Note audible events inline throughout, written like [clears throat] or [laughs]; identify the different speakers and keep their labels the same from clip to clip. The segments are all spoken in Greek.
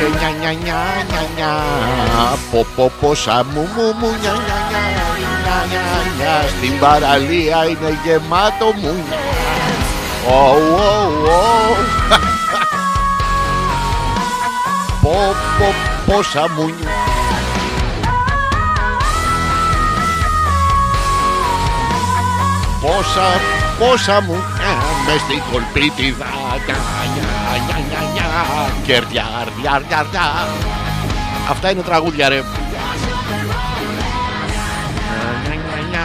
Speaker 1: και νια νια νια νια νια. Πω πω πόσα μου μου μου νια νια νια νια νια νια. Στην παραλία είναι γεμάτο μου. Ω, ω, ω. Πω πω πόσα μου Πόσα, πόσα μου μες στην κολπίτιδα νια, νια, νια, νια, νια. Κερδιάρ, διάρ, διάρ, διάρ. Αυτά είναι τραγούδια ρε Νια, νια, νια.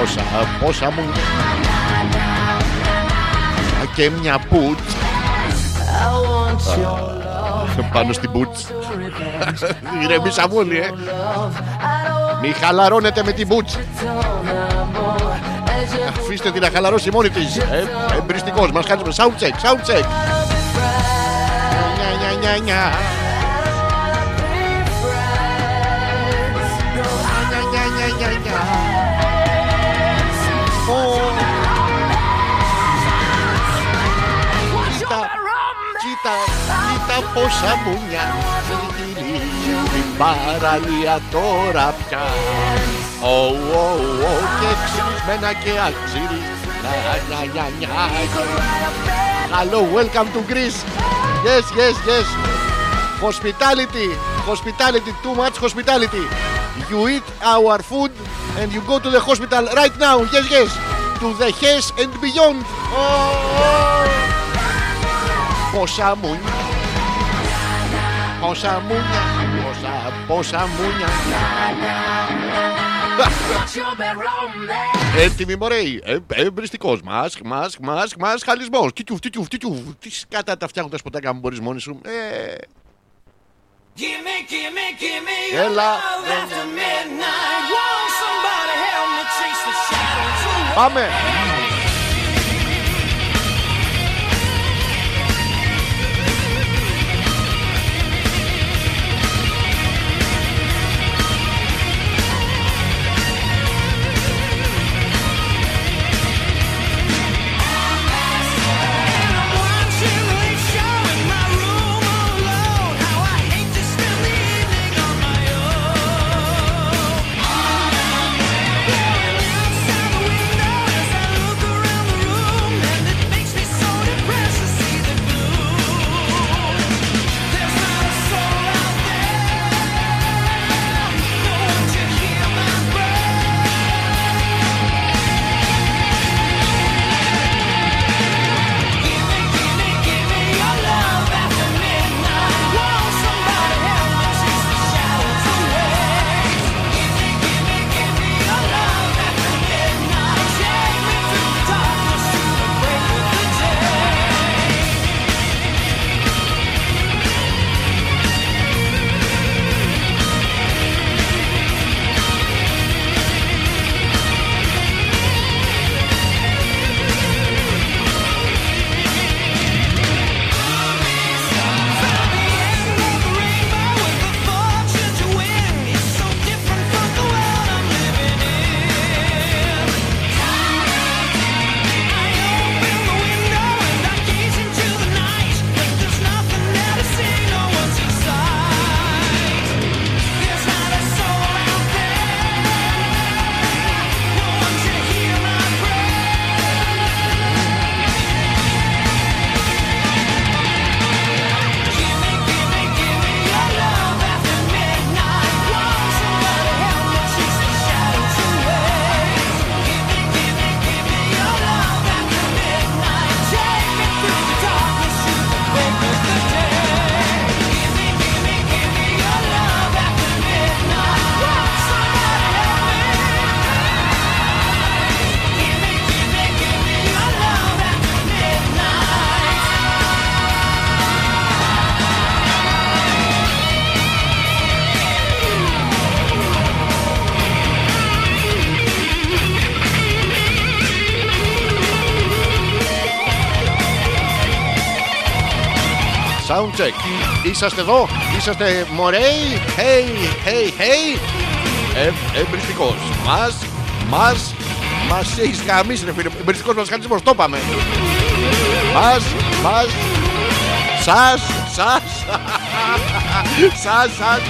Speaker 1: Πόσα, πόσα μου Και μια πουτ Πάνω στην πουτ Ηρεμήσαμε όλοι ε Μη χαλαρώνετε με την πουτ Αφήστε την να χαλαρώσει μόνη της ε, Εμπριστικός μας κάνουμε sound check Sound check νια. Ω. Κοίτα, κοίτα, κοίτα πόσα μουνιά Στην παραλία τώρα πια Ω, ω, ω, και ξυρισμένα και αξυρισμένα Νια, νια, νια, νια. Hello, welcome to Greece Yes, yes, yes Hospitality Hospitality, too much hospitality You eat our food and you go to the hospital right now Yes, yes To the Hes and beyond oh, oh. Πόσα μουνιά Πόσα μουνιά Πόσα, πόσα μουνιά Έτοιμοι μωρέοι. Ε, Εμπριστικός. Μάσκ, μάσκ, μάσκ, μάσκ, χαλισμός. Τι τιουφ, τι τιουφ, τι τιουφ. Τι σκάτα τα φτιάχνουν τα σποτάκια μου μπορείς μόνη σου. Ε, Έλα. Πάμε. Είσαστε εδώ, είσαστε μωρέοι. Hey, hey, hey. Ε, εμπριστικός. Μας, μας, μας έχεις γαμίσει ρε φίλε. Εμπριστικός μας χαλισμός, το είπαμε. Μας, μας, σας,
Speaker 2: Σας. [laughs] Σας, σας.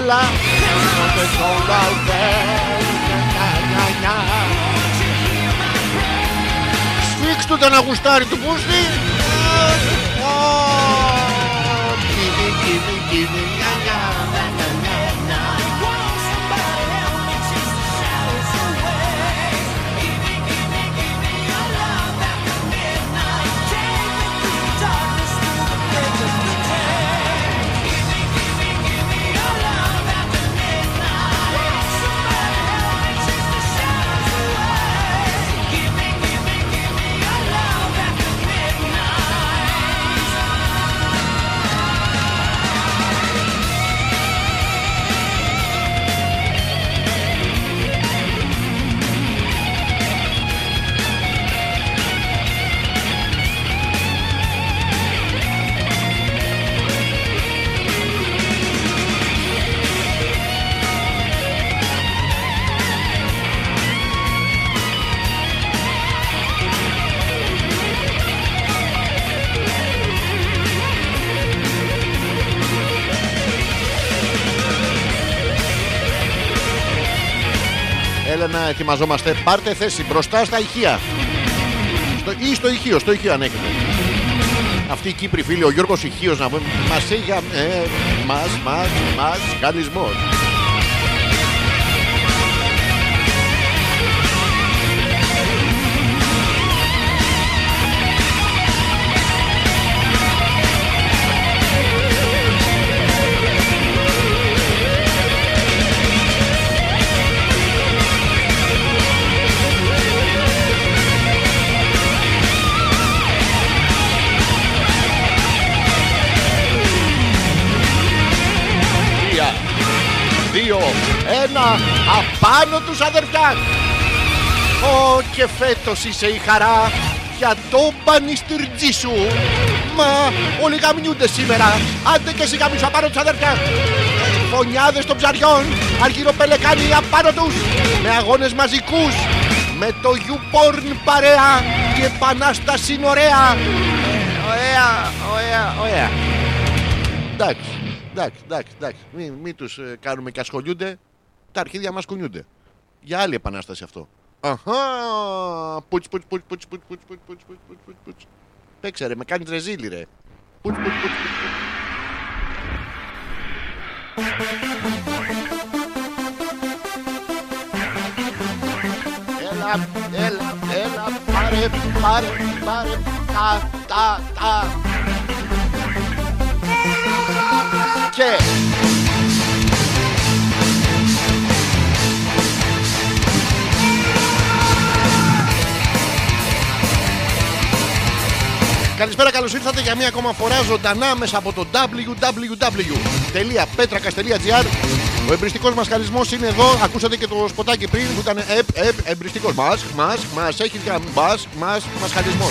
Speaker 2: κοπέλα του τον αγουστάρι του πούστη Κιμή κιμή ετοιμαζόμαστε. Πάρτε θέση μπροστά στα ηχεία. Στο, ή στο ηχείο, στο ηχείο αν έχετε. Αυτή η Κύπρη φίλη, ο Γιώργος Ηχείος να πούμε, μας είχε, ε, μας, μας, μας, καλισμός. Απάνω τους αδερφιάς. Ω και φέτος είσαι η χαρά για το πανιστριτζί σου. Μα όλοι γαμνιούνται σήμερα. Άντε και εσύ γαμίσου απάνω τους αδερφιά. Φωνιάδες των ψαριών, αργυροπελεκάνοι απάνω τους. Με αγώνες μαζικούς. Με το YouPorn παρέα. Η επανάσταση είναι ωραία. Ε, Ωραία, ωραία, ωραία. Εντάξει, εντάξει, εντάξει, εντάξει. Μην, μην τους ε, κάνουμε και ασχολιούνται. Τα αρχίδια μας κουνιούνται. Για άλλη επανάσταση αυτό. Αχα! Πουτς, πουτς, πουτς, πουτς, πουτς, πουτς, πουτς, πουτς, πουτς, πουτς, πουτς, πουτς. Παίξε ρε, με κάνει τρεζίλι ρε. Πουτς, πουτς, πουτς, πουτς, πουτς. Έλα, έλα, έλα, πάρε, πάρε, πάρε, τα, τα, τα. Και... Καλησπέρα, καλώς ήρθατε για μία ακόμα φορά ζωντανά μέσα από το www.petrakas.gr. Ο εμπριστικός μας χαλισμό είναι εδώ. Ακούσατε και το σποτάκι πριν που ήταν επ, επ, εμπριστικός. Μας, μας, μας έχει μας, μας, μας χαλισμό.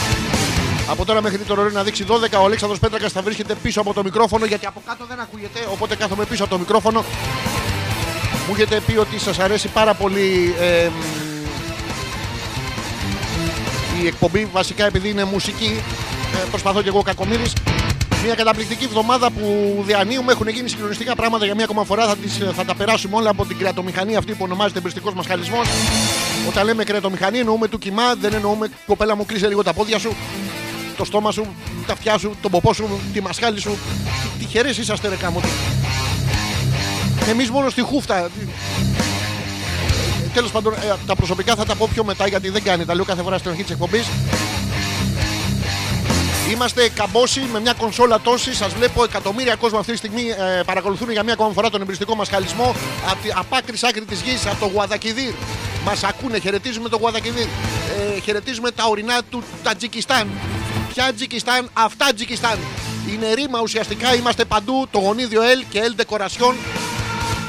Speaker 2: Από τώρα μέχρι την ώρα να δείξει 12 ο Αλέξανδρος Πέτρακας θα βρίσκεται πίσω από το μικρόφωνο γιατί από κάτω δεν ακούγεται. Οπότε κάθομαι πίσω από το μικρόφωνο. Μου έχετε πει ότι σας αρέσει πάρα πολύ ε, μ, η εκπομπή βασικά επειδή είναι μουσική. Ε, προσπαθώ και εγώ κακομύρης. Μια καταπληκτική εβδομάδα που διανύουμε. Έχουν γίνει συγκλονιστικά πράγματα για μια ακόμα φορά. Θα, τις, θα τα περάσουμε όλα από την κρεατομηχανή αυτή που ονομάζεται εμπριστικός μα χαλισμό. Όταν λέμε κρεατομηχανή, εννοούμε του κοιμά, δεν εννοούμε κοπέλα μου κλείσε λίγο τα πόδια σου, το στόμα σου, τα αυτιά σου, τον ποπό σου, τη μασχάλη σου. Τι τυχερές είσαστε, ρε κάμω. Εμείς μόνο στη χούφτα. Τέλος πάντων, ε, τα προσωπικά θα τα πω πιο μετά γιατί δεν κάνει. Τα λέω κάθε φορά στην αρχή της εκπομπής. Είμαστε καμπόσοι με μια κονσόλα τόση. Σας βλέπω εκατομμύρια κόσμο αυτή τη στιγμή ε, παρακολουθούν για μια ακόμα φορά τον εμπριστικό μας χαλισμό. Από, τη- απ' άκρη σ' άκρη της γης, από το Γουαδακιδίρ. Μας ακούνε, χαιρετίζουμε το Γουαδακιδίρ. Ε, χαιρετίζουμε τα ορεινά του Τατζικιστάν. Ποια Τζικιστάν, αυτά Τζικιστάν. Είναι ρήμα ουσιαστικά, είμαστε παντού. Το γονίδιο L και L Decoration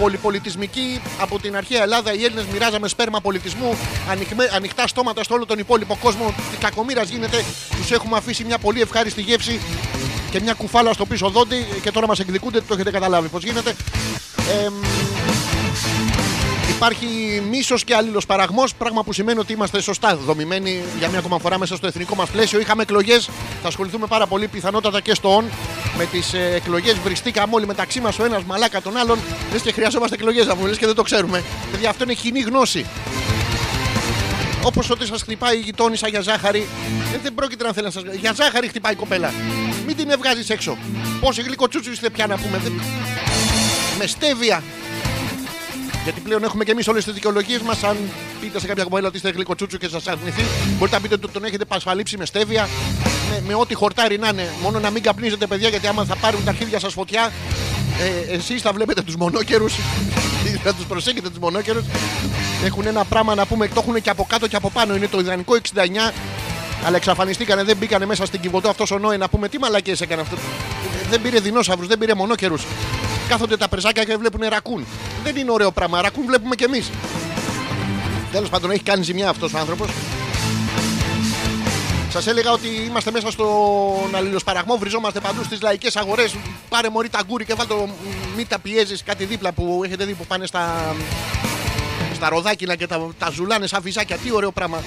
Speaker 2: πολυπολιτισμική. Από την αρχαία Ελλάδα οι Έλληνες μοιράζαμε σπέρμα πολιτισμού, ανοιχμέ- ανοιχτά στόματα στο όλο τον υπόλοιπο κόσμο. Τι κακομοίρας γίνεται, τους έχουμε αφήσει μια πολύ ευχάριστη γεύση και μια κουφάλα στο πίσω δόντι και τώρα μας εκδικούνται, το έχετε καταλάβει πώς γίνεται. Εμ, Υπάρχει μίσος και αλληλοσπαραγμό, πράγμα που σημαίνει ότι είμαστε σωστά δομημένοι για μια ακόμα φορά μέσα στο εθνικό μας πλαίσιο. Είχαμε εκλογές, θα ασχοληθούμε πάρα πολύ πιθανότατα και στο ΟΝ με τις εκλογές. Βριστήκαμε όλοι μεταξύ μας ο ένας μαλάκα τον άλλον. Λες και χρειαζόμαστε εκλογές, αφού λες και δεν το ξέρουμε. Παιδιά, αυτό είναι κοινή γνώση. Όπως ότι σας χτυπάει η γειτόνισσα για ζάχαρη, ε, δεν πρόκειται να θέλει να σας. Για ζάχαρη χτυπάει η κοπέλα. Μην την βγάζει έξω. Πόσοι γλυκοτσούτσους είστε πια να πούμε. Δεν... Με στέβια. Γιατί πλέον έχουμε και εμείς όλες τις δικαιολογίες μας. Αν πείτε σε κάποια κοπέλα ότι είστε γλυκοτσούτσου και σας αρνηθεί, μπορείτε να πείτε ότι τον έχετε πασφαλίψει με στέβια, με, με ό,τι χορτάρι να είναι. Μόνο να μην καπνίζετε, παιδιά, γιατί άμα θα πάρουν τα αρχίδια σας φωτιά, ε, εσείς θα βλέπετε τους μονόκερους. [laughs] θα τους προσέχετε τους μονόκερους. Έχουν ένα πράγμα να πούμε, το έχουν και από κάτω και από πάνω. Είναι το ιδανικό 69. Αλλά εξαφανιστήκανε, δεν μπήκανε μέσα στην κυβωτό αυτός ο Νώε να πούμε τι μαλακίες έκανε αυτό. Δεν πήρε δεινόσαυρους, δεν πήρε μονόκερους. Κάθονται τα πρεζάκια και βλέπουν ρακούν. Δεν είναι ωραίο πράγμα. Ρακούν βλέπουμε κι εμείς. Τέλος πάντων, έχει κάνει ζημιά αυτός ο άνθρωπος. Σας έλεγα ότι είμαστε μέσα στον αλληλοσπαραγμό, βριζόμαστε παντού στις λαϊκές αγορές. Πάρε μωρή τ' αγγούρι και βάλτε το μη τα πιέζεις κάτι δίπλα που έχετε δει που πάνε στα, στα ροδάκινα και τα, τα ζουλάνε σαν φυσάκια. Τι ωραίο πράγμα.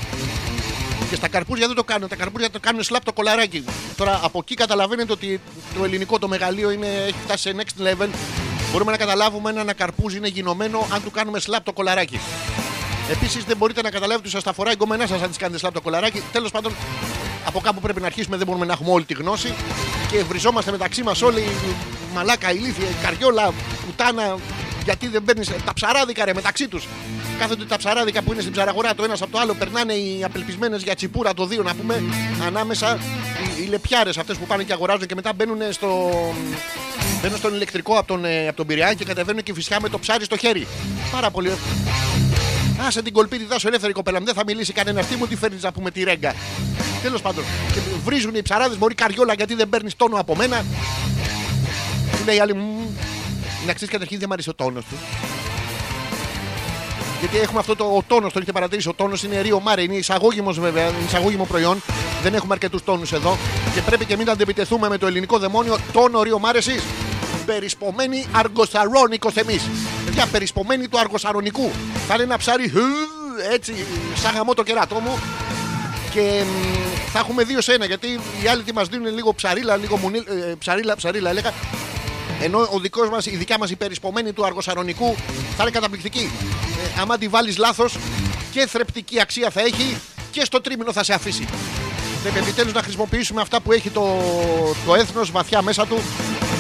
Speaker 2: Και στα καρπούζια δεν το κάνουν. Τα καρπούζια το κάνουν σλάπ το κολαράκι. Τώρα από εκεί καταλαβαίνετε ότι το ελληνικό το μεγαλείο είναι, έχει φτάσει σε next level. Μπορούμε να καταλάβουμε αν ένα καρπούζι είναι γινωμένο αν του κάνουμε σλάπ το κολαράκι. Επίσης δεν μπορείτε να καταλάβετε ότι σας τα φοράει η γκόμενά σας αν της κάνετε σλάπ το κολαράκι. Τέλος πάντων, από κάπου πρέπει να αρχίσουμε. Δεν μπορούμε να έχουμε όλη τη γνώση. Και βριζόμαστε μεταξύ μας όλοι μαλάκα, ηλίθεια, καριόλα, πουτάνα. Γιατί δεν παίρνεις τα ψαράδικα ρε μεταξύ τους. Κάθονται τα ψαράδικα που είναι στην ψαραγορά το ένας από το άλλο. Περνάνε οι απελπισμένες για τσιπούρα το δύο να πούμε. Ανάμεσα οι, οι λεπιάρες αυτές που πάνε και αγοράζουν και μετά μπαίνουν στο. Μπαίνουν στον ηλεκτρικό από τον, ε, από τον Πειραιά και κατεβαίνουν και φυσικά με το ψάρι στο χέρι. Πάρα πολύ. Άσε την κολπίτη, δάσω ελεύθερη κοπέλα μου. Δεν θα μιλήσει κανένα. Τι μου τη φέρνει να πούμε τη ρέγγα. Τέλος πάντων. Και βρίζουν οι ψαράδες, μπορεί καριόλα γιατί δεν παίρνεις τόνο από μένα. Του λέει η άλλη μου. Να ξέρεις καταρχήν δεν μου αρέσει ο τόνος του. Γιατί έχουμε αυτό το ο τόνος, το έχετε παρατηρήσει. Ο τόνος είναι ρίο μάρε, είναι εισαγώγημος βέβαια, είναι εισαγώγημο προϊόν. Δεν έχουμε αρκετούς τόνους εδώ. Και πρέπει και μην αντεπιτεθούμε με το ελληνικό δαιμόνιο τόνο ρίο μάρε εσείς. Περισπομένοι αργοσαρόνικος εμείς. Παιδιά, περισπομένοι του αργοσαρονικού. Θα είναι ένα ψάρι χου, έτσι, σαν γαμό το κεράτό μου. Και μ, θα έχουμε δύο σε ένα γιατί οι άλλοι τι μας δίνουν λίγο ψαρίλα, λίγο μουνίλ, ε, ψαρίλα, ψαρίλα έλεγα. Ενώ ο δικός μας, η δικιά μας υπερισπομένη του αργοσαρονικού θα είναι καταπληκτική. Ε, άμα τη βάλεις λάθος και θρεπτική αξία θα έχει και στο τρίμηνο θα σε αφήσει. Πρέπει επιτέλους να χρησιμοποιήσουμε αυτά που έχει το, το έθνος βαθιά μέσα του,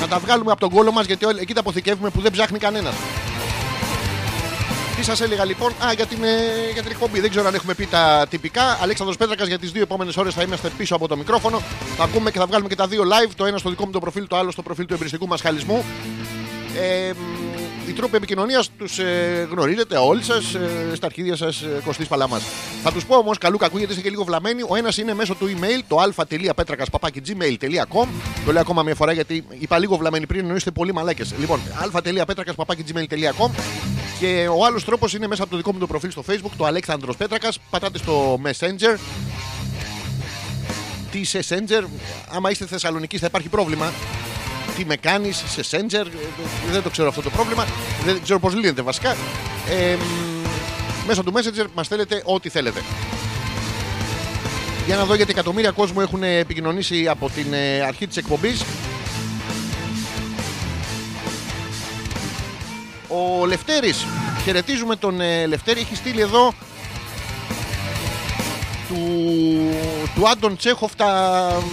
Speaker 2: να τα βγάλουμε από τον κόλο μας γιατί όλοι- εκεί τα αποθηκεύουμε που δεν ψάχνει κανένας. Τι σας έλεγα λοιπόν, Α, για την, ε, για την εκπομπή. Δεν ξέρω αν έχουμε πει τα τυπικά. Αλέξανδρος Πέτρακας για τις δύο επόμενες ώρες θα είμαστε πίσω από το μικρόφωνο. Θα ακούμε και θα βγάλουμε και τα δύο live. Το ένα στο δικό μου το προφίλ, το άλλο στο προφίλ του εμπειριστικού μας χαλισμού. Ε, μ, οι τρόποι επικοινωνίας τους ε, γνωρίζετε όλοι σας ε, στα αρχίδια σας, ε, Κωστής Παλαμά. Θα τους πω όμως, καλού κακού γιατί είστε και λίγο βλαμμένοι. Ο ένας είναι μέσω του email, το α.πέτρακα.gmail.com. Το λέω ακόμα μια φορά γιατί είπα λίγο βλαμμένοι πριν, ενώ είστε πολύ μαλάκες. Λοιπόν, α.πέτρακα.gmail.com. Και ο άλλος τρόπος είναι μέσα από το δικό μου το προφίλ στο facebook, το Αλέξανδρος Πέτρακας. Πατάτε στο Messenger. Τι Messenger, άμα είστε Θεσσαλονίκη θα υπάρχει πρόβλημα. Τι με κάνεις σε Messenger, ε, δεν το ξέρω αυτό το πρόβλημα. Δεν ξέρω πώς λύνεται βασικά. Ε, μ, μέσω του Messenger μας θέλετε ό,τι θέλετε. Για να δω γιατί εκατομμύρια κόσμο έχουν επικοινωνήσει από την ε, αρχή της εκπομπής. Ο Λευτέρης, χαιρετίζουμε τον ε, Λευτέρη, έχει στείλει εδώ του, του Άντων Τσέχοφ τα,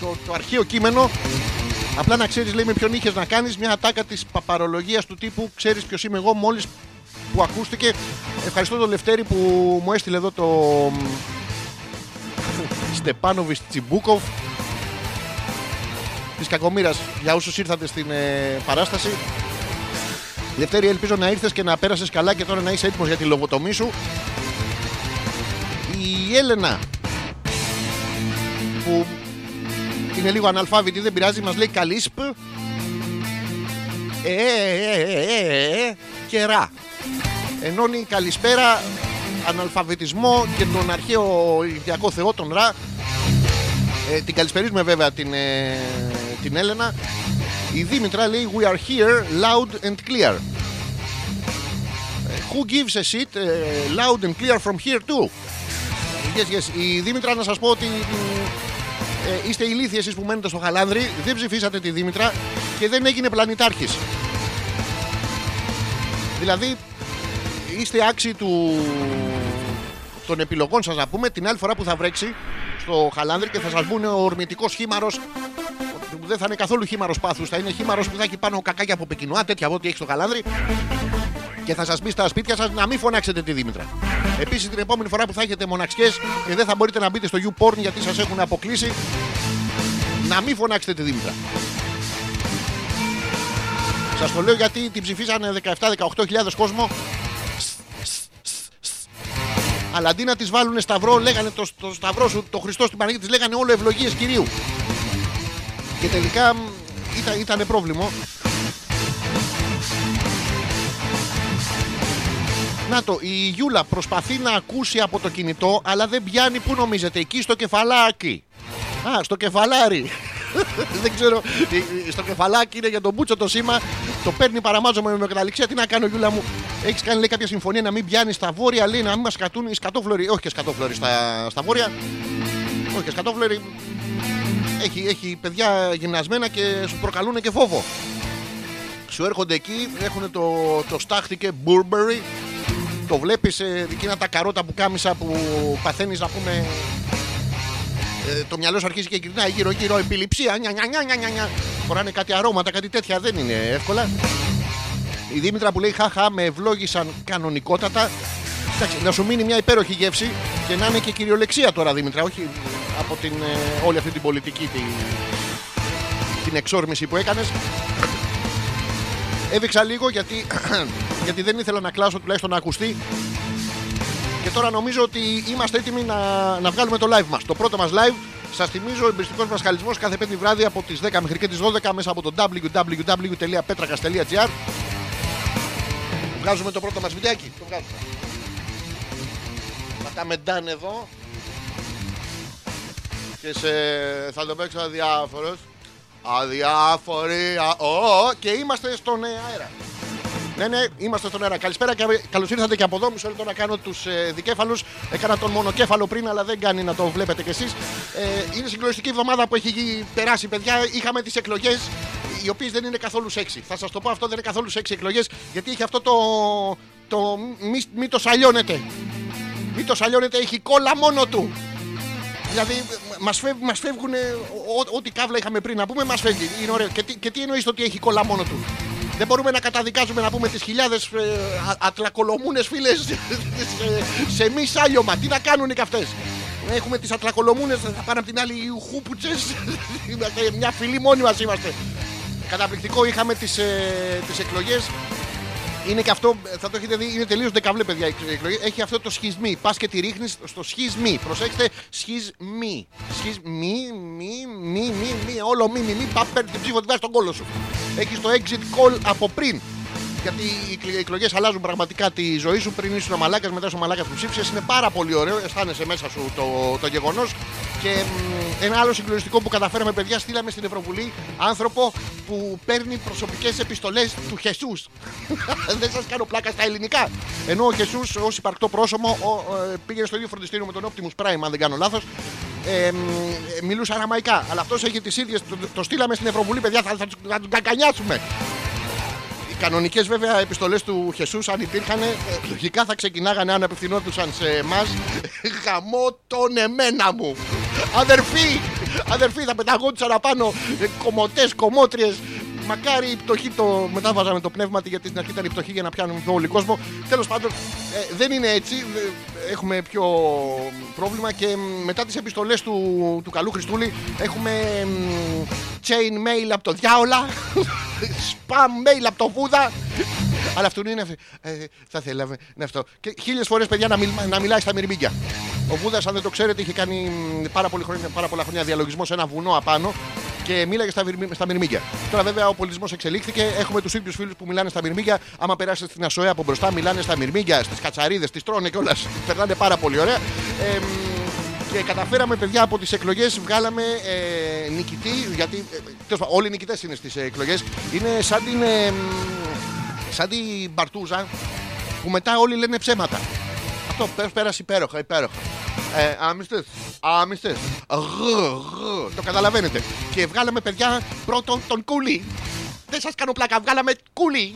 Speaker 2: το, το αρχαίο κείμενο. Απλά να ξέρεις λέει με ποιον είχες να κάνεις μια ατάκα της παπαρολογίας του τύπου ξέρεις ποιος είμαι εγώ μόλις που ακούστηκε. Ευχαριστώ τον Λευτέρη που μου έστειλε εδώ το Στεπάνοβιτ Τσιμπούκοφ της Κακομήρας για όσους ήρθατε στην ε, παράσταση. Λευτέρη, ελπίζω να ήρθες και να πέρασες καλά και τώρα να είσαι έτοιμος για τη λογοτομή σου. Η Έλενα που είναι λίγο αναλφάβητη, δεν πειράζει, μας λέει καλή σπ. Ε, ε, ε, ε, ε, ε, και ρα. Ενώνει καλησπέρα, αναλφαβητισμό και τον αρχαίο Ιδιακό Θεό, τον Ρα. Ε, την καλησπερίζουμε βέβαια την, ε, την Έλενα. Η Δήμητρα λέει We are here loud and clear. Ε, Who gives a shit ε, loud and clear from here too; Yes, yes. Η Δήμητρα να σας πω ότι ε, είστε ηλίθιοι εσείς που μένετε στο Χαλάνδρι, δεν ψηφίσατε τη Δήμητρα και δεν έγινε πλανητάρχης. Δηλαδή είστε άξιοι του... των επιλογών σας να πούμε την άλλη φορά που θα βρέξει στο Χαλάνδρι και θα σας μπουν ο ορμητικός χήμαρος που δεν θα είναι καθόλου χήμαρος πάθους, θα είναι χήμαρος που θα έχει πάνω κακάκια από πεκινουά, τέτοια από ό,τι έχει στο Χαλάνδρι και θα σας πει στα σπίτια σας να μην φωνάξετε τη Δήμητρα. Επίσης την επόμενη φορά που θα έχετε μοναξιές και δεν θα μπορείτε να μπείτε στο YouPorn γιατί σας έχουν αποκλείσει, να μην φωνάξετε τη Δήμητρα. Σας το λέω γιατί την ψηφίσανε 17-18 κόσμο. Αλλά αντί να τη βάλουν σταυρό, λέγανε το, το σταυρό σου, το Χριστό στην Παναγία τη, λέγανε όλο ευλογίες κυρίου. Και τελικά μ, ήταν, ήτανε πρόβλημα. Να το, η Γιούλα προσπαθεί να ακούσει από το κινητό, αλλά δεν πιάνει πού νομίζετε, εκεί στο κεφαλάκι. Α, στο κεφαλάρι. [laughs] δεν ξέρω, ε, ε, στο κεφαλάκι είναι για τον Μπούτσο το σήμα. Το παίρνει παραμάζωμα με καταληξία. Τι να κάνω, Γιούλα μου. Έχεις κάνει λέει, κάποια συμφωνία να μην πιάνεις στα βόρεια, λέει να μην μας κατούν οι σκατόφλωροι. Όχι και σκατόφλωροι στα, στα βόρεια. Όχι και σκατόφλωροι. Έχει, έχει παιδιά γυμνασμένα και σου προκαλούν και φόβο. Σου έρχονται εκεί, έχουν το, το στάχτη και Burberry. Το βλέπεις εκείνα τα καρότα που κάμισα που παθαίνεις να πούμε. ε, το μυαλό σου αρχίζει και γυρνάει γύρω-γύρω επιληψία. Νια, νια, νια, νια, νια, νια. Φοράνε κάτι αρώματα, κάτι τέτοια. Δεν είναι εύκολα. Η Δήμητρα που λέει χαχά με ευλόγησαν κανονικότατα. Εντάξει, να σου μείνει μια υπέροχη γεύση και να είναι και κυριολεξία τώρα Δήμητρα, όχι από την, ε, όλη αυτή την πολιτική την, την εξόρμηση που έκανες. Έβηξα λίγο γιατί, [clears throat] γιατί δεν ήθελα να κλάσω τουλάχιστον να ακουστεί και τώρα νομίζω ότι είμαστε έτοιμοι να, να βγάλουμε το live μας. Το πρώτο μας live, σας θυμίζω, εμπριστικός μας χαλισμός κάθε πέμπτη βράδυ από τις 10 μέχρι και τις 12 μέσα από το www.petrakas.gr Βγάζουμε το πρώτο μας βιντεάκι. Το βγάζουμε. Πατάμε done εδώ. Και σε... θα το παίξω αδιάφορος. Αδιάφοροι. Α... Ω, και είμαστε στον ε, αέρα. Ναι, ναι, είμαστε στον αέρα. Καλησπέρα και καλώς ήρθατε και από εδώ. Μισό λεπτό να κάνω τους ε, δικέφαλους. Έκανα τον μονοκέφαλο πριν, αλλά δεν κάνει να το βλέπετε κι εσείς. Ε, είναι συγκλονιστική εβδομάδα που έχει γι- περάσει, παιδιά. Είχαμε τις εκλογές, οι οποίες δεν είναι καθόλου σεξι. Θα σας το πω αυτό, δεν είναι καθόλου σεξι εκλογές, γιατί έχει αυτό το. το μη, μη το σαλιώνετε. Μη το σαλιώνετε, έχει κόλλα μόνο του. Δηλαδή, μας φεύγουν, μας φεύγουν ε, ό- ό,τι καύλα είχαμε πριν να πούμε, μας φεύγει. Είναι ωραίο. Και τι, και τι εννοείς ότι έχει κολλά μόνο του; Δεν μπορούμε να καταδικάζουμε να πούμε τις χιλιάδες ε, ατλακολομούνες φίλες σε, σε μη σάλιωμα. Τι να κάνουν και αυτές; Έχουμε τις ατλακολομούνες, θα πάνε από την άλλη οι χούπουτσε. Μια φυλή μόνοι μας είμαστε. Καταπληκτικό, είχαμε τις τις εκλογές. Είναι και αυτό, θα το έχετε δει, είναι τελείως δεκαβλέ, παιδιά. η εκλογή. Έχει αυτό το σχισμή. Πας και τη ρίχνεις στο σχισμή. Προσέξτε, σχισμή. Σχισμή, μη, μη, μη, μη, όλο μη, μη, μη. Πα, παίρνει την ψήφο, την βάζεις στον κόλο σου. Έχεις το exit call από πριν. Γιατί οι εκλογές αλλάζουν πραγματικά τη ζωή σου. Πριν ήσουν ο μαλάκας, μετά είσαι ο μαλάκας που ψήφισες. Είναι πάρα πολύ ωραίο. Αισθάνεσαι μέσα σου το, το γεγονός. Και μ, ένα άλλο συγκλονιστικό που καταφέραμε, παιδιά, στείλαμε στην Ευρωβουλή άνθρωπο που παίρνει προσωπικές επιστολές του Χεσούς. [laughs] Δεν σας κάνω πλάκα στα ελληνικά. Ενώ ο Χεσούς ως υπαρκτό πρόσωπο ο, ε, πήγαινε στο ίδιο φροντιστήριο με τον Optimus Prime, αν δεν κάνω λάθος. Ε, μ, ε, μιλούσε αραμαϊκά. Αλλά αυτός έχει τις ίδιες. Το, το στείλαμε στην Ευρωβουλή, παιδιά, θα, θα, τους- θα τον κακανιάσουμε. Οι κανονικές βέβαια επιστολές του Χεσούς, αν υπήρχαν, ε, λογικά θα ξεκινάγανε αν απευθυνόντουσαν σε εμάς. Γαμώ τον εμένα μου. Αδερφοί, αδερφοί θα πεταγόντουσαν απάνω κομμωτές, κομμότριες. Μακάρι η πτωχή το μετάβαζαμε το πνεύμα τη, γιατί στην αρχή ήταν η πτωχή για να πιάνουμε πιο όλοι κόσμο. Τέλος πάντων, ε, δεν είναι έτσι. Ε, Έχουμε πιο πρόβλημα και μ, μετά τις επιστολές του, του καλού Χριστούλη έχουμε μ, chain mail από το διάολα, [laughs] spam mail από το Βούδα. Αλλά αυτό είναι. Ε, θα θέλαμε. Είναι αυτό. Και χίλιες φορές, παιδιά, να, μιλ- να μιλάει στα μυρμήγκια. Ο Βούδα, αν δεν το ξέρετε, είχε κάνει μ, πάρα, πολύ χρόνια, πάρα πολλά χρόνια διαλογισμό σε ένα βουνό απάνω. και μίλαγε στα, βυρμι- στα μυρμήγκια. Τώρα βέβαια ο πολιτισμός εξελίχθηκε. Έχουμε τους ίδιους φίλους που μιλάνε στα μυρμήγκια. Άμα περάσετε στην Ασοέ από μπροστά, μιλάνε στα μυρμήγκια, στις κατσαρίδες, τις τρώνε κιόλας. [laughs] Περνάνε πάρα πολύ ωραία. Ε, μ, και καταφέραμε, παιδιά, από τις εκλογές βγάλαμε ε, νικητή. Γιατί ε, τέλος πάντων, όλοι οι νικητές είναι στις εκλογές. Είναι σαν την, ε, μ, σαν την Μπαρτούζα που μετά όλοι λένε ψέματα. Αυτό πέ- πέρασε υπέροχα, υπέροχα. Ε, άμυστες, άμυστες. Γ, γ. Το καταλαβαίνετε. Και βγάλαμε παιδιά πρώτον τον κούλι. Δεν σας κάνω πλάκα, βγάλαμε κούλι.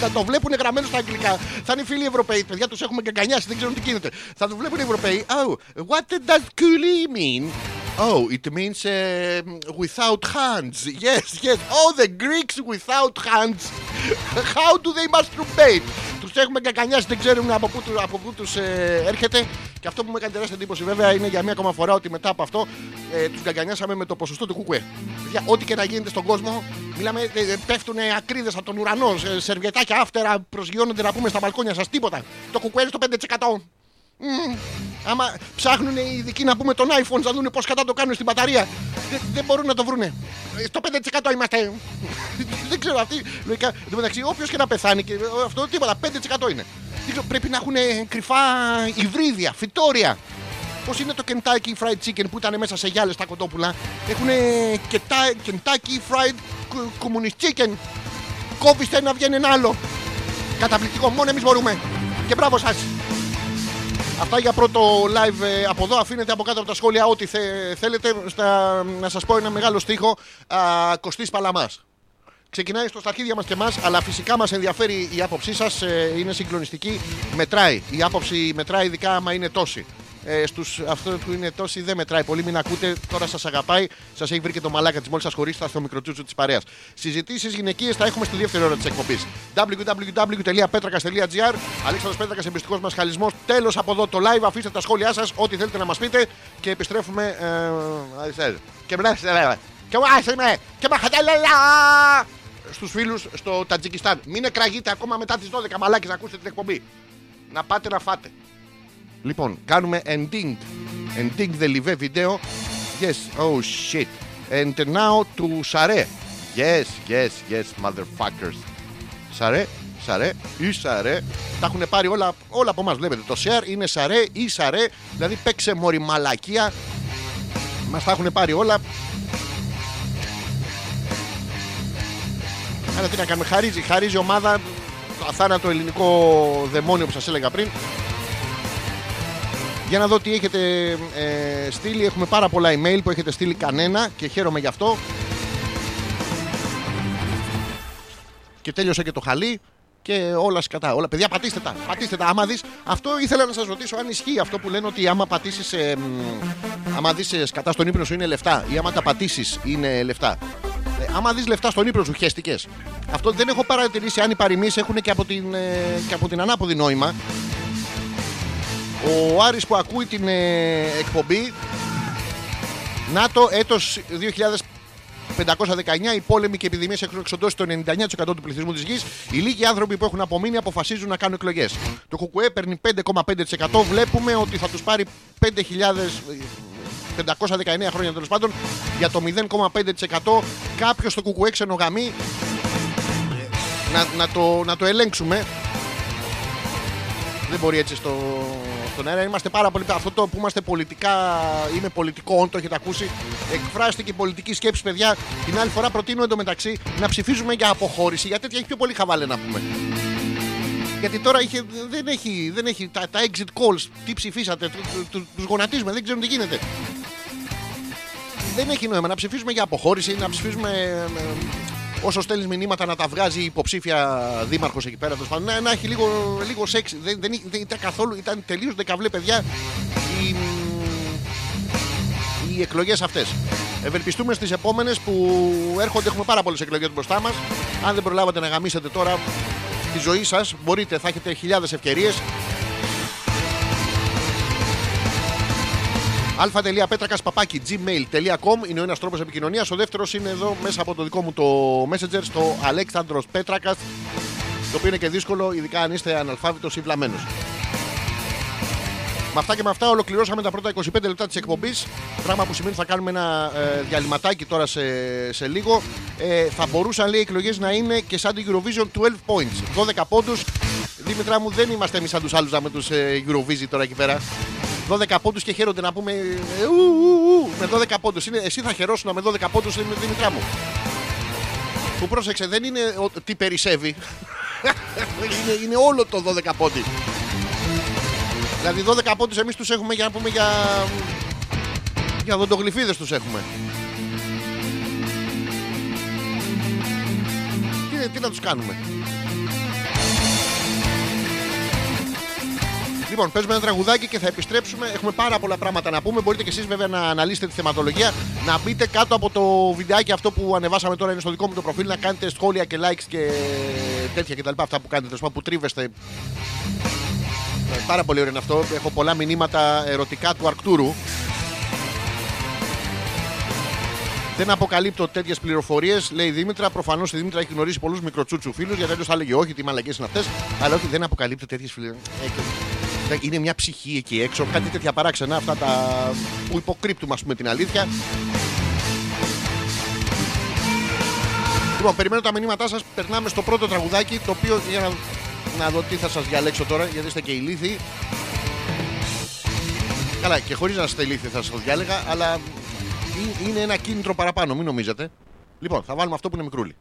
Speaker 2: θα το βλέπουν γραμμένο στα αγγλικά. Θα είναι φίλοι Ευρωπαίοι. Παιδιά τους έχουμε καγκανιάσει, δεν ξέρουν τι γίνεται. Θα το βλέπουν οι Ευρωπαίοι. Oh, what does coolie mean? Oh, it means uh, without hands. Yes, yes. Oh, the Greeks without hands. [laughs] How do they masturbate? Τους έχουμε κακανιάσει, δεν ξέρουν από πού, του- από πού τους έρχεται. Και αυτό που μου έκανε τεράστια εντύπωση βέβαια είναι για μία ακόμα φορά ότι μετά από αυτό ε, τους κακανιάσαμε με το ποσοστό του κουκουέ. Παιδιά, ό,τι και να γίνεται στον κόσμο, μιλάμε, ε, ε, πέφτουν ακρίδες από τον ουρανό, σε, σερβιετάκια άφτερα προσγειώνονται να πούμε στα μπαλκόνια σας τίποτα. Το κουκουέ είναι στο 5%. Μμμ. Άμα ψάχνουν οι ειδικοί να πούμε τον iPhone να δουν πώς κατά το κάνουν στην μπαταρία, δεν, δεν μπορούν να το βρούνε. Ε, Στο 5% είμαστε. δεν ξέρω αυτή. Λογικά, εν τω μεταξύ, όποιος και να πεθάνει, και αυτό τίποτα, 5% είναι. Δεν ξέρω, πρέπει να έχουν κρυφά υβρίδια, φυτόρια. Πώς είναι το Kentucky Fried Chicken που ήταν μέσα σε γυάλες τα κοτόπουλα; Έχουν Kentucky Fried Communist Chicken. Κόβει το ένα, βγαίνει ένα άλλο. Καταπληκτικό, μόνο εμείς μπορούμε. Και μπράβο σας. Αυτά για πρώτο live ε, από εδώ. Αφήνετε από κάτω από τα σχόλια ό,τι θε- θέλετε. Στα, να σας πω ένα μεγάλο στίχο. Α, Κωστής Παλαμάς. Ξεκινάει στο στα αρχίδια μας και εμάς, αλλά φυσικά μας ενδιαφέρει η άποψή σας. ε, είναι συγκλονιστική. Μετράει. Η άποψη μετράει, ειδικά άμα είναι τόση. Ε, στους, αυτό που είναι τόση δεν μετράει πολύ. Μην ακούτε, τώρα σας αγαπάει. Σας έχει βρει και το μαλάκα της. Μόλις σας χωρίσει, θα έρθει το μικροτσούτσου της παρέας. Συζητήσεις γυναικείες θα έχουμε στη δεύτερη ώρα της εκπομπής. www.petrakas.gr Αλέξανδρος Πέτρακας, εμπιστικός μας χαλισμός. Τέλος από εδώ το live. Αφήστε τα σχόλιά σας, ό,τι θέλετε να μας πείτε. Και επιστρέφουμε. Ε, αριστερά. και μπράβο. Και βάσιμε. Και μαχατέλελα στους φίλους στο Τατζικιστάν. Μην εκραγείτε ακόμα μετά τις 12 μαλάκες να ακούσετε την εκπομπή. Να πάτε να φάτε. Λοιπόν, κάνουμε ending. Ending the live video. Yes, oh shit. And now to Sare. Yes, yes, yes, motherfuckers. Σαρέ, Σαρέ ή Σαρέ. Τα έχουν πάρει όλα, όλα από εμάς. Βλέπετε. Το share είναι Σαρέ ή Σαρέ. Δηλαδή παίξε μωρή μαλακία. Μας τα έχουν πάρει όλα. Άρα τι να κάνουμε, χαρίζει, χαρίζει η ομάδα το αθάνατο ελληνικό δαιμόνιο που σας έλεγα πριν. Για να δω τι έχετε ε, στείλει. Έχουμε πάρα πολλά email που έχετε στείλει κανένα και χαίρομαι γι' αυτό. Και τέλειωσε και το χαλί και όλα σκατά. Όλα, παιδιά, πατήστε τα. Πατήστε τα. Άμα δεις, αυτό ήθελα να σας ρωτήσω αν ισχύει αυτό που λένε ότι άμα πατήσεις. Ε, μ, άμα δεις σκατά στον ύπνο σου είναι λεφτά ή άμα τα πατήσεις είναι λεφτά. Ε, άμα δεις λεφτά στον ύπνο σου, χέστηκε. Αυτό δεν έχω παρατηρήσει αν οι παροιμίες έχουν και από την, ε, και από την ανάποδη νόημα. Ο Άρης που ακούει την ε, εκπομπή ΝΑΤΟ έτος 2519 οι πόλεμοι και επιδημίε έχουν εξοντώσεις το 99% του πληθυσμού της γης. Οι λίγοι άνθρωποι που έχουν απομείνει αποφασίζουν να κάνουν εκλογές. Το ΚΚΕ παίρνει 5,5%. Βλέπουμε ότι θα τους πάρει 5.000. 519 χρόνια τέλος πάντων για το 0,5% κάποιος στο κουκουέ ξενογαμεί να, να, το, να το ελέγξουμε δεν μπορεί έτσι στο, στον αέρα. Είμαστε πάρα πολύ. Αυτό το που είμαστε πολιτικά. Είμαι πολιτικό, το έχετε ακούσει. Εκφράστηκε η πολιτική σκέψη, παιδιά. Την άλλη φορά προτείνω εντωμεταξύ να ψηφίζουμε για αποχώρηση. Για τέτοια έχει πιο πολύ χαβάλε να πούμε. Γιατί τώρα είχε, δεν έχει, δεν έχει τα, τα exit calls. Τι ψηφίσατε, του, του, τους γονατίζουμε, δεν ξέρουν τι γίνεται. Δεν έχει νόημα να ψηφίζουμε για αποχώρηση, να ψηφίζουμε ε, όσο στέλνεις μηνύματα να τα βγάζει η υποψήφια δήμαρχος εκεί πέρα. τέλος πάντων, Να, να έχει λίγο, λίγο σεξ. Δεν, δεν, δεν ήταν καθόλου, ήταν τελείως δεκαβλέ παιδιά οι, οι εκλογές αυτές. Ευελπιστούμε στις επόμενες που έρχονται. Έχουμε πάρα πολλές εκλογές μπροστά μας. Αν δεν προλάβατε να γαμίσετε τώρα τη ζωή σας, μπορείτε, θα έχετε χιλιάδες ευκαιρίες. αλφα.πέτρακα.gmail.com είναι ο ένας τρόπος επικοινωνίας. Ο δεύτερος είναι εδώ μέσα από το δικό μου το Messenger στο Αλέξανδρος Πέτρακας. Το οποίο είναι και δύσκολο, ειδικά αν είστε αναλφάβητος ή βλαμμένος.
Speaker 1: Με αυτά και με αυτά ολοκληρώσαμε τα πρώτα 25 λεπτά της εκπομπής. Πράγμα που σημαίνει ότι θα κάνουμε ένα ε, διαλυματάκι τώρα σε, σε λίγο. Ε, θα μπορούσαν λέει οι εκλογές να είναι και σαν την Eurovision 12 points. 12 πόντους. Δήμητρα μου, δεν είμαστε εμείς σαν τους άλλους με τους ε, Eurovision τώρα εκεί πέρα. 12 πόντους και χαίρονται να πούμε. ε, ου, ου, ου, με 12 πόντους. Εσύ θα χαιρόσουν με 12 πόντους, Δήμητρά μου. Που πρόσεξε, δεν είναι ο- τι περισσεύει. [laughs] είναι, είναι όλο το 12 πόντι. Δηλαδή 12 πόντους εμείς τους έχουμε για να πούμε για... Για δοντογλυφίδες τους έχουμε. Τι, τι να τους κάνουμε; Λοιπόν, παίζουμε ένα τραγουδάκι και θα επιστρέψουμε. Έχουμε πάρα πολλά πράγματα να πούμε. Μπορείτε και εσείς βέβαια να αναλύσετε τη θεματολογία. Να μπείτε κάτω από το βιντεάκι αυτό που ανεβάσαμε τώρα είναι στο δικό μου το προφίλ. Να κάνετε σχόλια και likes και τέτοια κτλ. Αυτά που κάνετε, τέλος πάντων, που τρίβεστε. Ε, Πάρα πολύ ωραίο είναι αυτό. Έχω πολλά μηνύματα ερωτικά του Αρκτούρου. Δεν αποκαλύπτω τέτοιες πληροφορίες, λέει η Δήμητρα. Προφανώς η Δήμητρα έχει γνωρίσει πολλούς μικροτσούτσου φίλους, γιατί αλλιώς θα έλεγε όχι, τι μαλακές είναι αυτές. Αλλά όχι, δεν αποκαλύπτω τέτοιες πληροφορίε. Είναι μια ψυχή εκεί έξω, κάτι τέτοια παράξενα, αυτά τα που υποκρύπτουμε, ας πούμε, την αλήθεια. Λοιπόν, περιμένω τα μηνύματά σας. Περνάμε στο πρώτο τραγουδάκι, το οποίο για να, να δω τι θα σας διαλέξω τώρα, γιατί είστε και ηλίθιοι. Καλά, και χωρίς να είστε ηλίθιοι θα σας το διάλεγα, αλλά ε- είναι ένα κίνητρο παραπάνω, μην νομίζετε. Λοιπόν, θα βάλουμε αυτό που είναι μικρούλι.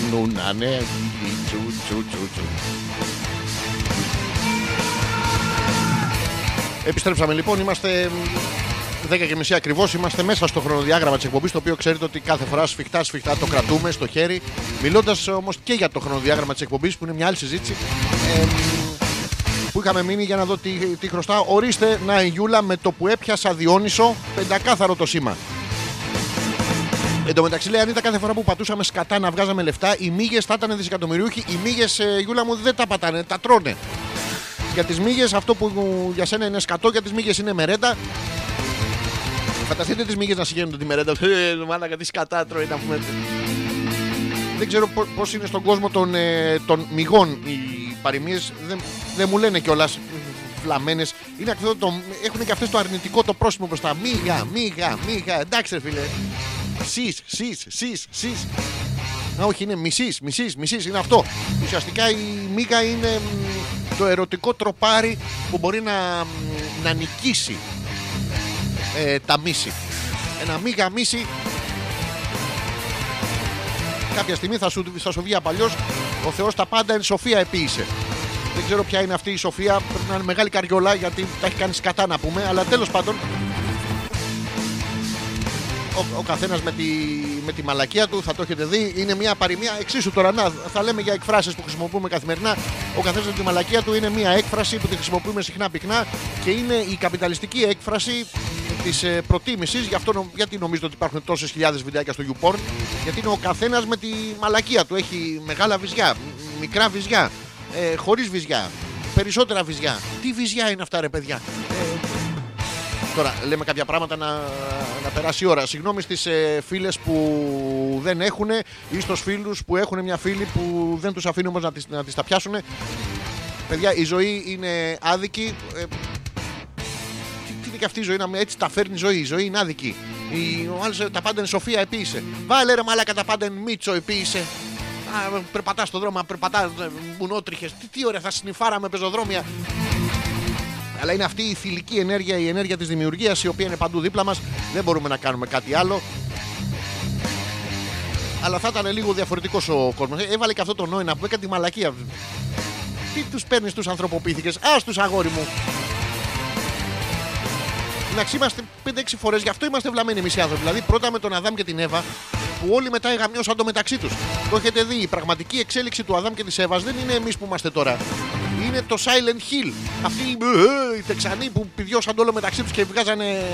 Speaker 2: Κάνουν ανέβει τσου τσου τσου τσου. Επιστρέψαμε λοιπόν, είμαστε 10 και μισή ακριβώς. Είμαστε μέσα στο χρονοδιάγραμμα της εκπομπής. Το οποίο ξέρετε ότι κάθε φορά σφιχτά σφιχτά το κρατούμε στο χέρι. Μιλώντας όμως και για το χρονοδιάγραμμα της εκπομπής που είναι μια άλλη συζήτηση. Ε, που είχαμε μείνει για να δω τι, τι χρωστά. Ορίστε, να η Γιούλα με το που έπιασα Διόνυσο, πεντακάθαρο το σήμα. Εν τω μεταξύ, λέει, αν ήταν κάθε φορά που πατούσαμε σκατά να βγάζαμε λεφτά, οι μύγες θα ήταν δισεκατομμυριούχοι. Οι μύγες, Γιούλα μου, δεν τα πατάνε, τα τρώνε. Για τις μύγες, αυτό που για σένα είναι σκατό, για τις μύγες είναι μερέντα. Φανταστείτε τις μύγες να συγχαίνονται τη μερέντα. Ε, Μάλακα, τι σκατά τρώει να πούμε. Δεν ξέρω πώς είναι στον κόσμο των, ε, των μυγών οι παροιμίες. Δεν, δεν μου λένε κιόλας φλαμμένε. Είναι αυτό το, έχουν και αυτές το αρνητικό το πρόσημο μπροστά. Μίγα, μίγα, μίγα. Εντάξει, ρε φίλε. Σεις, σεις, σεις, σεις. Να, όχι, είναι μισής, μισής, μισής. Είναι αυτό. Ουσιαστικά η μίγα είναι μ, το ερωτικό τροπάρι που μπορεί να, μ, να νικήσει ε, τα μίση. Ένα μίγα μίση. Κάποια στιγμή θα σου, θα σου βγει απαλλιώ. Ο Θεός τα πάντα εν σοφία επίησε. Δεν ξέρω ποια είναι αυτή η σοφία. Πρέπει να είναι μεγάλη καριόλα γιατί τα έχει κάνει σκατά να πούμε. Αλλά τέλος πάντων ο, ο καθένας με τη, με τη μαλακία του, θα το έχετε δει. Είναι μια παροιμία εξίσου τώρα. Να, θα λέμε για εκφράσεις που χρησιμοποιούμε καθημερινά. Ο καθένας με τη μαλακία του είναι μια έκφραση που τη χρησιμοποιούμε συχνά πυκνά και είναι η καπιταλιστική έκφραση της ε, προτίμησης. Γι' αυτό νο- γιατί νομίζετε ότι υπάρχουν τόσες χιλιάδες βιντεάκια στο YouPorn. Γιατί είναι ο καθένας με τη μαλακία του. Έχει μεγάλα βυζιά, μ- μικρά βυζιά, ε, χωρίς βυζιά, περισσότερα βυζιά. Τι βυζιά είναι αυτά, ρε παιδιά; Ε, Τώρα λέμε κάποια πράγματα να, να περάσει η ώρα. Συγγνώμη στις ε, φίλες που δεν έχουν ή στους φίλους που έχουν μια φίλη που δεν τους αφήνουν όμως να τις, να τις τα πιάσουν. Παιδιά, η ζωή είναι άδικη. Ε, τι, τι είναι και αυτή η ζωή, να με- έτσι τα φέρνει η ζωή. Η ζωή είναι άδικη. Η, ο άλλος, ε, τα πάντα είναι σοφία επίησε. Βάλε ρε μαλάκα τα πάντα είναι μίτσο επίησε. Α, περπατάς στον δρόμο, περπατάς μπουνότριχε. Τι, τι ωραία, θα συνυφάραμε πεζοδρόμια. Αλλά είναι αυτή η θηλυκή ενέργεια, η ενέργεια της δημιουργίας, η οποία είναι παντού δίπλα μας. Δεν μπορούμε να κάνουμε κάτι άλλο. Αλλά θα ήταν λίγο διαφορετικός ο κόσμος. Έβαλε και αυτό το νόημα που έκανε τη μαλακία. Τι τους παίρνεις τους ανθρωποποιήθηκες; Α τους αγόρι μου. Εντάξει, είμαστε 5-6 φορές, γι' αυτό είμαστε βλαμμένοι εμείς οι άνθρωποι. Δηλαδή, πρώτα με τον Αδάμ και την Εύα, που όλοι μετά εγαμιώσαν το μεταξύ τους. Το έχετε δει. Η πραγματική εξέλιξη του Αδάμ και της Εύας δεν είναι εμείς που είμαστε τώρα. Είναι το Silent Hill. Αυτοί οι, ε, οι Τεξανοί που πηδιώσαν το όλο μεταξύ τους και βγάζανε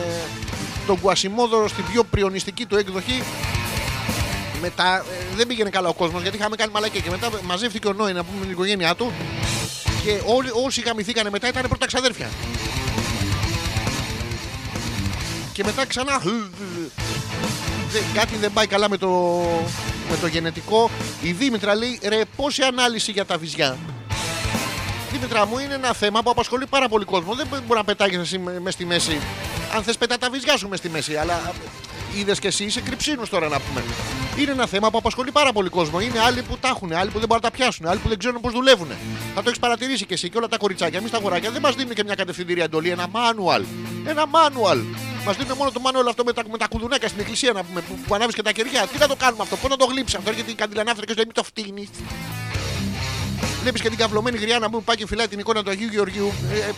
Speaker 2: τον Κουασιμόδωρο στην πιο πριονιστική του έκδοχη. Μετά ε, δεν πήγαινε καλά ο κόσμος γιατί είχαμε κάνει μαλακία. Και μετά μαζεύτηκε ο Νόη να πούμε με την οικογένειά του. Και όλοι, όσοι γαμηθήκανε μετά ήταν πρώτα ξαδέρφια. Και μετά ξανά. Δεν- κάτι δεν πάει καλά με το, με το γενετικό. Η Δήμητρα λέει ρε, πόση ανάλυση για τα βυζιά. Δήμητρα μου είναι ένα θέμα που απασχολεί πάρα πολύ κόσμο. Δεν μπορεί να πετάγει εσύ μες στη μέση. Αν θες, πετά τα βυζιά σου μες στη μέση. Αλλά είδες και εσύ είσαι κρυψίνου τώρα να πούμε. Είναι ένα θέμα που απασχολεί πάρα πολύ κόσμο. Είναι άλλοι που τα έχουν, άλλοι που δεν μπορούν να τα πιάσουν, άλλοι που δεν ξέρουν πώς δουλεύουν. Θα το έχεις παρατηρήσει και εσύ και όλα τα κοριτσάκια. Εμείς τα αγοράκια δεν μας δίνουν και μια κατευθυντήρια εντολή, ένα manual. Ένα manual. Μας δίνουν μόνο το manual αυτό με τα, με τα κουδουνάκια στην εκκλησία να πούμε, που, που ανάβεις και τα κεριά. Τι να το κάνουμε αυτό, πώς να το γλύψεις αυτό, γιατί η καντιλανάφρυκα και στο μην το φτύνεις. Βλέπεις και την καυλωμένη γριά να πούμε πάει και φυλάει την εικόνα του Αγίου Γεωργίου. Ε,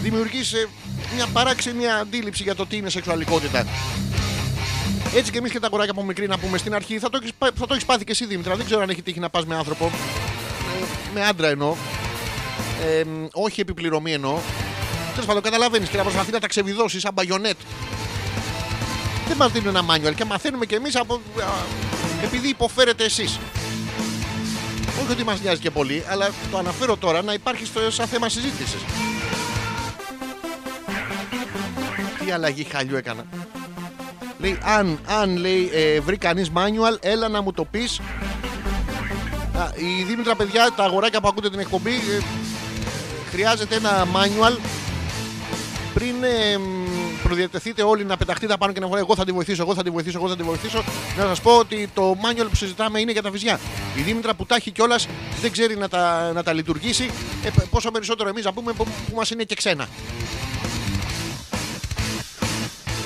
Speaker 2: Δημιουργείς μια παράξενη αντίληψη για το τι είναι σεξουαλικότητα. Έτσι και εμείς και τα κοράκια από μικρή να πούμε στην αρχή θα το έχεις θα το έχεις πάθει και εσύ Δήμητρα. Δεν ξέρω αν έχει τύχει να πας με άνθρωπο. Ε, με άντρα εννοώ. Ε, μ, όχι επιπληρωμή εννοώ. Τέλος πάντων, καταλαβαίνεις και να προσπαθεί να τα ξεβιδώσεις σαν μπαγιονέτ. Δεν μας δίνουν ένα μάνιουαλ και μαθαίνουμε κι εμείς από. α, επειδή υποφέρετε εσείς. Όχι ότι μας νοιάζει και πολύ, αλλά το αναφέρω τώρα να υπάρχει στο, σαν θέμα συζήτησης. Τι αλλαγή χαλιού έκανα. Λέει, αν, αν λέει, ε, βρει κανείς manual, έλα να μου το πεις. Η Δήμητρα, παιδιά, τα αγοράκια που ακούτε την εκπομπή, ε, χρειάζεται ένα manual πριν ε, μ, προδιατεθείτε όλοι να πεταχτείτε πάνω και να βγάλετε εγώ θα τη βοηθήσω, εγώ θα τη βοηθήσω, εγώ θα τη βοηθήσω. Να σας πω ότι το manual που συζητάμε είναι για τα βυζιά. Η Δήμητρα που τα έχει κιόλας δεν ξέρει να τα, να τα λειτουργήσει. Ε, πόσο περισσότερο εμείς να πούμε που, που μας είναι και ξένα.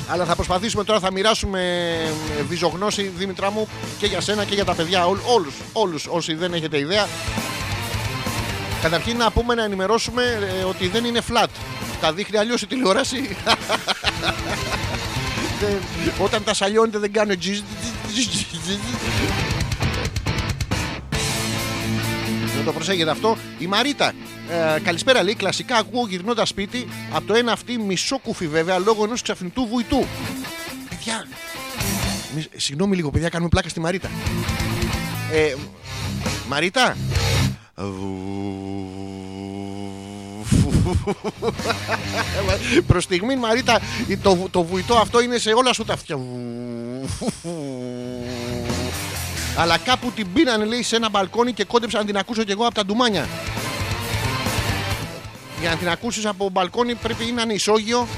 Speaker 2: Αλλά θα προσπαθήσουμε τώρα, θα μοιράσουμε ε, βυζογνώση, Δήμητρά μου, και για σένα και για τα παιδιά. Όλ, όλους, όλους όσοι δεν έχετε ιδέα. Καταρχήν να πούμε να ενημερώσουμε ε, ότι δεν είναι flat. Τα δείχνει αλλιώς η τηλεόραση. [laughs] Δεν- Όταν τα σαλιώνετε δεν κάνουν τζιζ, τζιζ, τζιζ, τζιζ. Δεν το προσέχετε αυτό. Η Μαρίτα. Ε, καλησπέρα λέει. Κλασικά ακούω γυρνώντας σπίτι από το ένα αυτή μισό κουφί βέβαια λόγω ενός ξαφνητού βουητού. Παιδιά. μη- Συγγνώμη λίγο, παιδιά, κάνουμε πλάκα στη Μαρίτα. Ε, Μαρίτα; Προς στιγμή, Μαρίτα, το, το βουητό αυτό είναι σε όλα σου τα αυτιά. Αλλά κάπου την πήραν, λέει, σε ένα μπαλκόνι και κόντεψα να την ακούσω κι εγώ από τα ντουμάνια. Για να την ακούσεις από μπαλκόνι πρέπει ή να είναι ισόγειο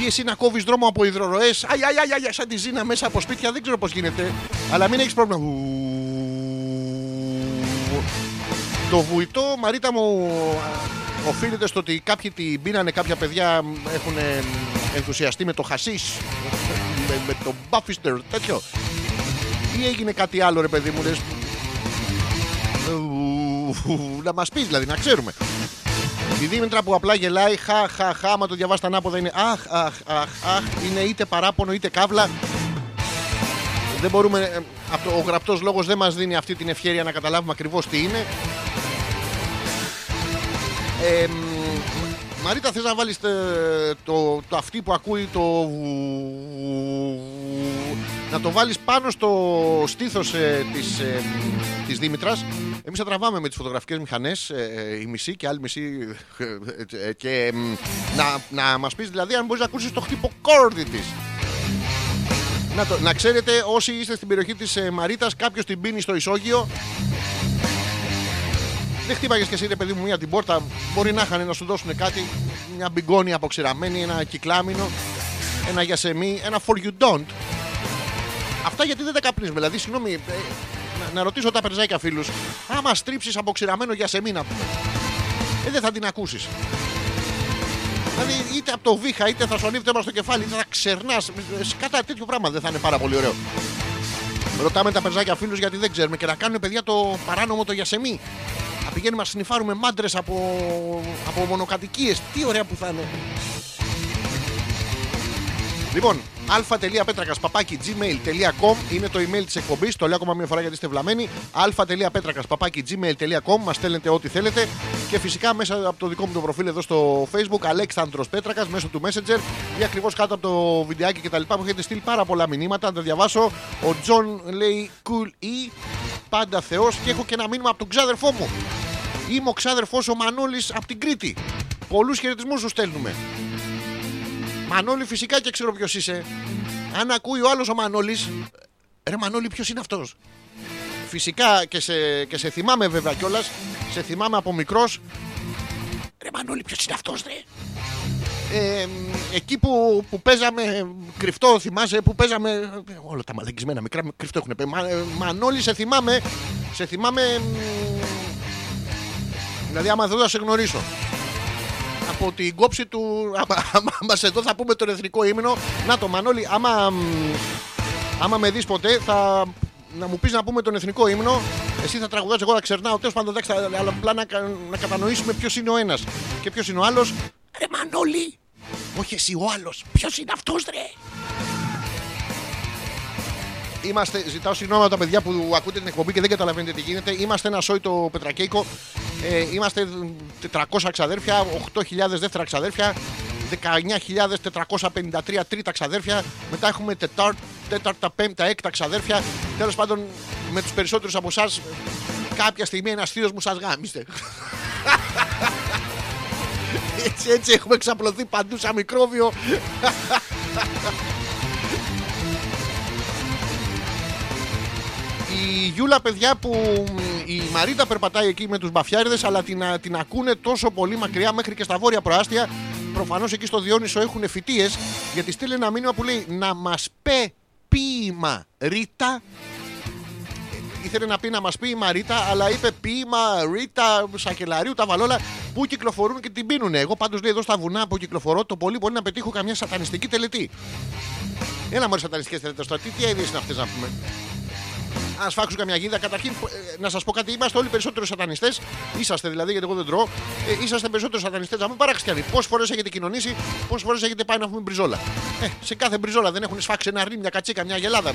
Speaker 2: ή εσύ να κόβεις δρόμο από υδροροές. Αϊ, αϊ, αϊ, αϊ, σαν τη ζήνα μέσα από σπίτια, δεν ξέρω πώς γίνεται. Αλλά μην έχεις πρόβλημα. Το βουητό, Μαρίτα μου, οφείλεται στο ότι κάποιοι την πίνανε, κάποια παιδιά έχουν ενθουσιαστεί με το χασίς, με, με το μπάφιστερ, τέτοιο. Ή έγινε κάτι άλλο, ρε παιδί μου, λες. Να μας πεις δηλαδή, να ξέρουμε. Η Δήμητρα που απλά γελάει, χα, χα, χα, άμα το διαβάσει τα ανάποδα είναι αχ, αχ, αχ, αχ, είναι είτε παράπονο είτε καύλα. Δεν μπορούμε, ε, αυτό, ο γραπτός λόγος δεν μας δίνει αυτή την ευχαίρεια να καταλάβουμε ακριβώς τι είναι. Ε, μ, Μαρίτα, θες να βάλεις ε, το, το αυτή που ακούει το... Να το βάλεις πάνω στο στήθος ε, της, ε, της Δήμητρας. Εμείς θα τραβάμε με τις φωτογραφικές μηχανές, ε, ε, η μισή και άλλη μισή. ε, ε, και μ, να, να μας πεις δηλαδή αν μπορείς να ακούσεις το χτυποκόρδι της. Να, το, να ξέρετε, όσοι είστε στην περιοχή της ε, Μαρίτας, κάποιος την πίνει στο ισόγειο. Δεν χτύπαγες και εσύ, ρε παιδί μου, μία την πόρτα. Μπορεί να είχαν να σου δώσουν κάτι. Μια μπιγκόνια αποξηραμένη, ένα κυκλάμινο, ένα γιασεμί, ένα for you don't. Αυτά γιατί δεν τα καπνίζουμε. Δηλαδή, συγγνώμη, ε, να, να ρωτήσω τα περζάκια φίλους. Άμα στρίψεις αποξηραμένο γιασεμί να πούμε. Ε, δεν θα την ακούσεις. Δηλαδή, είτε από το βήχα, είτε θα σου ανοίγει το αίμα στο κεφάλι, είτε θα ξερνάς. Κατά τέτοιο πράγμα δεν θα είναι πάρα πολύ ωραίο. Ρωτάμε τα περζάκια φίλους γιατί δεν ξέρουμε και να κάνουν παιδιά το παράνομο το γιασεμί. Να πηγαίνουμε να συνυφάρουμε μάντρες από, από μονοκατοικίες. Τι ωραία που θα είναι. Λοιπόν, αλφα.πέτρακα παπάκι gmail.com είναι το email της εκπομπής. Το λέω ακόμα μια φορά γιατί είστε βλαμμένοι. αλφα.πέτρακα παπάκι gmail.com μας στέλνετε ό,τι θέλετε. Και φυσικά μέσα από το δικό μου το προφίλ εδώ στο facebook Αλέξανδρος Πέτρακας μέσω του Messenger ή ακριβώς κάτω από το βιντεάκι κτλ. Μου έχετε στείλει πάρα πολλά μηνύματα. Να τα διαβάσω. Ο Τζον λέει cool e πάντα Θεός και έχω και ένα μήνυμα από τον ξάδερφό μου. Είμαι ο ξάδερφός ο Μανώλης από την Κρήτη. Πολλούς χαιρετισμούς σου στέλνουμε. Μανώλη, φυσικά και ξέρω ποιος είσαι. Αν ακούει ο άλλος ο Μανώλης. Ρε Μανώλη, ποιος είναι αυτός; Φυσικά και σε, και σε θυμάμαι βέβαια κιόλας. Σε θυμάμαι από μικρός. Ρε Μανώλη, ποιος είναι αυτός, ρε; Ε, εκεί που, που παίζαμε κρυφτό, θυμάσαι που παίζαμε. Όλα τα μαλακισμένα μικρά κρυφτό έχουν πει. Μα, ε, Μανώλη, σε θυμάμαι. Σε θυμάμαι. μ, Δηλαδή, άμα δεν θα σε γνωρίσω από την κόψη του. Άμα, άμα μας εδώ θα πούμε τον εθνικό ύμνο. Να το Μανώλη, άμα, μ, άμα με δεις ποτέ θα να μου πεις να πούμε τον εθνικό ύμνο. Εσύ θα τραγουδάς, εγώ θα ξερνάω. Τέλος πάντων, εντάξει, θα- αλλά απλά να, κα- να κατανοήσουμε ποιος είναι ο ένας και ποιος είναι ο άλλος. Ρε Μανώλη, όχι εσύ ο άλλος. Ποιος είναι αυτός ρε. Είμαστε, ζητάω συγγνώμη από τα παιδιά που ακούτε την εκπομπή και δεν καταλαβαίνετε τι γίνεται. Είμαστε ένα σόι το πετρακέικο. Ε, είμαστε 400 ξαδέρφια, 8.000 δεύτερα ξαδέρφια, 19.453 τρίτα ξαδέρφια. Μετά έχουμε τετάρ, τέταρτα, πέμπτα, έκτα ξαδέρφια. Τέλος πάντων, με τους περισσότερους από εσάς, κάποια στιγμή ένας θείος μου σας γάμισε. [laughs] έτσι, έτσι έχουμε ξαπλωθεί παντού σαν μικρόβιο. [laughs] η Γιούλα, παιδιά, που μ, η Μαρίτα περπατάει εκεί με τους μπαφιάριδες, αλλά την, α- την ακούνε τόσο πολύ μακριά μέχρι και στα βόρεια προάστια. Προφανώς εκεί στο Διόνυσο έχουν φοιτίες, γιατί στείλει ένα μήνυμα που λέει Να μας πέ ποίημα Ρίτα. Ε, Ήθελε να πει να μας πει η Μαρίτα, αλλά είπε ποίημα Ρίτα Σακελαρίου, τα βαλόλα, Πού κυκλοφορούν και την πίνουν. Εγώ πάντως λέει εδώ στα βουνά που κυκλοφορώ, το πολύ μπορεί να πετύχω καμιά σατανιστική τελετή. Έλα μόλι σατανιστικές τελετές τώρα. Τι, τι αειδίε είναι αυτές να πούμε. Α φάξουν καμιά γίδα. Καταρχήν, ε, να σας πω κάτι, είμαστε όλοι περισσότερο σατανιστές. Είσαστε δηλαδή, γιατί εγώ δεν τρώω. Ε, είσαστε περισσότερο σατανιστές. Να μην παρά χριστιανοί. Πόσες φορές έχετε κοινωνήσει, πόσες φορές έχετε πάει να πούμε μπριζόλα. Ε, σε κάθε μπριζόλα δεν έχουν σφάξει ένα ρήμ, μια κατσίκα, μια γελάδα.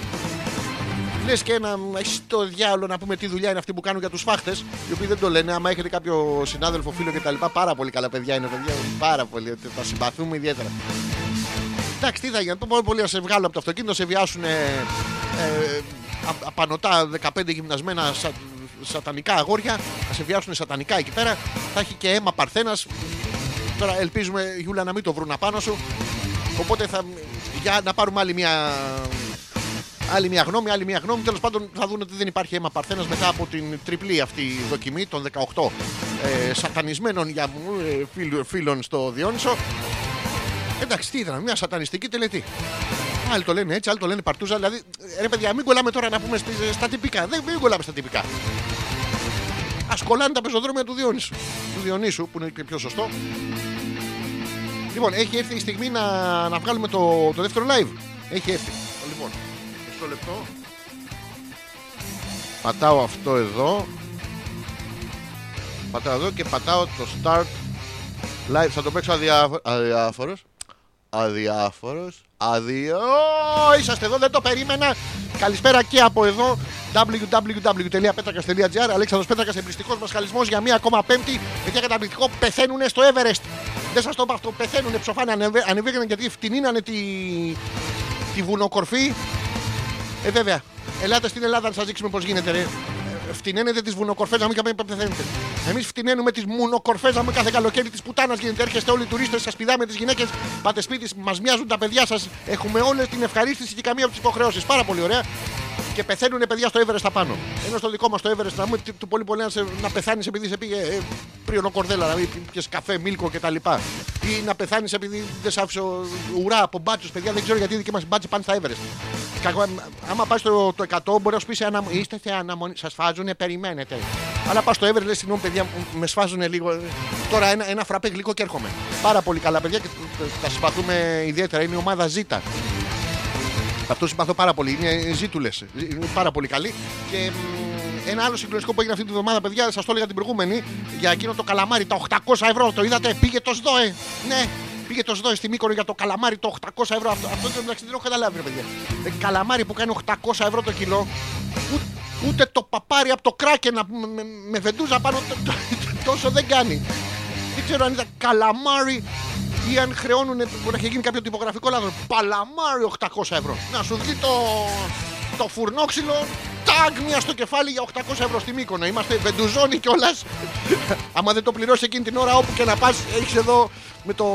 Speaker 2: Λες και ένα. Έχει το διάλογο να πούμε τι δουλειά είναι αυτή που κάνουν για τους φάχτες, οι οποίοι δεν το λένε. Άμα έχετε κάποιο συνάδελφο, φίλο κτλ. Πάρα πολύ καλά παιδιά είναι, παιδιά. Πάρα πολύ. ότι Τα συμπαθούμε ιδιαίτερα. Εντάξει, τι θα γίνει. Το πολύ πολύ να σε βγάλω από το αυτοκίνητο, σε βιάσουν ε, ε, α- απανοτά 15 γυμνασμένα σα, σατανικά αγόρια. Θα σε βιάσουν σατανικά εκεί πέρα. Θα έχει και αίμα παρθένας. Τώρα ελπίζουμε, Γιούλα, να μην το βρουν απάνω σου. Οπότε θα, για να πάρουμε άλλη μια, άλλη μια γνώμη, άλλη μια γνώμη. Τέλος πάντων θα δουν ότι δεν υπάρχει αίμα παρθένας μετά από την τριπλή αυτή δοκιμή των 18 ε, σατανισμένων για μου, ε, φίλου- φίλων στο Διόνυσο. Εντάξει, τι ήταν, μια σατανιστική τελετή. Άλλοι το λένε έτσι, άλλοι το λένε παρτούζα. Δηλαδή, ρε παιδιά, μην κολλάμε τώρα να πούμε στις- στα τυπικά. Δεν μην κολλάμε στα τυπικά. Α κολλάνε τα πεζοδρόμια του Διόνυσου. Του Διονύσου, που είναι και πιο σωστό. Λοιπόν, έχει έρθει η στιγμή να, να βγάλουμε το, το δεύτερο live. Έχει έρθει. Λοιπόν, μισό λεπτό. Πατάω αυτό εδώ. Πατάω εδώ και πατάω το start live. Θα το παίξω αδιάφο... αδιάφορος. Αδιάφορος. Αδιο... Είσαστε εδώ, δεν το περίμενα. Καλησπέρα και από εδώ. www.petrakas.gr Αλέξανδρος Πέτρακας, εμπριστικός μας χαλισμός για μία ακόμα πέμπτη. Παιδιά καταπληκτικό, πεθαίνουνε στο Everest. Δεν σας το είπα αυτό, πεθαίνουνε, ψοφάνε, ανεβα... ανεβήκανε γιατί φτηνίνανε τη, τη βουνοκορφή. Ε, βέβαια. Ελάτε στην Ελλάδα να σας δείξουμε πώς γίνεται, ρε. Ε, Φτηνένετε τις βουνοκορφές να μην καμία πεθαίνετε. Εμείς φτηνένουμε τις μουνοκορφές να μην κάθε καλοκαίρι της πουτάνας γίνεται. Έρχεστε όλοι οι τουρίστες, σας πηδάμε τις γυναίκες. Πάτε σπίτι, μας μοιάζουν τα παιδιά σας. Έχουμε όλες την ευχαρίστηση και καμία από τις υποχρεώσεις. Πάρα πολύ ωραία. Και πεθαίνουν παιδιά στο Everest απάνω. Ενώ στο δικό μας το Everest να, μου, τι- του πολύ πολύ να, σε- να πεθάνεις επειδή σε πήγε ε, πριονοκορδέλα, να μην πιες καφέ, μίλκο κτλ. Ή να πεθάνεις επειδή δεν σ' άφησε ο ουρά από μπάτσους, παιδιά. Δεν ξέρω γιατί οι δικοί μας μπάτσοι πάνε στα Everest. Κακό, άμα πας το, το 100, μπορεί να σου πει σε αναμονή. Είστε σε αναμονή. Σας φάζουνε, περιμένετε. Αλλά πας στο Everest, λες συγγνώμη, παιδιά, μ- με σφάζουν λίγο. ε, Τώρα ένα, ένα φραπέ γλυκό και έρχομαι. Πάρα πολύ καλά, παιδιά, και τα συμπαθούμε ιδιαίτερα. Είναι η ομάδα Z. Αυτό συμπαθώ πάρα πολύ. Είναι ζήτουλες. Είναι πάρα πολύ καλή. Και μ, ένα άλλο συγκλονιστικό που έγινε αυτή τη βδομάδα, παιδιά, σας το έλεγα την προηγούμενη, για εκείνο το καλαμάρι, τα 800 ευρώ. Το είδατε, πήγε το ΣΔΟΕ. Ναι, πήγε το ΣΔΟΕ στη Μύκονο για το καλαμάρι το 800 ευρώ. Αυτό, αυτό το μεταξύ δεν έχω καταλάβει, ρε παιδιά. Ε, καλαμάρι που κάνει 800 ευρώ το κιλό, ούτε, ούτε το παπάρι από το κράκενα με, με, με βεντούζα πάνω το- το- τόσο δεν κάνει. Δεν ξέρω αν ήταν καλαμάρι ή αν χρεώνουν. Μπορεί να έχει γίνει κάποιο τυπογραφικό λάθος. Παλαμάρι 800 ευρώ. Να σου βγει το, το φουρνόξυλο. Τάγκ μια στο κεφάλι για 800 ευρώ στη Μύκονο. Είμαστε βεντουζόνοι κιόλας. [laughs] Άμα δεν το πληρώσει εκείνη την ώρα όπου και να πας, έχεις εδώ με το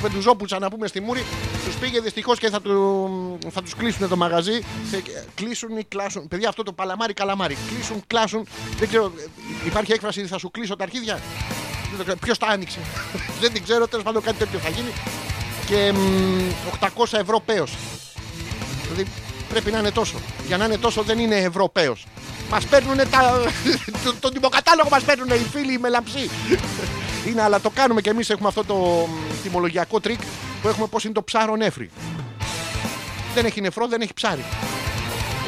Speaker 2: βεντουζόπουλτσα να πούμε στη μούρη. Τους πήγε δυστυχώς και θα, του, θα τους κλείσουν το μαγαζί. Ε, Κλείσουν ή κλάσουν. Παιδιά, αυτό το παλαμάρι καλαμάρι. Κλείσουν, κλάσουν. Δεν ξέρω, ε, υπάρχει έκφραση θα σου κλείσω τα αρχίδια; Ποιος τα άνοιξε. [laughs] Δεν την ξέρω, τέλος πάντων κάτι τέτοιο θα γίνει. Και μ, 800 ευρώ πέος. Δηλαδή πρέπει να είναι τόσο. Για να είναι τόσο δεν είναι Ευρωπαίος. Μας παίρνουν τα. [laughs] το- τον τιμοκατάλογο μας παίρνουν οι φίλοι οι μελαμψοί. [laughs] είναι, αλλά το κάνουμε και εμείς έχουμε αυτό το μ, τιμολογιακό τρικ που έχουμε πώς είναι το ψαρονέφρι. Δεν έχει νεφρό, δεν έχει ψάρι.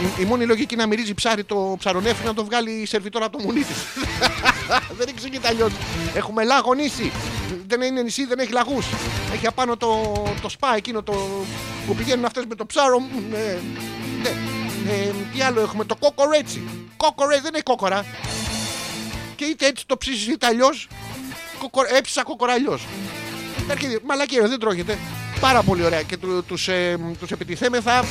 Speaker 2: Η, η μόνη λογική είναι να μυρίζει ψάρι το ψαρονέφρι να το βγάλει η σερβιτόρα από το μουνί της. [laughs] δεν εξηγείται αλλιώς. Έχουμε Λαγονήσι. Δεν είναι νησί, δεν έχει λαγούς. Έχει απάνω το, το σπα εκείνο το, που πηγαίνουν αυτές με το ψάρο. Μ, ε, ναι. Ε, τι άλλο έχουμε, το κόκορέτσι. Κόκορέ, δεν είναι κόκορα. Και είτε έτσι το ψήσεις είτε αλλιώς. Έψησα κόκορα αλλιώς. Μαλακία, δεν τρώγεται. Πάρα πολύ ωραία. Και του τους, ε, τους επιτιθέμεθα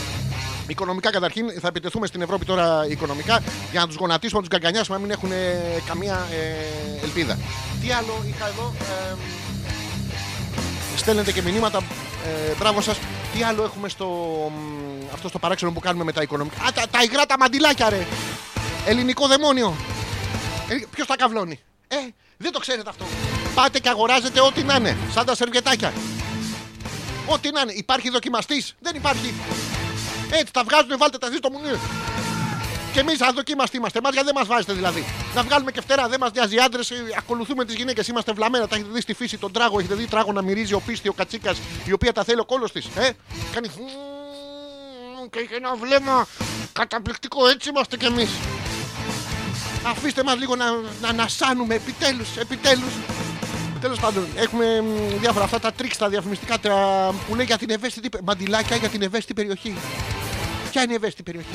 Speaker 2: Οικονομικά καταρχήν θα επιτεθούμε στην Ευρώπη τώρα οικονομικά για να τους γονατίσουμε, να τους γκαγκανιάσουμε, να μην έχουν ε, καμία ε, ελπίδα. Τι άλλο είχα εδώ. Ε, στέλνετε και μηνύματα. Ε, μπράβο σας. Τι άλλο έχουμε στο, μ, αυτό στο παράξενο που κάνουμε με τα οικονομικά; Α, τα, τα υγρά τα μαντιλάκια, ρε. Ελληνικό δαιμόνιο. Ε, Ποιος τα καυλώνει. Ε, δεν το ξέρετε αυτό. Πάτε και αγοράζετε ό,τι να είναι. Σαν τα σερβιετάκια. Ό,τι να είναι. Υπάρχει δοκιμαστής; Δεν υπάρχει. Έτσι τα βγάζουν, βάλτε τα δει στο μουνί. Και εμείς αδοκίμαστοι είμαστε. Εμά γιατί δεν μας βάζετε δηλαδή. Να βγάλουμε και φτερά, δεν μας νοιάζει. Οι άντρες ακολουθούμε τις γυναίκες. Είμαστε βλαμμένα. Τα έχετε δει στη φύση τον τράγο. Έχετε δει τράγο να μυρίζει ο πίστη, ο κατσίκας, η οποία τα θέλει ο κόλος της. Ε; Κάνει. φου- Και έχει ένα βλέμμα καταπληκτικό. Έτσι είμαστε κι εμείς. Αφήστε μας λίγο να, να ανασάνουμε επιτέλους, επιτέλους. Τέλος πάντων, έχουμε μ, διάφορα αυτά τα τρίξ, τα διαφημιστικά τα, που λέει για την ευαίσθητη πε- μαντιλάκια για την ευαίσθητη περιοχή. Ποια είναι η ευαίσθητη περιοχή;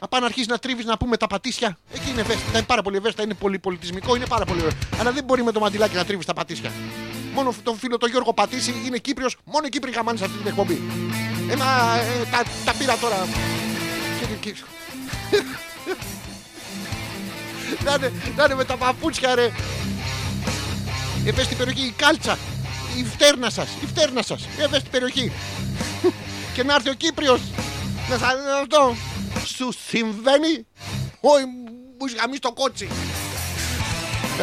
Speaker 2: Να πάει να αρχίσεις να τρίβεις να πούμε τα πατήσια. Εκεί είναι ευαίσθητα, είναι πάρα πολύ ευαίσθητα, είναι πολύ πολιτισμικό, είναι πάρα πολύ ωραίο. Αλλά δεν μπορεί με το μαντιλάκι να τρίβεις τα πατήσια. Μόνο τον φίλο τον Γιώργο Πατήσι είναι Κύπριος, μόνο οι Κύπροι γαμάνε σε αυτή την εκπομπή. Ε, μα, ε, τα, τα πήρα τώρα. Και- και- [laughs] να είναι, να είναι με τα παπούτσια ρε. Ευαίσθητη περιοχή, η κάλτσα. Η φτέρνα σας, η φτέρνα σας. Η ευαίσθητη περιοχή. [laughs] και να έρθει ο Κύπριος να σας αυτό. Σου συμβαίνει; Όχι, μου έχει γαμίσει το κότσι.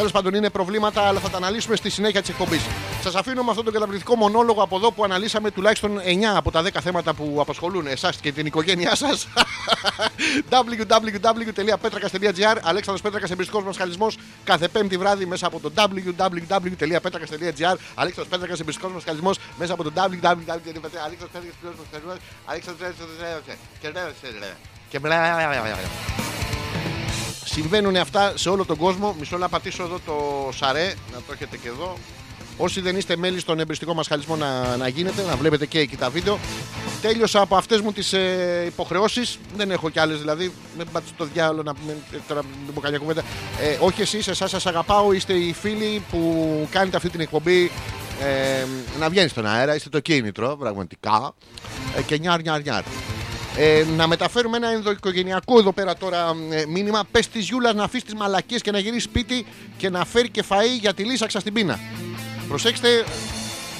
Speaker 2: Τέλο πάντων, είναι προβλήματα, αλλά θα τα αναλύσουμε στη συνέχεια τη εκπομπή. Σα αφήνω με αυτόν τον καταπληκτικό μονόλογο από εδώ που αναλύσαμε τουλάχιστον 9 από τα 10 θέματα που απασχολούν εσά και την οικογένειά σα. www.petrakas.gr Αλέξανδρος Πέτρακας εμπριστικός μας χαλισμός κάθε πέμπτη βράδυ μέσα από το www.petrakas.gr Αλέξανδρος Πέτρακας εμπριστικός μας χαλισμός μέσα από το www.petrakas.gr και Συμβαίνουν αυτά σε όλο τον κόσμο. Μισό να πατήσω εδώ το σαρέ, να το έχετε και εδώ. Όσοι δεν είστε μέλη στον εμπριστικό μας χαλισμό να, να γίνετε, να βλέπετε και εκεί τα βίντεο. Τέλειωσα από αυτές μου τις ε, υποχρεώσεις. Δεν έχω κι άλλες δηλαδή. Με πάτε στο διάλογο να πούμε. ε, Τώρα δεν πω καμιά κουβέντα. Ε, όχι εσείς, εσάς σας αγαπάω. Είστε οι φίλοι που κάνετε αυτή την εκπομπή ε, να βγαίνεις στον αέρα. Είστε το κίνητρο, πραγματικά. Ε, και νιάρ, νιάρ, νιάρ. Ε, να μεταφέρουμε ένα ενδοοικογενειακό εδώ πέρα τώρα ε, μήνυμα. Πες της Γιούλας να αφήσεις τις μαλακίες και να γυρίσεις σπίτι και να φέρει και φαΐ για τη λύσαξα στην πείνα. Προσέξτε,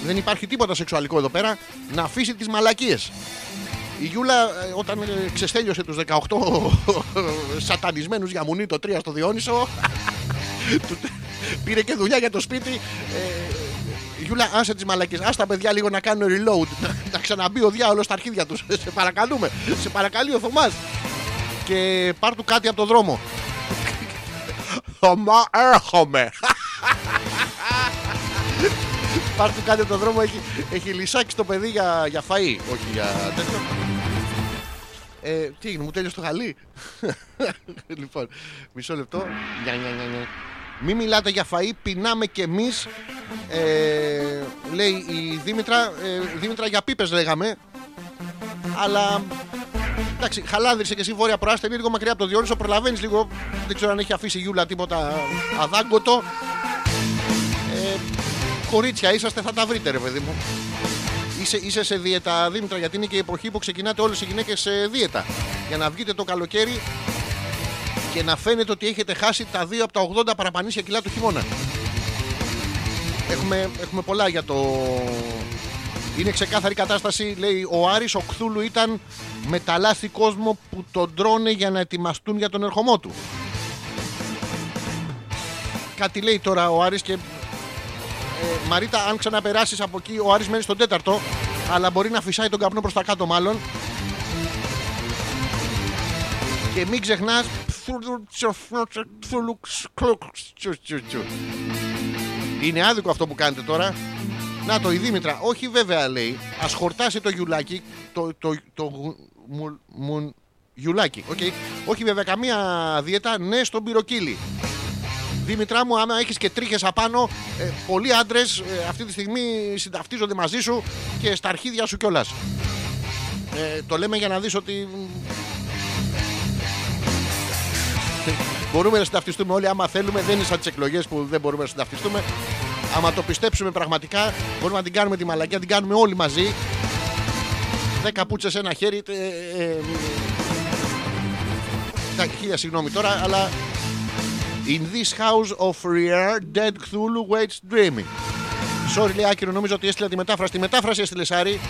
Speaker 2: δεν υπάρχει τίποτα σεξουαλικό εδώ πέρα. Να αφήσει τις μαλακίες. Η Γιούλα ε, όταν ε, ξεστέλειωσε τους 18 [laughs] σατανισμένους για μουνί το 3 στο Διόνυσο [laughs] του- πήρε και δουλειά για το σπίτι ε, Γιούλα, άσε τις μαλακίε. Άσε τα παιδιά λίγο να κάνουν reload. Να, να ξαναμπεί ο διάολος στα αρχίδια τους. [laughs] σε παρακαλούμε. Σε παρακαλεί ο Θωμάς. Και πάρ του κάτι από το δρόμο. [laughs] Θωμά, έρχομαι. [laughs] πάρ του κάτι από το δρόμο. Έχει, έχει λυσάξει το παιδί για, για φαΐ. Όχι για τέτοιο. Ε, τι έγινε, μου τέλειωσε το χαλί. λοιπόν, μισό λεπτό. Νια, νια, νια, νια. Μην μιλάτε για φαΐ, πεινάμε κι εμείς ε, Λέει η Δήμητρα ε, Δήμητρα για πίπες λέγαμε Αλλά Εντάξει, χαλάνδρισε και εσύ βόρεια προάστα είναι λίγο μακριά από το Διόνυσο. Προλαβαίνεις λίγο. Δεν ξέρω αν έχει αφήσει η Γιούλα τίποτα αδάγκωτο. Ε, κορίτσια είσαστε, θα τα βρείτε, ρε παιδί μου. Είσαι, είσαι σε δίαιτα, Δήμητρα, γιατί είναι και η εποχή που ξεκινάτε όλες οι γυναίκες σε δίαιτα. Για να βγείτε το καλοκαίρι και να φαίνεται ότι έχετε χάσει τα δύο από τα 80 παραπανήσια κιλά του χειμώνα. Έχουμε, έχουμε πολλά για το. Είναι ξεκάθαρη κατάσταση. Λέει ο Άρης, ο Κθούλου ήταν μεταλλάστη κόσμο που τον τρώνε για να ετοιμαστούν για τον ερχομό του. Κάτι λέει τώρα ο Άρης και. Ε, Μαρίτα, αν ξαναπεράσεις από εκεί, ο Άρης μένει στον τέταρτο. Αλλά μπορεί να φυσάει τον καπνό προς τα κάτω, μάλλον. Και μην ξεχνάς. Είναι άδικο αυτό που κάνετε τώρα. Να το η Δήμητρα. Όχι βέβαια λέει. Α χορτάσει το γιουλάκι. Το, το, το, γου- μου, μου- γιουλάκι. οκ. Όχι βέβαια καμία δίαιτα. Ναι στον πυροκύλι. Δήμητρά μου, άμα έχει και τρίχε απάνω, ε, πολλοί άντρε αυτή τη στιγμή συνταυτίζονται μαζί σου και στα αρχίδια σου κιόλα. Ε, το λέμε για να δεις ότι Μπορούμε να συνταυτιστούμε όλοι άμα θέλουμε. Δεν είναι σαν τις εκλογές που δεν μπορούμε να συνταυτιστούμε. Άμα το πιστέψουμε πραγματικά, μπορούμε να την κάνουμε τη μαλακία, να την κάνουμε όλοι μαζί. Δέκα πούτσες σε ένα χέρι. Ε, ε, ε, εντάξει, χίλια συγγνώμη τώρα, αλλά. In this house of rare dead Cthulhu waits dreaming. Sorry, λέει άκυρο, νομίζω ότι έστειλα τη μετάφραση. Τη μετάφραση έστειλε Σάρη.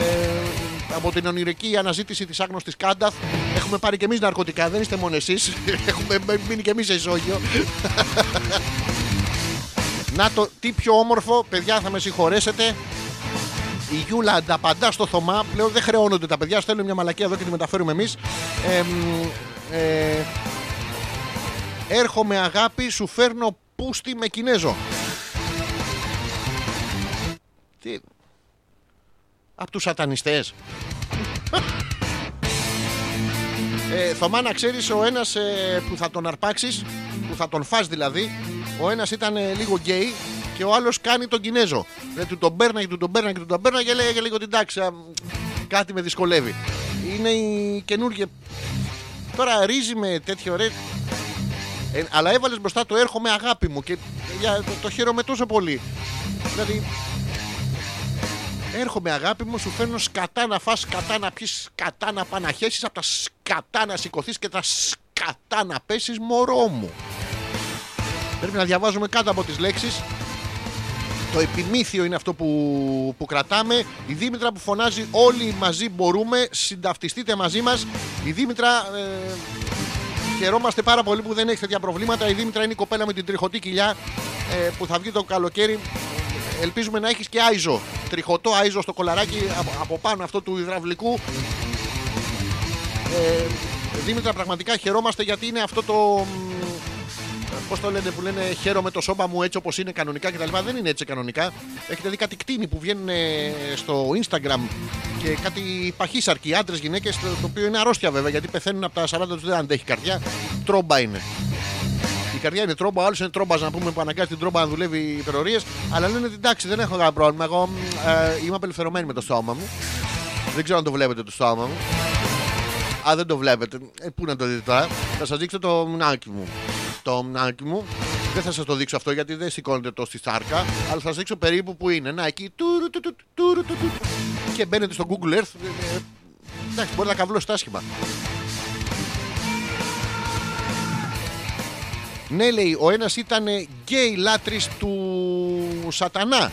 Speaker 2: Ε, από την ονειρική αναζήτηση της άγνωστης Κάνταθ. Έχουμε πάρει και εμείς ναρκωτικά, δεν είστε μόνο εσείς. [laughs] Έχουμε μείνει και εμείς σε ισόγειο. [laughs] Να το, τι πιο όμορφο, παιδιά, θα με συγχωρέσετε. Η Γιούλα ανταπαντά στο Θωμά. Πλέον δεν χρεώνονται τα παιδιά. Στέλνουν μια μαλακία εδώ και τη μεταφέρουμε εμείς. Ε, έρχομαι αγάπη, σου φέρνω πούστη με Κινέζο. Από τους σατανιστές. Ε, Θωμά να ξέρεις ο ένας ε, που θα τον αρπάξεις Που θα τον φας δηλαδή Ο ένας ήταν ε, λίγο γκέι Και ο άλλος κάνει τον Κινέζο. Ε, Του τον πέρναγε, του τον πέρναγε, του τον πέρναγε Και λέγε λίγο την τάξη α, Κάτι με δυσκολεύει. Είναι η καινούργια Τώρα ρίζει με τέτοιο ρε ε, Αλλά έβαλες μπροστά το έρχομαι αγάπη μου Και για, το, το χαίρομαι τόσο πολύ. Δηλαδή Έρχομαι αγάπη μου, σου φέρνω σκατά να φας, σκατά να πιεις, σκατά να παναχέσεις Από τα σκατά να σηκωθείς και τα σκατά να πέσεις μωρό μου Πρέπει να διαβάζουμε κάτω από τις λέξεις το επιμήθειο είναι αυτό που, που κρατάμε. Η Δήμητρα που φωνάζει όλοι μαζί μπορούμε, συνταυτιστείτε μαζί μας. Η Δήμητρα ε, χαιρόμαστε πάρα πολύ που δεν έχει τέτοια προβλήματα. Η Δήμητρα είναι η κοπέλα με την τριχωτή κοιλιά ε, που θα βγει το καλοκαίρι. Ελπίζουμε να έχεις και άιζο. Τριχωτό άιζο στο κολαράκι από, από πάνω αυτό του υδραυλικού. Ε, Δήμητρα, πραγματικά χαιρόμαστε γιατί είναι αυτό το. Πώς το λένε που λένε χαίρομαι το σώμα μου έτσι όπως είναι κανονικά κτλ. Δεν είναι έτσι κανονικά. Έχετε δει κάτι κτίνη που βγαίνουν ε, στο Instagram και κάτι παχύσαρκοι άντρες, γυναίκες, το, το οποίο είναι αρρώστια βέβαια γιατί πεθαίνουν από τα 40 τους δεν αντέχει καρδιά. Τρόμπα είναι. Η καρδιά είναι τρόμπα, ο άλλος είναι τρόμπας να πούμε που αναγκάζει την τρόμπα να δουλεύει υπερορίες. Αλλά λένε ότι εντάξει, δεν έχω κανένα πρόβλημα. Εγώ μ, ε, είμαι απελευθερωμένη με το στόμα μου. Δεν ξέρω αν το βλέπετε το στόμα μου. Α, δεν το βλέπετε. Ε, πού να το δείτε τώρα. Θα σας δείξω το μνάκι μου. Το μνάκι μου. Δεν θα σας το δείξω αυτό γιατί δεν σηκώνεται το στη σάρκα. Αλλά θα σας δείξω περίπου που είναι. Να εκεί. τουρου, του, του, τουρου, του, του. Και μπαίνετε στο Google Earth. ε, ε, Εντάξει, μπορεί να καβλώσει άσχημα. Ναι, λέει, ο ένας ήταν γκέι λάτρης του Σατανά.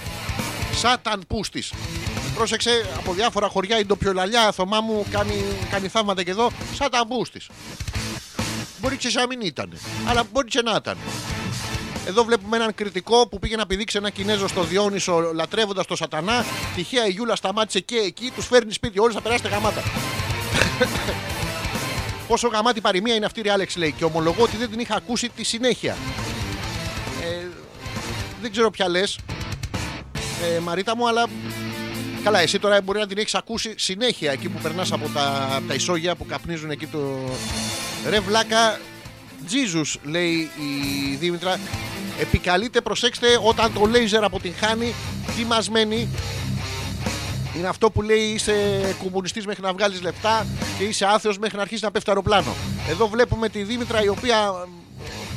Speaker 2: Σάταν πούστης. Πρόσεξε από διάφορα χωριά η ντοπιολαλιά Θωμά μου κάνει, κάνει θαύματα και εδώ. Σάταν πούστης. Μπορεί και σαν να μην ήταν. Αλλά μπορεί και να ήταν. Εδώ βλέπουμε έναν κριτικό που πήγε να πηδήξει ένα Κινέζο στο Διόνυσο λατρεύοντας το Σατανά. Τυχαία η Γιούλα σταμάτησε και εκεί, τους φέρνει σπίτι. Όλοι θα περάσετε γαμάτα. Πόσο γαμάτη παροιμία είναι αυτή η Άλεξ λέει και ομολογώ ότι δεν την είχα ακούσει τη συνέχεια. Ε, δεν ξέρω ποια λες, ε, Μαρίτα μου, αλλά καλά, εσύ τώρα μπορεί να την έχεις ακούσει συνέχεια εκεί που περνάς από τα, από τα ισόγεια που καπνίζουν εκεί το. Ρε βλάκα, Jesus λέει η Δήμητρα. Επικαλείται, προσέξτε, όταν το λέιζερ αποτυγχάνει, τι μας μένει; Είναι αυτό που λέει είσαι κομμουνιστής μέχρι να βγάλεις λεφτά και είσαι άθεος μέχρι να αρχίσεις να πέφτει το αεροπλάνο. Εδώ βλέπουμε τη Δήμητρα η οποία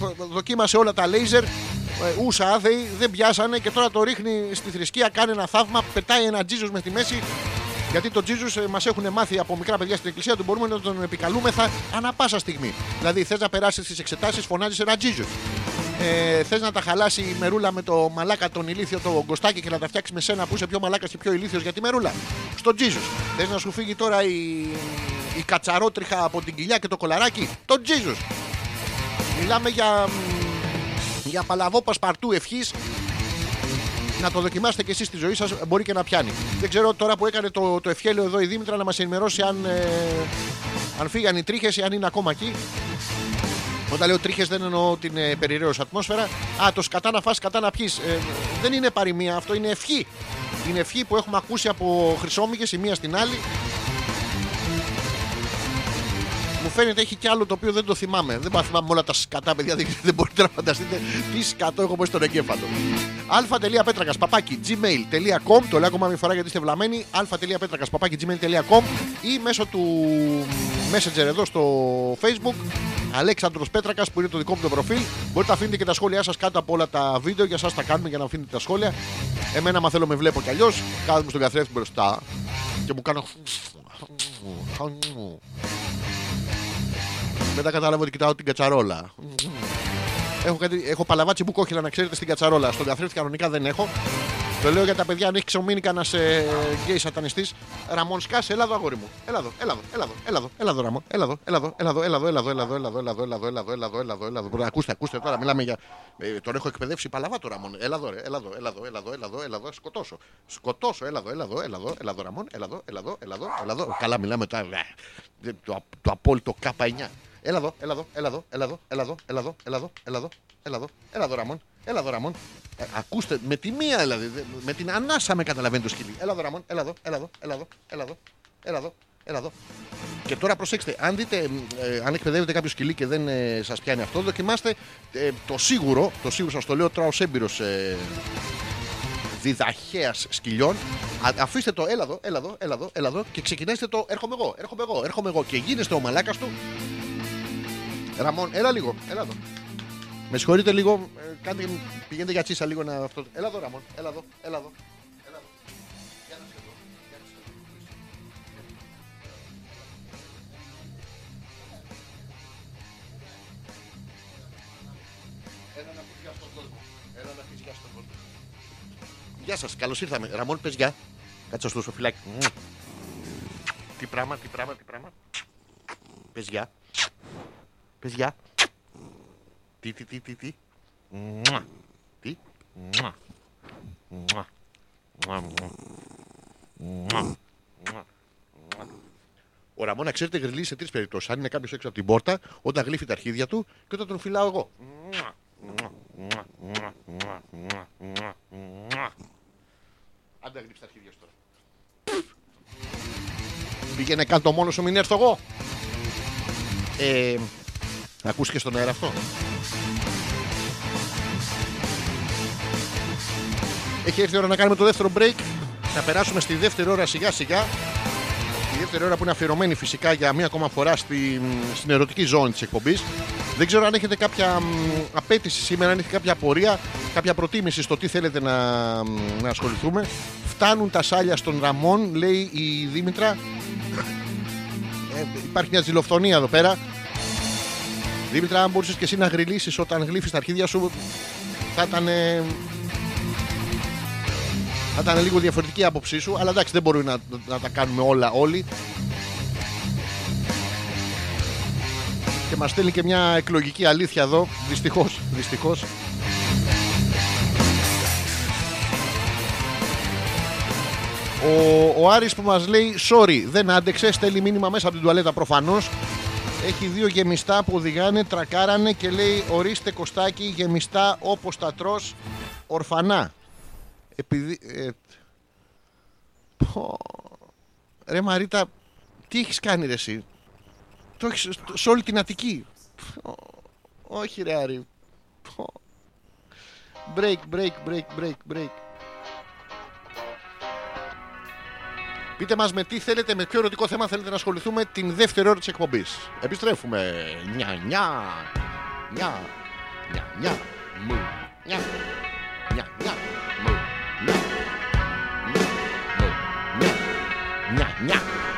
Speaker 2: ε, δοκίμασε όλα τα λέιζερ, ε, ούσα άθεοι, δεν πιάσανε και τώρα το ρίχνει στη θρησκεία, κάνει ένα θαύμα, πετάει ένα τζίζος με τη μέση γιατί τον Τζίζους μας έχουν μάθει από μικρά παιδιά στην εκκλησία ότι μπορούμε να τον επικαλούμεθα ανά πάσα στιγμή. Δηλαδή, θες να περάσεις τι εξετάσεις, φωνάζεις ένα Τζίζους. Ε, θες να τα χαλάσει η μερούλα με το μαλάκα τον ηλίθιο το γκοστάκι και να τα φτιάξει με σένα που είσαι πιο μαλάκας και πιο ηλίθιος; Για τη μερούλα. Στον Τζίζου. Θες να σου φύγει τώρα η, η κατσαρότριχα από την κοιλιά και το κολαράκι; Τον Τζίζου. Μιλάμε για, μ, για παλαβό πασπαρτού ευχής να το δοκιμάσετε και εσείς στη ζωή σας, μπορεί και να πιάνει. Δεν ξέρω τώρα που έκανε το, το ευχέλιο εδώ η Δήμητρα να μας ενημερώσει αν, ε, αν φύγαν οι τρίχες ή αν είναι ακόμα εκεί. Όταν λέω τρίχες δεν εννοώ την ε, περιραίωση ατμόσφαιρα. Α, το σκατά να φας, σκατά να πιει. Ε, δεν είναι παροιμία, αυτό είναι ευχή. Είναι ευχή που έχουμε ακούσει από χρυσόμυγες η μία στην άλλη. Μου φαίνεται έχει κι άλλο το οποίο δεν το θυμάμαι. Δεν πάω να θυμάμαι όλα τα σκατά, παιδιά. Δεν, δεν μπορείτε να φανταστείτε τι σκατό έχω μέσα στον εγκέφαλο. αλφα.πέτρακας παπάκι gmail.com Το λέω ακόμα μια φορά γιατί είστε βλαμμένοι. αλφα.πέτρακας παπάκι gmail.com ή μέσω του Messenger εδώ στο Facebook. Αλέξανδρος Πέτρακας που είναι το δικό μου το προφίλ. Μπορείτε να αφήνετε και τα σχόλιά σας κάτω από όλα τα βίντεο. Για σας τα κάνουμε για να αφήνετε τα σχόλια. Εμένα, μα θέλω, με βλέπω κι αλλιώς. Κάθομαι στον καθρέφτη μπροστά και μου κάνω. Μετά κατάλαβα ότι κοιτάω την κατσαρόλα. Έχω, κάτι, έχω παλαβάτσι μπουκόχυλα να ξέρετε στην κατσαρόλα. Στον καθρέφτη κανονικά δεν έχω. Το λέω για τα παιδιά, αν έχει ξεμείνει κανένα ε, γκέι σατανιστή. Ραμόν, σκάσε, έλα εδώ, αγόρι μου. Έλα εδώ, έλα εδώ, έλα εδώ, έλα εδώ, έλα εδώ, Ραμόν. Έλα εδώ, έλα εδώ, έλα εδώ, έλα εδώ, έλα εδώ, έλα εδώ, έλα εδώ, έλα εδώ, έλα εδώ, έλα εδώ, έλα εδώ, έλα εδώ, έλα εδώ. Ακούστε, ακούστε τώρα, μιλάμε για. Ε, τον έχω εκπαιδεύσει παλαβά το Ραμόν. Έλα εδώ, ρε, έλα εδώ, έλα εδώ, έλα εδώ, έλα εδώ, έλα εδώ, σκοτώσω. Σκοτώσω, έλα εδώ, έλα εδώ, έλα εδώ, έλα εδώ, Ραμόν, έλα εδώ, έλα εδώ, έλα εδώ, έλα εδώ. Καλά, μιλάμε τώρα. ε, Το, το απόλυτο K9. Έλα εδώ, έλα εδώ, έλα εδώ, έλα εδώ, έλα εδώ, έλα εδώ, έλα εδώ, έλα εδώ, έλα εδώ, έλα εδώ, Ραμόν. Έλα εδώ, Ραμόν. Ε, ακούστε, με τη μία δηλαδή, δε- με την ανάσα με καταλαβαίνει το σκυλί. Έλα εδώ, Ραμόν, έλα εδώ, έλα εδώ, έλα εδώ, έλα εδώ, έλα εδώ, έλα εδώ. Και τώρα προσέξτε, αν δείτε, ε, αν εκπαιδεύετε κάποιο σκυλί και δεν ε, σα πιάνει αυτό, δοκιμάστε ε, το σίγουρο, το σίγουρο σα το λέω τώρα ω έμπειρο ε, διδαχέα σκυλιών. Α, αφήστε το, έλα εδώ, έλα εδώ, έλα εδώ, έλα εδώ και ξεκινάστε το έρχομαι εγώ, έρχομαι εγώ, έρχομαι εγώ και γίνεστε ο μαλάκα του. Ραμόν, έλα λίγο. Έλα εδώ. Με συγχωρείτε λίγο. Ε, κάντε, πηγαίνετε για τσίσα λίγο να αυτό. Έλα εδώ, Ραμόν. Έλα εδώ. Έλα εδώ. Γεια σας, καλώς ήρθαμε. Ραμόν, πες γεια. Κάτσε στο σοφυλάκι. Τι πράγμα, τι πράγμα, τι πράγμα. Πες γεια. Παιδιά. Τι, τι, τι, τι, τι. Μουα. Τι. Μουα. Μουα. Μουα. Μουα. Ο Ραμόνα, ξέρετε, γριλεί σε τρει περιπτώσει. Αν είναι κάποιο έξω από την πόρτα, όταν γλύφει τα αρχίδια του και όταν τον φυλάω εγώ. Άντε γλύψει τα αρχίδια σου τώρα. Πήγαινε κάτω μόνο σου, μην έρθω εγώ. Ε, ακούς και στον αέρα αυτό. Έχει έρθει η ώρα να κάνουμε το δεύτερο break. Να περάσουμε στη δεύτερη ώρα σιγά σιγά. Η δεύτερη ώρα που είναι αφιερωμένη φυσικά για μία ακόμα φορά στην, στην ερωτική ζώνη της εκπομπής. Δεν ξέρω αν έχετε κάποια μ, απέτηση σήμερα, αν έχετε κάποια απορία, κάποια προτίμηση στο τι θέλετε να, μ, να ασχοληθούμε. Φτάνουν τα σάλια στον Ραμόν, λέει η Δήμητρα. Ε, υπάρχει μια ζηλοφθονία εδώ πέρα. Δήμητρα, αν μπορούσες και εσύ να γριλήσει όταν γλύφεις τα αρχίδια σου, θα ήταν. ε, θα ήταν λίγο διαφορετική η άποψή σου, αλλά εντάξει δεν μπορούμε να, να τα κάνουμε όλα όλοι. Και μας στέλνει και μια εκλογική αλήθεια εδώ, δυστυχώς, δυστυχώς. Ο, ο Άρης που μας λέει sorry δεν άντεξε, στέλνει μήνυμα μέσα από την τουαλέτα προφανώς. Έχει δύο γεμιστά που οδηγάνε, τρακάρανε και λέει ορίστε κοστάκι γεμιστά όπως τα τρως ορφανά. Επειδή... ε, πω. Ρε Μαρίτα, τι έχεις κάνει ρε εσύ; Το έχεις στο- σε όλη την Αττική. Πω. Όχι ρε Άρη. Πω. Break, break, break, break, break. Πείτε μας με τι θέλετε, με ποιο ερωτικό θέμα θέλετε να ασχοληθούμε την δεύτερη ώρα της εκπομπής. Επιστρέφουμε. Νιά, νιά. Νιά. Νιά, νιά. Μου. Νιά. Νιά, νιά. Μου. Νιά. Νιά, νιά.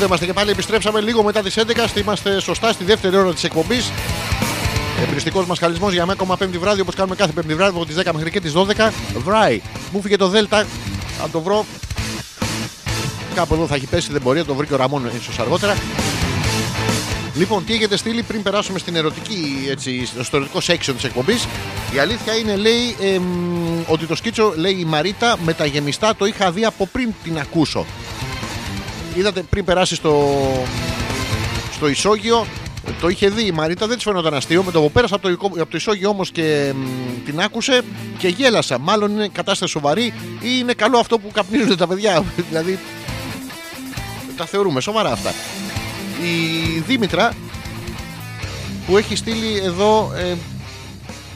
Speaker 2: Εδώ είμαστε και πάλι, επιστρέψαμε λίγο μετά τις 11. Είμαστε σωστά στη δεύτερη ώρα της εκπομπής. Εμπριστικός μας χαλισμό για μια ακόμα πέμπτη βράδυ όπως κάνουμε κάθε πέμπτη βράδυ από τις 10 μέχρι και τις 12. Βράει. Μου φύγε το Δέλτα. Αν το βρω. Κάπου εδώ θα έχει πέσει, δεν μπορεί, να το βρει και ο Ραμόν ίσως αργότερα. Λοιπόν, τι έχετε στείλει πριν περάσουμε στην ερωτική, έτσι, στο ερωτικό section της εκπομπής. Η αλήθεια είναι, λέει, εμ, ότι το σκίτσο, λέει η Μαρίτα, με τα γεμιστά το είχα δει από πριν την ακούσω. Είδατε πριν περάσει στο, στο ισόγειο, το είχε δει η Μαρίτα, δεν της φαίνονταν αστείο. Με το που πέρασα από το, οικό- από το ισόγειο όμως και μ, την άκουσε και γέλασα. Μάλλον είναι κατάσταση σοβαρή ή είναι καλό αυτό που καπνίζουν τα παιδιά. [laughs] δηλαδή. Τα θεωρούμε σοβαρά αυτά. Η Δήμητρα που έχει στείλει εδώ. Ε,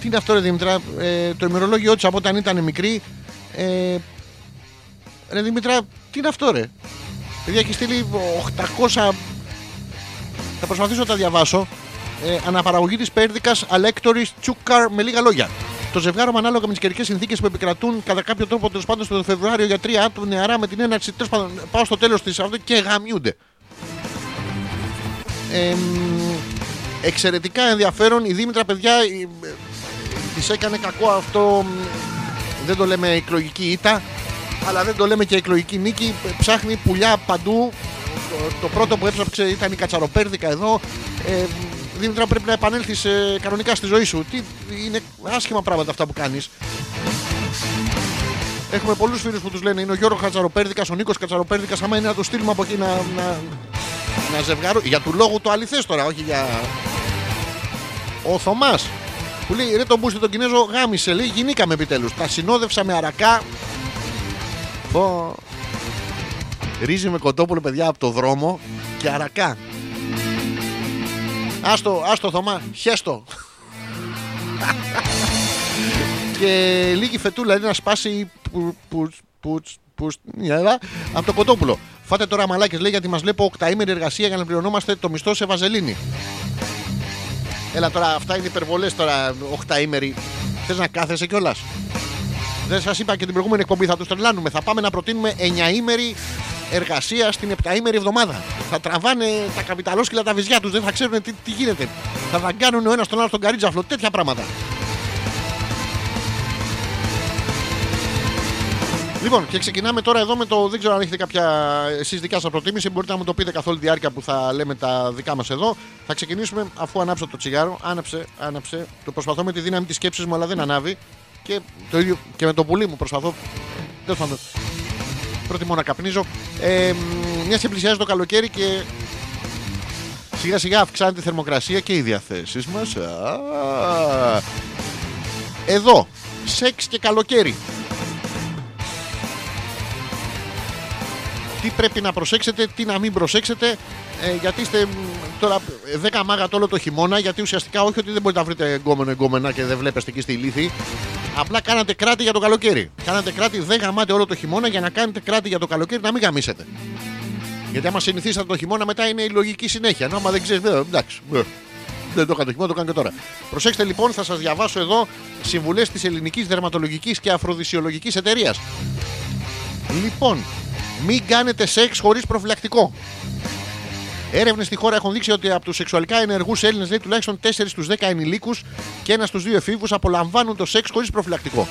Speaker 2: τι είναι αυτό, ρε Δήμητρα, ε, το ημερολόγιο της από όταν ήταν μικρή. Ε, ρε Δήμητρα, τι είναι αυτό, ρε; Παιδιά έχει στείλει 800 θα προσπαθήσω να τα διαβάσω. Ε, αναπαραγωγή της Πέρδικας Αλέκτορη Τσούκαρ με λίγα λόγια. Το ζευγάρωμα ανάλογα με τις καιρικές συνθήκες που επικρατούν κατά κάποιο τρόπο τέλος πάντων στο Φεβρουάριο για τρία άτομα νεαρά με την έναρξη τέλος πάντων πάω στο τέλος της αυτό και γαμιούνται. Ε, μ, εξαιρετικά ενδιαφέρον. Η Δήμητρα, παιδιά, της έκανε κακό αυτό. μ, Δεν το λέμε εκλογική ήττα, αλλά δεν το λέμε και εκλογική νίκη. Ψάχνει πουλιά παντού. Το, το πρώτο που έψαξε ήταν η κατσαροπέρδικα εδώ. Ε, Δήμητρα, πρέπει να επανέλθεις κανονικά στη ζωή σου. Τι, είναι άσχημα πράγματα αυτά που κάνεις. Έχουμε πολλούς φίλους που τους λένε είναι ο Γιώργος Κατσαροπέρδικας, ο Νίκος Κατσαροπέρδικας. Άμα είναι να το στείλουμε από εκεί να, να, να ζευγάρω. Για του λόγου το αληθές τώρα, όχι για. Ο Θωμάς που λέει ρε τον μπούστι τον Κινέζο γάμισε. Λέει γινήκαμε επιτέλους. Τα συνόδευσα με αρακά. Πω. Ρύζι με κοτόπουλο, παιδιά, από το δρόμο και αρακά. Άστο, άστο Θωμά, χέστο. [laughs] και λίγη φετούλα είναι να σπάσει που, που, που, που, νιάδα, από το κοτόπουλο. Φάτε τώρα μαλάκες λέει γιατί μας βλέπω οκταήμερη εργασία για να πληρωνόμαστε το μισθό σε βαζελίνη. Έλα τώρα, αυτά είναι υπερβολές τώρα, οκταήμερη. Θες να κάθεσαι κιόλας; Δεν σας είπα και την προηγούμενη εκπομπή, θα τους τρελάνουμε. Θα πάμε να προτείνουμε 9ήμερη εργασία στην 7ήμερη εβδομάδα. Θα τραβάνε τα καπιταλόσκυλα τα βυζιά τους, δεν θα ξέρουν τι, τι γίνεται. Θα δαγκάνουν ο ένας τον άλλο στον καρίτζαφλο, τέτοια πράγματα. Λοιπόν, και ξεκινάμε τώρα εδώ με το. Δεν ξέρω αν έχετε κάποια εσείς δικιά σας προτίμηση. Μπορείτε να μου το πείτε καθ' όλη τη διάρκεια που θα λέμε τα δικά μας εδώ. Θα ξεκινήσουμε αφού ανάψω το τσιγάρο. Άναψε, άναψε. Το προσπαθώ με τη δύναμη της σκέψης μου, αλλά δεν ανάβει. Και το ίδιο και με το πουλί μου προσπαθώ. Τέλος πάντων. Προτιμώ να καπνίζω. Ε, μια και πλησιάζει το καλοκαίρι και σιγά σιγά αυξάνεται η θερμοκρασία και οι διαθέσεις μας. Εδώ. Σεξ και καλοκαίρι. τι πρέπει να προσέξετε, τι να μην προσέξετε. Ε, γιατί είστε μ, τώρα 10 μάγα όλο το χειμώνα. Γιατί ουσιαστικά όχι ότι δεν μπορείτε να βρείτε εγκόμενο εγκόμενα και δεν βλέπεστε εκεί στη λύθη. Απλά κάνατε κράτη για το καλοκαίρι. Κάνατε κράτη, δεν γαμάτε όλο το χειμώνα για να κάνετε κράτη για το καλοκαίρι να μην γαμίσετε. Γιατί άμα συνηθίσατε το χειμώνα μετά είναι η λογική συνέχεια. Ενώ άμα δεν ξέρεις, εντάξει. ε, Δεν το έκανα το χειμώνα, το κάνω και τώρα. Προσέξτε λοιπόν, θα σας διαβάσω εδώ συμβουλές της Ελληνικής Δερματολογικής και Αφροδισιολογικής Εταιρείας. Λοιπόν, μην κάνετε σεξ χωρίς προφυλακτικό. Έρευνες στη χώρα έχουν δείξει ότι από τους σεξουαλικά ενεργούς Έλληνες λέει τουλάχιστον 4 στους 10 ενηλίκους και ένας στους 2 εφήβους απολαμβάνουν το σεξ χωρίς προφυλακτικό.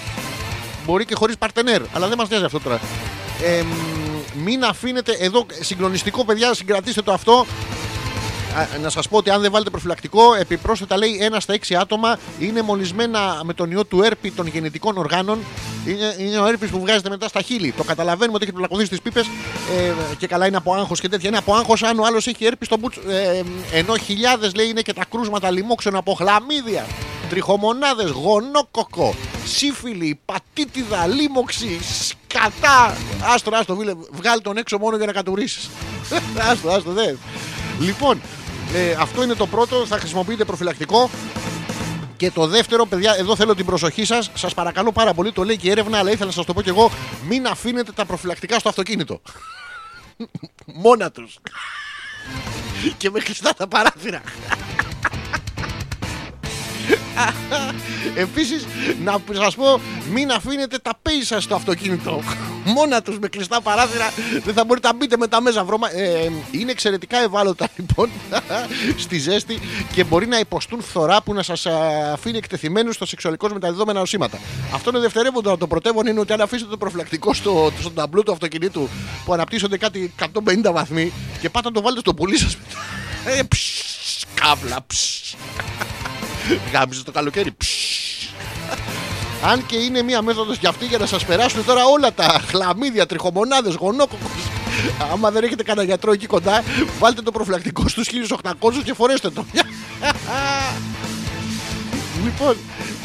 Speaker 2: Μπορεί και χωρίς παρτενέρ, αλλά δεν μας νοιάζει αυτό τώρα. Ε, μ, μην αφήνετε εδώ συγκλονιστικό, παιδιά, συγκρατήστε το αυτό. Α, να σας πω ότι αν δεν βάλετε προφυλακτικό, επιπρόσθετα λέει ένα στα έξι άτομα είναι μολυσμένα με τον ιό του έρπη των γεννητικών οργάνων. Είναι, είναι ο έρπης που βγάζεται μετά στα χείλη. Το καταλαβαίνουμε ότι έχει πλακωθεί στις πίπες ε, και καλά είναι από άγχος και τέτοια. Είναι από άγχος αν ο άλλος έχει έρπη στο μπούτσο. Ε, ενώ χιλιάδες λέει είναι και τα κρούσματα λοιμόξεων από χλαμίδια, τριχομονάδες, γονόκοκο, σύφυλλη, πατήτιδα, λίμωξη, σκατά. Άστο, άστο, βίλε, βγάλει τον έξω μόνο για να κατουρίσεις. [laughs] άστο, άστο, δε. Λοιπόν, ε, αυτό είναι το πρώτο. Θα χρησιμοποιείτε προφυλακτικό. Και το δεύτερο, παιδιά, εδώ θέλω την προσοχή σας. Σας παρακαλώ πάρα πολύ, το λέει και η έρευνα, αλλά ήθελα να σας το πω κι εγώ. Μην αφήνετε τα προφυλακτικά στο αυτοκίνητο. [laughs] Μόνα τους. [laughs] και με κλειστά τα παράθυρα. [laughs] Επίσης, να σας πω, μην αφήνετε τα πέι σα στο αυτοκίνητο. Μόνα τους με κλειστά παράθυρα. Δεν θα μπορείτε να μπείτε με τα μέσα βρώμα. Ε, είναι εξαιρετικά ευάλωτα [laughs] λοιπόν στη ζέστη και μπορεί να υποστούν φθορά που να σας αφήνει εκτεθειμένους στο σεξουαλικώ μεταδιδόμενα νοσήματα. Αυτό είναι δευτερεύοντο. Το πρωτεύον είναι ότι αν αφήσετε το προφυλακτικό στο, στο ταμπλού του αυτοκινήτου που αναπτύσσονται κάτι 150 βαθμοί και πάτε να το βάλετε στο πουλί σας. [laughs] Ε, ψ, καύλα. ψ. Γάμιζε το καλοκαίρι. ψ. Αν και είναι μία μέθοδος για αυτή για να σας περάσουν τώρα όλα τα χλαμίδια, τριχομονάδες, γονόκοκους. Άμα δεν έχετε κανένα γιατρό εκεί κοντά, βάλτε το προφυλακτικό στους 1800 και φορέστε το. λοιπόν,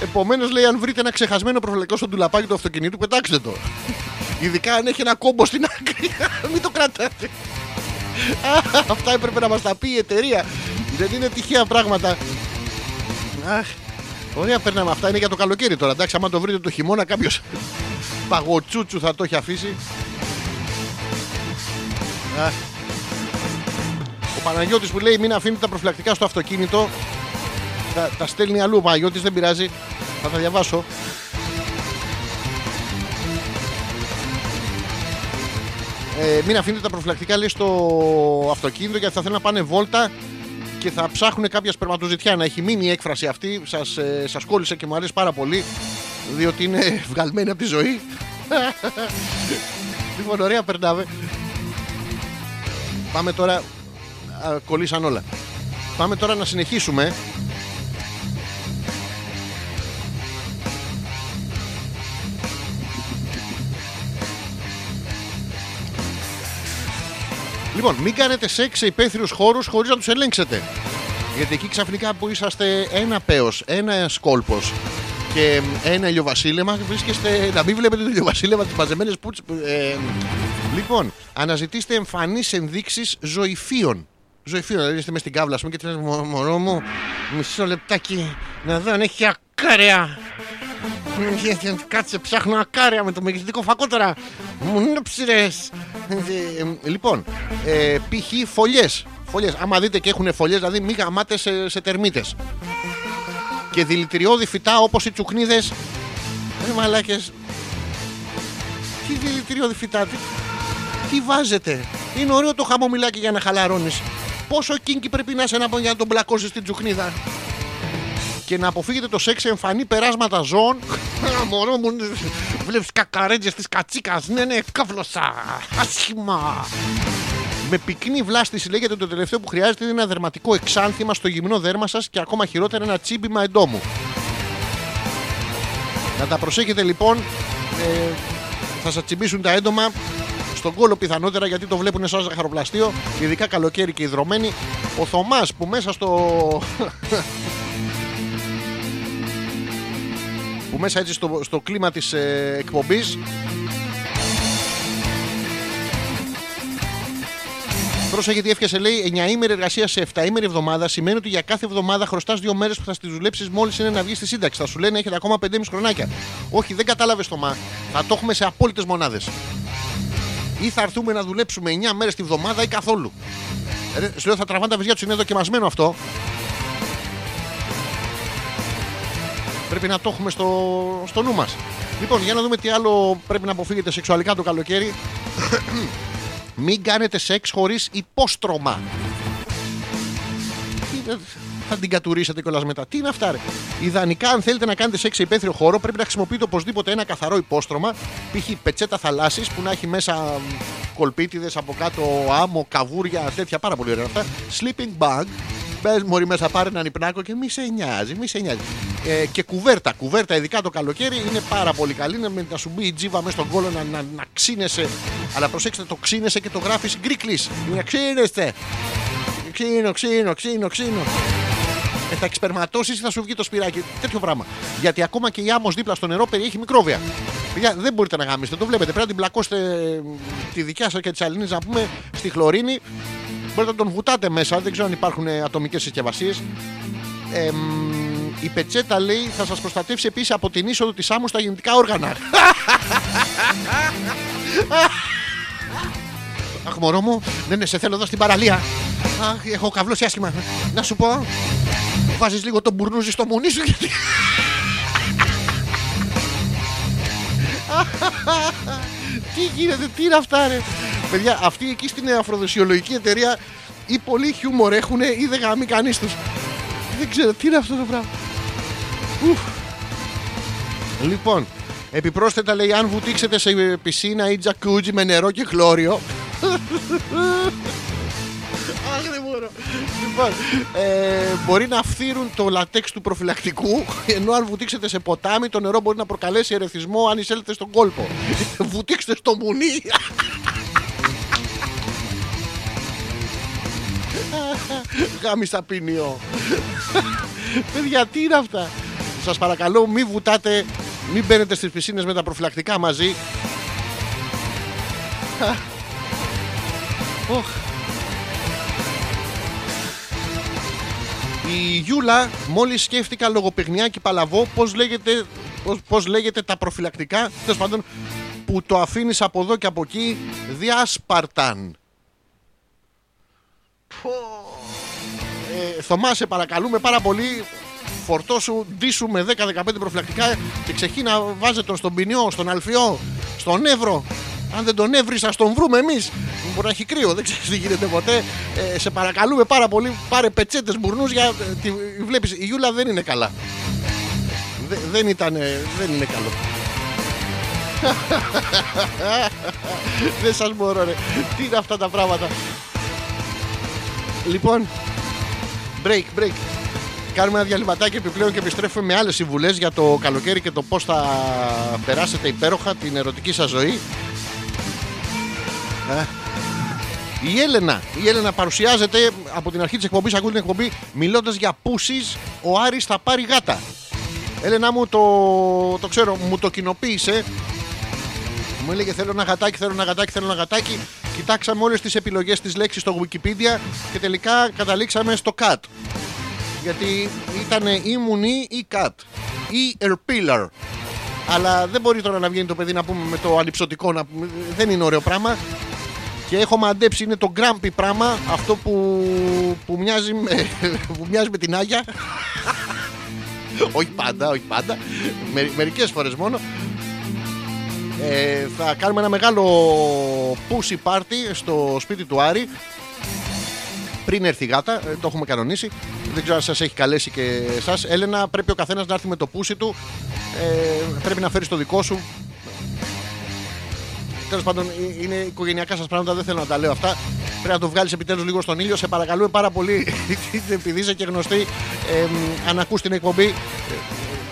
Speaker 2: επομένω λέει: Αν βρείτε ένα ξεχασμένο προφυλακτικό στο ντουλαπάκι του αυτοκινήτου, πετάξτε το. Ειδικά αν έχει ένα κόμπο στην άκρη, μην το κρατάτε. Αυτά έπρεπε να μα τα πει η εταιρεία. Δεν είναι τυχαία πράγματα. Αχ, ωραία περνάμε. Αυτά είναι για το καλοκαίρι τώρα. Εντάξει, άμα το βρείτε το χειμώνα, κάποιος παγοτσούτσου θα το έχει αφήσει. Αχ. Ο Παναγιώτης που λέει μην αφήνετε τα προφυλακτικά στο αυτοκίνητο τα, τα στέλνει αλλού ο Παναγιώτης δεν πειράζει θα τα διαβάσω ε, μην αφήνετε τα προφυλακτικά λέει στο αυτοκίνητο γιατί θα θέλουν να πάνε βόλτα και θα ψάχνουν κάποια σπερματοζητιά να έχει μείνει η έκφραση αυτή σας, ε, σας κόλλησε και μου αρέσει πάρα πολύ διότι είναι [laughs] βγαλμένη από τη ζωή [laughs] λοιπόν ωραία περνάμε Πάμε τώρα. Α, κολλήσαν όλα. Πάμε τώρα να συνεχίσουμε. Λοιπόν, μην κάνετε σεξ σε υπαίθριους χώρους χωρίς να τους ελέγξετε. Γιατί εκεί ξαφνικά που είσαστε ένα πέος, ένα κόλπος και ένα ηλιοβασίλεμα, βρίσκεστε να μην βλέπετε το ηλιοβασίλεμα τις μαζεμένες πούτσε. Ε, λοιπόν, αναζητήστε εμφανείς ενδείξεις ζωηφίων. Ζωηφίων, δηλαδή είστε μες στην κάβλα, ας πούμε, και τη λες, «Μω- Μωρό μου, μισό λεπτάκι να δω αν έχει ακάρια. Μ, Κάτσε, ψάχνω ακάρια με το μεγιστικό φακό τώρα. Μου είναι ψηρές. Ε, ε, Λοιπόν, ε, π.χ. φωλιές. Φωλιές. Άμα δείτε και έχουν φωλιές, δηλαδή μην γαμάτε σε, σε τερμίτες. Και δηλητηριώδη φυτά όπως οι τσουκνίδες. Ε, μαλάκες. Τι δηλητηριώδη φυτά, τι, τι βάζετε; Είναι ωραίο το χαμομηλάκι για να χαλαρώνεις. Πόσο κίνκι πρέπει να είσαι να πω για να τον μπλακώσεις στην τσουκνίδα; Και να αποφύγετε το σεξ σε εμφανή περάσματα ζώων. Α, Μωρό μου, βλέπεις κακαρέτζες της κατσίκας. Ναι, ναι, κάβλωσα. Άσχημα. Με πυκνή βλάστηση λέγεται το τελευταίο που χρειάζεται είναι ένα δερματικό εξάνθημα στο γυμνό δέρμα σας και ακόμα χειρότερα ένα τσίμπημα εντόμου. Να τα προσέχετε λοιπόν. Ε, θα σας τσιμπήσουν τα έντομα στον κόλο πιθανότερα γιατί το βλέπουν σαν ζαχαροπλαστείο, ειδικά καλοκαίρι και υδρωμένοι. Ο Θωμάς που μέσα στο. Που μέσα έτσι στο, στο κλίμα της ε, εκπομπής Πρόσεχε γιατί έφτιασε λέει 9 ημέρη εργασία σε 7 ημέρη εβδομάδα σημαίνει ότι για κάθε εβδομάδα χρωστάς δύο μέρες που θα τι δουλέψεις μόλις είναι να βγεις στη σύνταξη. Θα σου λένε έχετε ακόμα 5,5 χρονάκια. Όχι, δεν κατάλαβες το μα. Θα το έχουμε σε απόλυτες μονάδες. Ή θα έρθουμε να δουλέψουμε 9 μέρες τη βδομάδα ή καθόλου. Ρε, σου λέω θα τραβάνε τα βυζιά τους, είναι δοκιμασμένο αυτό. Πρέπει να το έχουμε στο, στο νου μας. Λοιπόν, για να δούμε τι άλλο πρέπει να αποφύγετε σεξουαλικά το καλοκαίρι. [clears throat] Μην κάνετε σεξ χωρίς υπόστρωμα. Τι είναι- Θα την κατουρίσετε κιόλας μετά. Τι είναι αυτά, ρε. Ιδανικά, αν θέλετε να κάνετε σεξ σε υπαίθριο χώρο, πρέπει να χρησιμοποιείτε οπωσδήποτε ένα καθαρό υπόστρωμα. Π.χ. πετσέτα θαλάσσης που να έχει μέσα κολπίτιδες από κάτω, άμμο, καβούρια, τέτοια πάρα πολύ ωραία αυτά. Sleeping bag. Πες μωρή μέσα πάρε έναν υπνάκο και μη σε νοιάζει, μη σε νοιάζει. Ε, και κουβέρτα, κουβέρτα, ειδικά το καλοκαίρι, είναι πάρα πολύ καλή. Είναι με- να σου μπει η τζίβα μέσα στον κόλο να, να, να ξύνεσαι. Αλλά προσέξτε, το ξύνεσαι και το γράφεις γκρίκλι. Να ξύνεστε. Ξύνο, ξύνο, ξύνο, ξύνο. Ε, θα εξπερματώσεις ή θα σου βγει το σπυράκι. Τέτοιο πράγμα. Γιατί ακόμα και η άμμος δίπλα στο νερό περιέχει μικρόβια. Παιδιά, δεν μπορείτε να γαμίσετε. Το βλέπετε. Πρέπει να την πλακώσετε ε, τη δικιά σας και της αλληνή να πούμε στη χλωρίνη. Μπορείτε να τον βουτάτε μέσα. Δεν ξέρω αν υπάρχουν ατομικές συσκευασίες. Ε, μ, η πετσέτα λέει θα σας προστατεύσει επίσης από την είσοδο της άμμου στα γεννητικά όργανα. [laughs] Αχ, μωρό μου, ναι, ναι, σε θέλω εδώ στην παραλία. Αχ, έχω καβλώσει άσχημα. Να σου πω. Βάζεις λίγο το μπουρνούζι στο μουνί σου γιατί... [laughs] τι γίνεται, τι είναι αυτά ρε; Παιδιά, αυτοί εκεί στην αφροδοσιολογική εταιρεία ή πολύ χιούμορ έχουν ή δεν γάμει κανείς τους. Δεν ξέρω, τι είναι αυτό το πράγμα. Ουφ. Λοιπόν, επιπρόσθετα λέει αν βουτήξετε σε πισίνα ή τζακούτζι με νερό και χλώριο. Αχ, δεν μπορώ. Λοιπόν, ε, μπορεί να φθύρουν το λατέξ του προφυλακτικού, ενώ αν βουτήξετε σε ποτάμι, το νερό μπορεί να προκαλέσει ερεθισμό αν εισέλθετε στον κόλπο. Βουτήξτε στο μουνί. Γάμισα ποινιό. Παιδιά, τι είναι αυτά; Σας παρακαλώ, μην βουτάτε, μην μπαίνετε στις πισίνες με τα προφυλακτικά μαζί. Οχ. Η Γιούλα, μόλις σκέφτηκα λογοπαιγνιά και παλαβό, πώς λέγεται, πώς, πώς λέγεται τα προφυλακτικά, τέλος πάντων, που το αφήνεις από εδώ και από εκεί, διάσπαρταν. Πω. Ε, Θωμά, σε παρακαλούμε πάρα πολύ. Φορτώσου, ντύσου με 10-15 προφυλακτικά και ξεχύνα βάζε τον στον ποινιό, στον αλφιό, στον Εύρο. Αν δεν τον έβρεις, ας τον βρούμε εμείς. Μπορεί να έχει κρύο, δεν ξέρεις τι γίνεται ποτέ. Ε, σε παρακαλούμε πάρα πολύ, πάρε πετσέτες μπουρνούς για. ε, τη, βλέπεις, η Γιούλα δεν είναι καλά. Δε- δεν ήταν. ε, δεν είναι καλό. [laughs] δεν σας μπορώ ρε. Τι είναι αυτά τα πράγματα. Λοιπόν, break, break. Κάνουμε ένα διαλυματάκι επιπλέον και επιστρέφουμε με άλλες συμβουλές για το καλοκαίρι και το πώς θα περάσετε υπέροχα την ερωτική σας ζωή. Ε, Η Έλενα, η Έλενα παρουσιάζεται από την αρχή της εκπομπής, ακούει την εκπομπή, μιλώντας για πούσεις, ο Άρης θα πάρει γάτα. Έλενα μου το, το ξέρω, μου το κοινοποίησε. Μου έλεγε θέλω ένα γατάκι, θέλω ένα γατάκι, θέλω ένα γατάκι. Κοιτάξαμε όλες τις επιλογές της λέξης στο Wikipedia και τελικά καταλήξαμε στο cat. Γιατί ήταν ή μουνί ή cat ή erpiller. Αλλά δεν μπορεί τώρα να βγαίνει το παιδί να πούμε με το ανυψωτικό. Να... πούμε, Δεν είναι ωραίο πράγμα. Και έχω μαντέψει είναι το γκράμπι πράγμα. Αυτό που, που, μοιάζει, με, [laughs] που μοιάζει με την Άγια. όχι πάντα, όχι πάντα. Με, μερικές φορές μόνο. Ε, θα κάνουμε ένα μεγάλο pussy party στο σπίτι του Άρη πριν έρθει η γάτα, ε, το έχουμε κανονίσει. Δεν ξέρω αν σας έχει καλέσει και εσάς. Έλενα, πρέπει ο καθένας να έρθει με το πούσι του. Ε, πρέπει να φέρει το δικό σου. Τέλος πάντων, ε, είναι οικογενειακά σας πράγματα, δεν θέλω να τα λέω αυτά. Πρέπει να το βγάλεις επιτέλους λίγο στον ήλιο. Σε παρακαλούμε πάρα πολύ, [laughs] επειδή είσαι και γνωστή, ε, αν ακούς την εκπομπή, ε,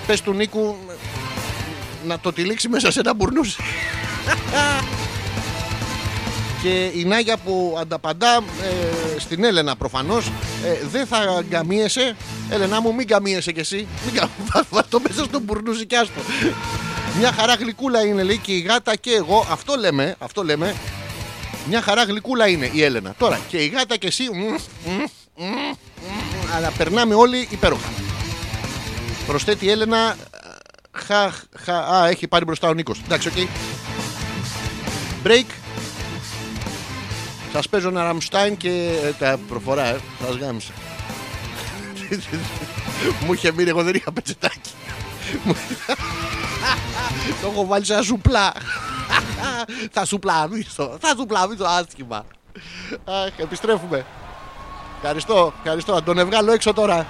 Speaker 2: πες του Νίκου ε, να το τυλίξει μέσα σε ένα μπουρνούσι. [laughs] Και η Νάγια που ανταπαντά ε, στην Έλενα προφανώς ε, δεν θα γκαμίεσαι. Έλενα μου μην γκαμίεσαι κι εσύ. Μην κα- [laughs] βά- βά' το μέσα στον μπουρνούζι κι άστο. Μια χαρά γλυκούλα είναι λέει και η γάτα και εγώ. Αυτό λέμε, αυτό λέμε. Μια χαρά γλυκούλα είναι η Έλενα. Τώρα και η γάτα και εσύ. μμ, μμ, μμ, μμ, Αλλά περνάμε όλοι υπέροχα. Προσθέτει η Έλενα. Χα, χα, α, έχει πάρει μπροστά ο Νίκος. Εντάξει, οκ. Break. Σας παίζω ένα Ραμστάιν και ε, τα προφορά, ε. Σας γάμισα. [laughs] Μου είχε μείνει, εγώ δεν είχα πετσετάκι. Μου- [laughs] Το έχω βάλει σε ένα σουπλά. [laughs] Θα σου πλαβήσω, θα σου πλαβήσω άσχημα. Αχ, επιστρέφουμε. Ευχαριστώ, ευχαριστώ. Να τον βγάλω έξω τώρα.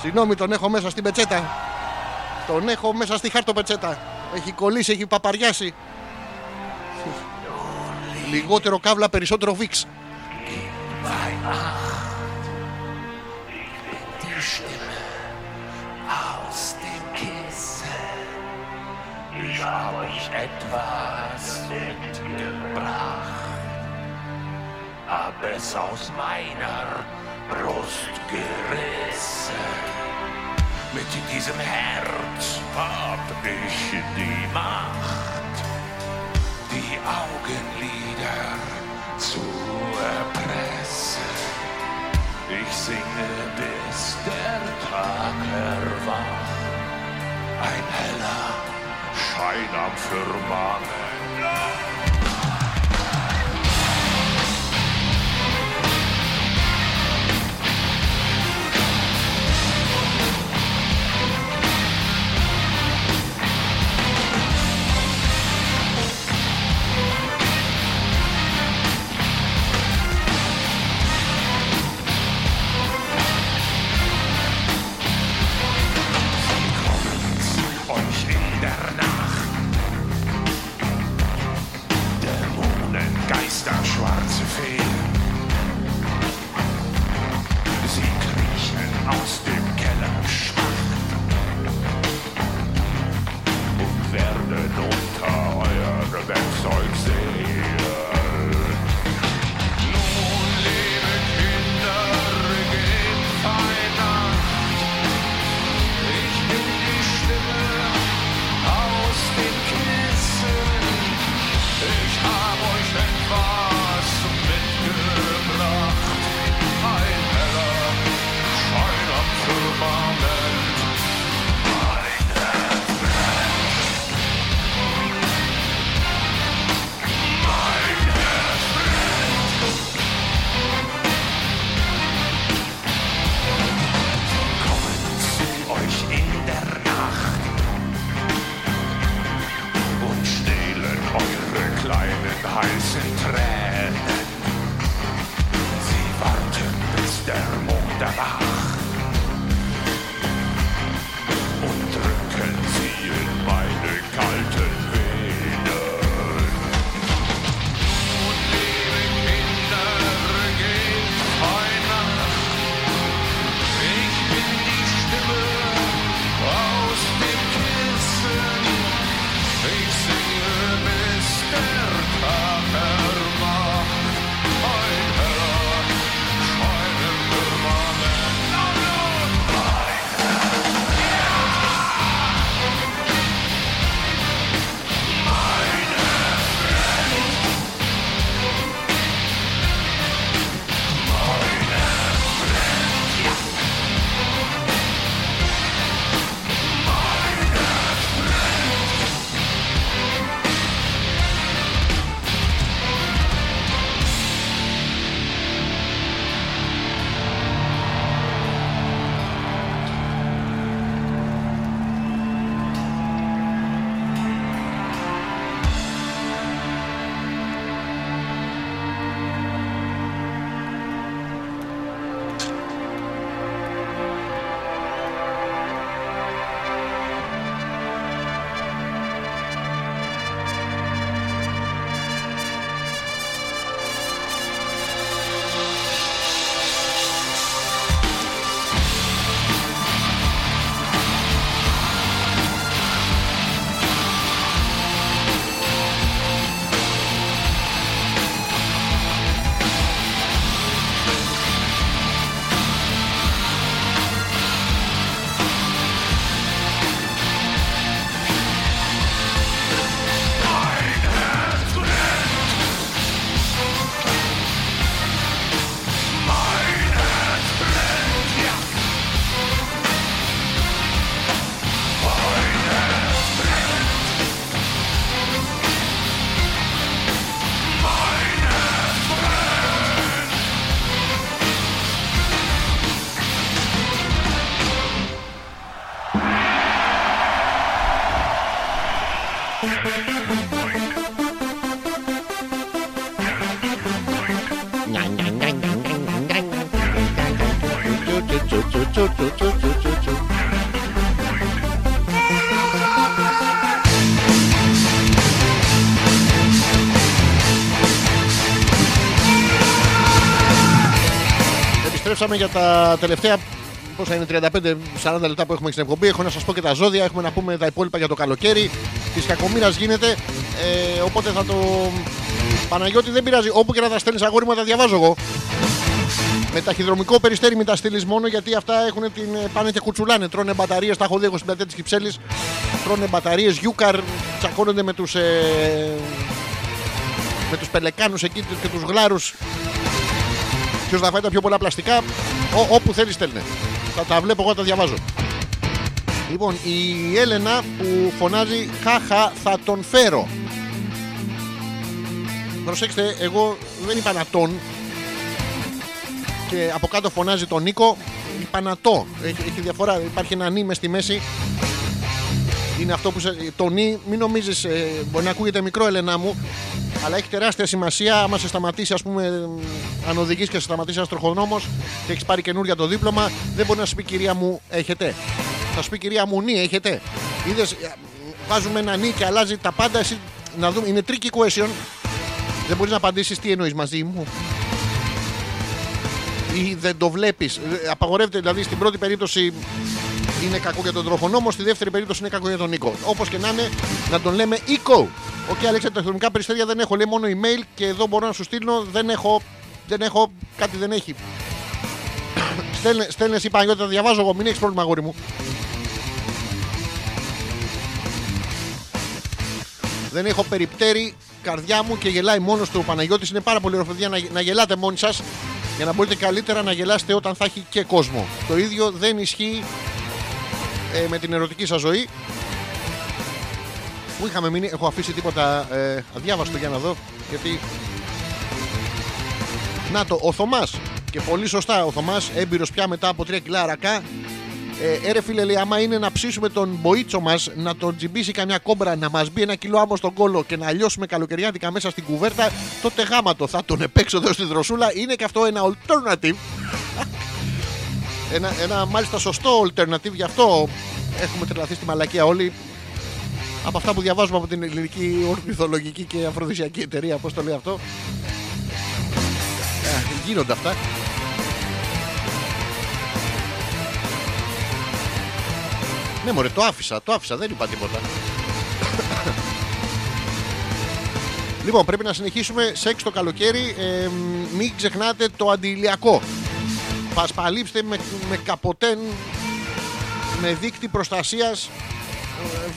Speaker 2: Συγγνώμη, τον έχω μέσα στην πετσέτα. Τον έχω μέσα στη χάρτοπετσέτα. Έχει κολλήσει, έχει παπαριάσει. Λιγότερο καύλα, περισσότερο βίξ.
Speaker 1: Ich habe euch etwas mitgebracht. Hab es aus meiner Brust gerissen. Mit diesem Herz hab ich die Macht, die Augenlider zu erpressen. Ich singe, bis der Tag erwacht. Ein heller keiner für Magen.
Speaker 2: Επιστρέψαμε για τα τελευταία πόσα είναι 35-40 λεπτά που έχουμε στην εκπομπή. Έχω να σας πω και τα ζώδια. Έχουμε να πούμε τα υπόλοιπα για το καλοκαίρι. Της κακομοίρας γίνεται. Ε, οπότε θα το. Παναγιώτη δεν πειράζει. Όπου και να τα στέλνεις αγόρι μου, θα τα διαβάζω εγώ. Με ταχυδρομικό περιστέρι μην τα στείλεις μόνο γιατί αυτά έχουν την, πάνε και κουτσουλάνε. Τρώνε μπαταρίες, τα έχω δει εγώ στην πλατεία της Κυψέλης. Τρώνε μπαταρίες, γιούκαρ, τσακώνονται με τους. Ε, με τους πελεκάνους εκεί και τους γλάρους. Ποιος θα φάει τα πιο πολλά πλαστικά, Ό, όπου θέλει στέλνε. Θα τα βλέπω εγώ, τα διαβάζω. Λοιπόν, η Έλενα που φωνάζει Χαχα, θα τον φέρω. Προσέξτε, εγώ δεν είπα να τον. Και από κάτω φωνάζει τον Νίκο. Είπα να το. Έχει, έχει διαφορά. Υπάρχει ένα νι μες στη μέση. Είναι αυτό που σε, το νι, μην νομίζεις, μπορεί να ακούγεται μικρό, Ελένα μου, αλλά έχει τεράστια σημασία. Άμα σε σταματήσει, ας πούμε, ε, αν οδηγείς και σε σταματήσει ένας τροχονόμος και έχεις πάρει καινούργια το δίπλωμα, δεν μπορεί να σου πει κυρία μου, έχετε. Θα σου πει κυρία μου, νι, έχετε. Είδες, βάζουμε ένα νι και αλλάζει τα πάντα. Εσύ, να δούμε, είναι tricky question. Δεν μπορείς να απαντήσεις τι εννοείς μαζί μου. Ή δεν το βλέπεις. Απαγορεύεται δηλαδή στην πρώτη περίπτωση είναι κακό για τον τροχονόμο, στη δεύτερη περίπτωση είναι κακό για τον Νίκο. Όπως και να είναι, να τον λέμε Ίκο. Οκ, Αλέξα, τα τεχνικά περιστέρια δεν έχω. Λέει μόνο email και εδώ μπορώ να σου στείλω. Δεν έχω. Δεν έχω. Κάτι δεν έχει. [coughs] Στέλνε, στέλνε εσύ Παναγιώτη, τα διαβάζω εγώ. Μην έχεις πρόβλημα, αγόρι μου. Δεν έχω περιστέρι καρδιά μου και γελάει μόνος του ο Παναγιώτης. Είναι πάρα πολύ ωραίο παιδιά να, να γελάτε μόνοι σας για να μπορείτε καλύτερα να γελάσετε όταν θα έχει και κόσμο. Το ίδιο δεν ισχύει ε, με την ερωτική σας ζωή. Πού είχαμε μείνει, έχω αφήσει τίποτα ε, αδιάβαστο για να δω. Γιατί. Να το, ο Θωμάς. Και πολύ σωστά ο Θωμάς, έμπειρος πια μετά από 3 κιλά αρακά. Ε, έρε φίλε, λέει, άμα είναι να ψήσουμε τον μποίτσο μας, να τον τζιμπήσει καμιά κόμπρα, να μας μπει ένα κιλό άμμο στον κόλο και να λιώσουμε καλοκαιριάτικα μέσα στην κουβέρτα, τότε γάματο θα τον επέξω εδώ στη δροσούλα. Είναι και αυτό ένα alternative. ένα, ένα μάλιστα σωστό alternative, γι' αυτό έχουμε τρελαθεί στη μαλακία όλοι. Από αυτά που διαβάζουμε από την ελληνική ορνηθολογική και αφροδισιακή εταιρεία, πώς το λέει αυτό. Ε, γίνονται αυτά. Ναι, μωρέ, το άφησα, το άφησα, δεν είπα τίποτα. λοιπόν, πρέπει να συνεχίσουμε σεξ το καλοκαίρι. Ε, μην ξεχνάτε το αντιηλιακό. Πασπαλίψτε με, με καποτέν με δίκτυ προστασίας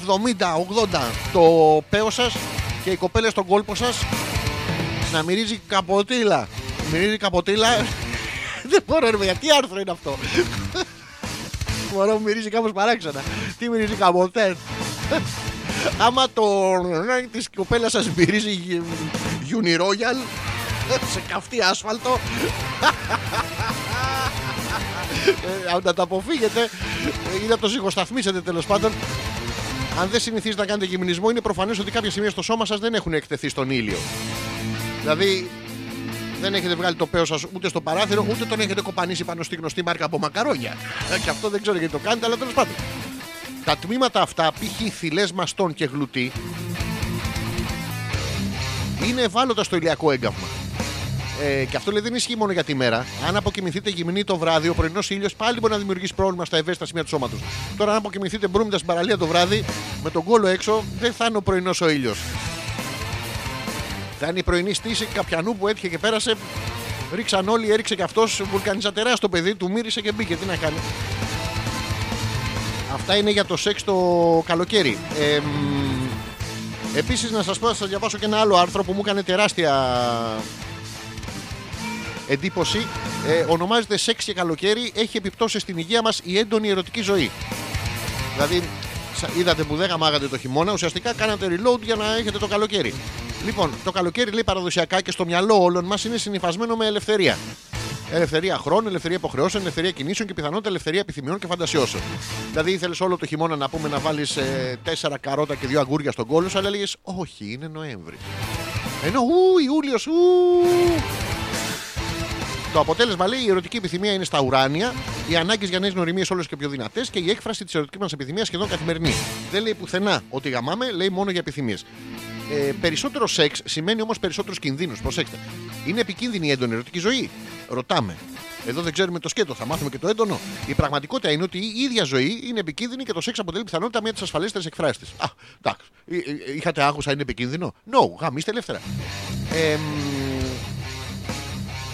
Speaker 2: 70-80 το πέος σας και οι κοπέλες στον κόλπο σας να μυρίζει καποτήλα. Μυρίζει καποτήλα. [laughs] Δεν μπορώ ρε παιδιά, τι άρθρο είναι αυτό. [laughs] Μωρό μου μυρίζει κάπως παράξενα. Τι μυρίζει καμποτέν. [laughs] Άμα το της κοπέλας σας μυρίζει Uniroyal σε καυτή άσφαλτο ε, να το αποφύγετε ή να το ζυγοσταθμίσετε τέλος πάντων αν δεν συνηθίζετε να κάνετε γυμνισμό, είναι προφανές ότι κάποια σημεία στο σώμα σας δεν έχουν εκτεθεί στον ήλιο. Δηλαδή, δεν έχετε βγάλει το πέος σας ούτε στο παράθυρο, ούτε τον έχετε κοπανίσει πάνω στη γνωστή μάρκα από μακαρόνια. Ε, και αυτό δεν ξέρω γιατί το κάνετε, αλλά τέλος πάντων. Τα τμήματα αυτά, π.χ. θηλές μαστών και γλουτί, είναι ευάλωτα στο ηλιακό έγκαυμα. Ε, και αυτό λέει δεν ισχύει μόνο για τη μέρα. Αν αποκοιμηθείτε γυμνή το βράδυ, ο πρωινός ήλιος πάλι μπορεί να δημιουργήσει πρόβλημα στα ευαίσθητα σημεία του σώματος. Τώρα, αν αποκοιμηθείτε μπρούμητα στην παραλία το βράδυ, με τον κόλο έξω, δεν θα είναι ο πρωινός ο ήλιος. Θα είναι η πρωινή στήση καπιανού που έτυχε και πέρασε. Ρίξαν όλοι, έριξε και αυτός βουλκανιζατερά στο παιδί, του μύρισε και μπήκε. Τι να κάνει. Αυτά είναι για το σεξ το καλοκαίρι. Ε, Επίσης, να σας πω, θα σας διαβάσω και ένα άλλο άρθρο που μου έκανε τεράστια εντύπωση. Ε, ονομάζεται Σεξ και καλοκαίρι. Έχει επιπτώσεις στην υγεία μας η έντονη ερωτική ζωή. Δηλαδή, σα- είδατε που δεν γαμάγατε το χειμώνα, ουσιαστικά κάνατε reload για να έχετε το καλοκαίρι. Λοιπόν, το καλοκαίρι λέει παραδοσιακά και στο μυαλό όλων μας είναι συνυφασμένο με ελευθερία. Ελευθερία χρόνου, ελευθερία υποχρεώσεων, ελευθερία κινήσεων και πιθανότητα ελευθερία επιθυμιών και φαντασιώσεων. Δηλαδή ήθελες όλο το χειμώνα να πούμε να βάλεις τέσσερα καρότα και δύο αγκούρια στον κόλλο, σου, αλλά έλεγες Όχι, είναι Νοέμβρη. Ενώ ου, Ιούλιος, ου. Το αποτέλεσμα λέει η ερωτική επιθυμία είναι στα ουράνια, οι ανάγκες για νέες νοημίε όλο και πιο δυνατές και η έκφραση της ερωτικής μας επιθυμίας σχεδόν καθημερινή. Δεν λέει πουθενά ότι γαμάμε, λέει μόνο για επιθυμίες. Ε, περισσότερο σεξ σημαίνει όμως περισσότερους κινδύνους. Προσέξτε. Είναι επικίνδυνη η έντονη ερωτική ζωή; Ρωτάμε. Εδώ δεν ξέρουμε το σκέτο, θα μάθουμε και το έντονο. Η πραγματικότητα είναι ότι η ίδια ζωή είναι επικίνδυνη και το σεξ αποτελεί πιθανότητα μία από τι ασφαλέστερε εκφράσει της. Α, εντάξει. Ε, ε, Είχατε άγουσα, είναι επικίνδυνο; No, γαμίστε ελεύθερα. Ε, μ,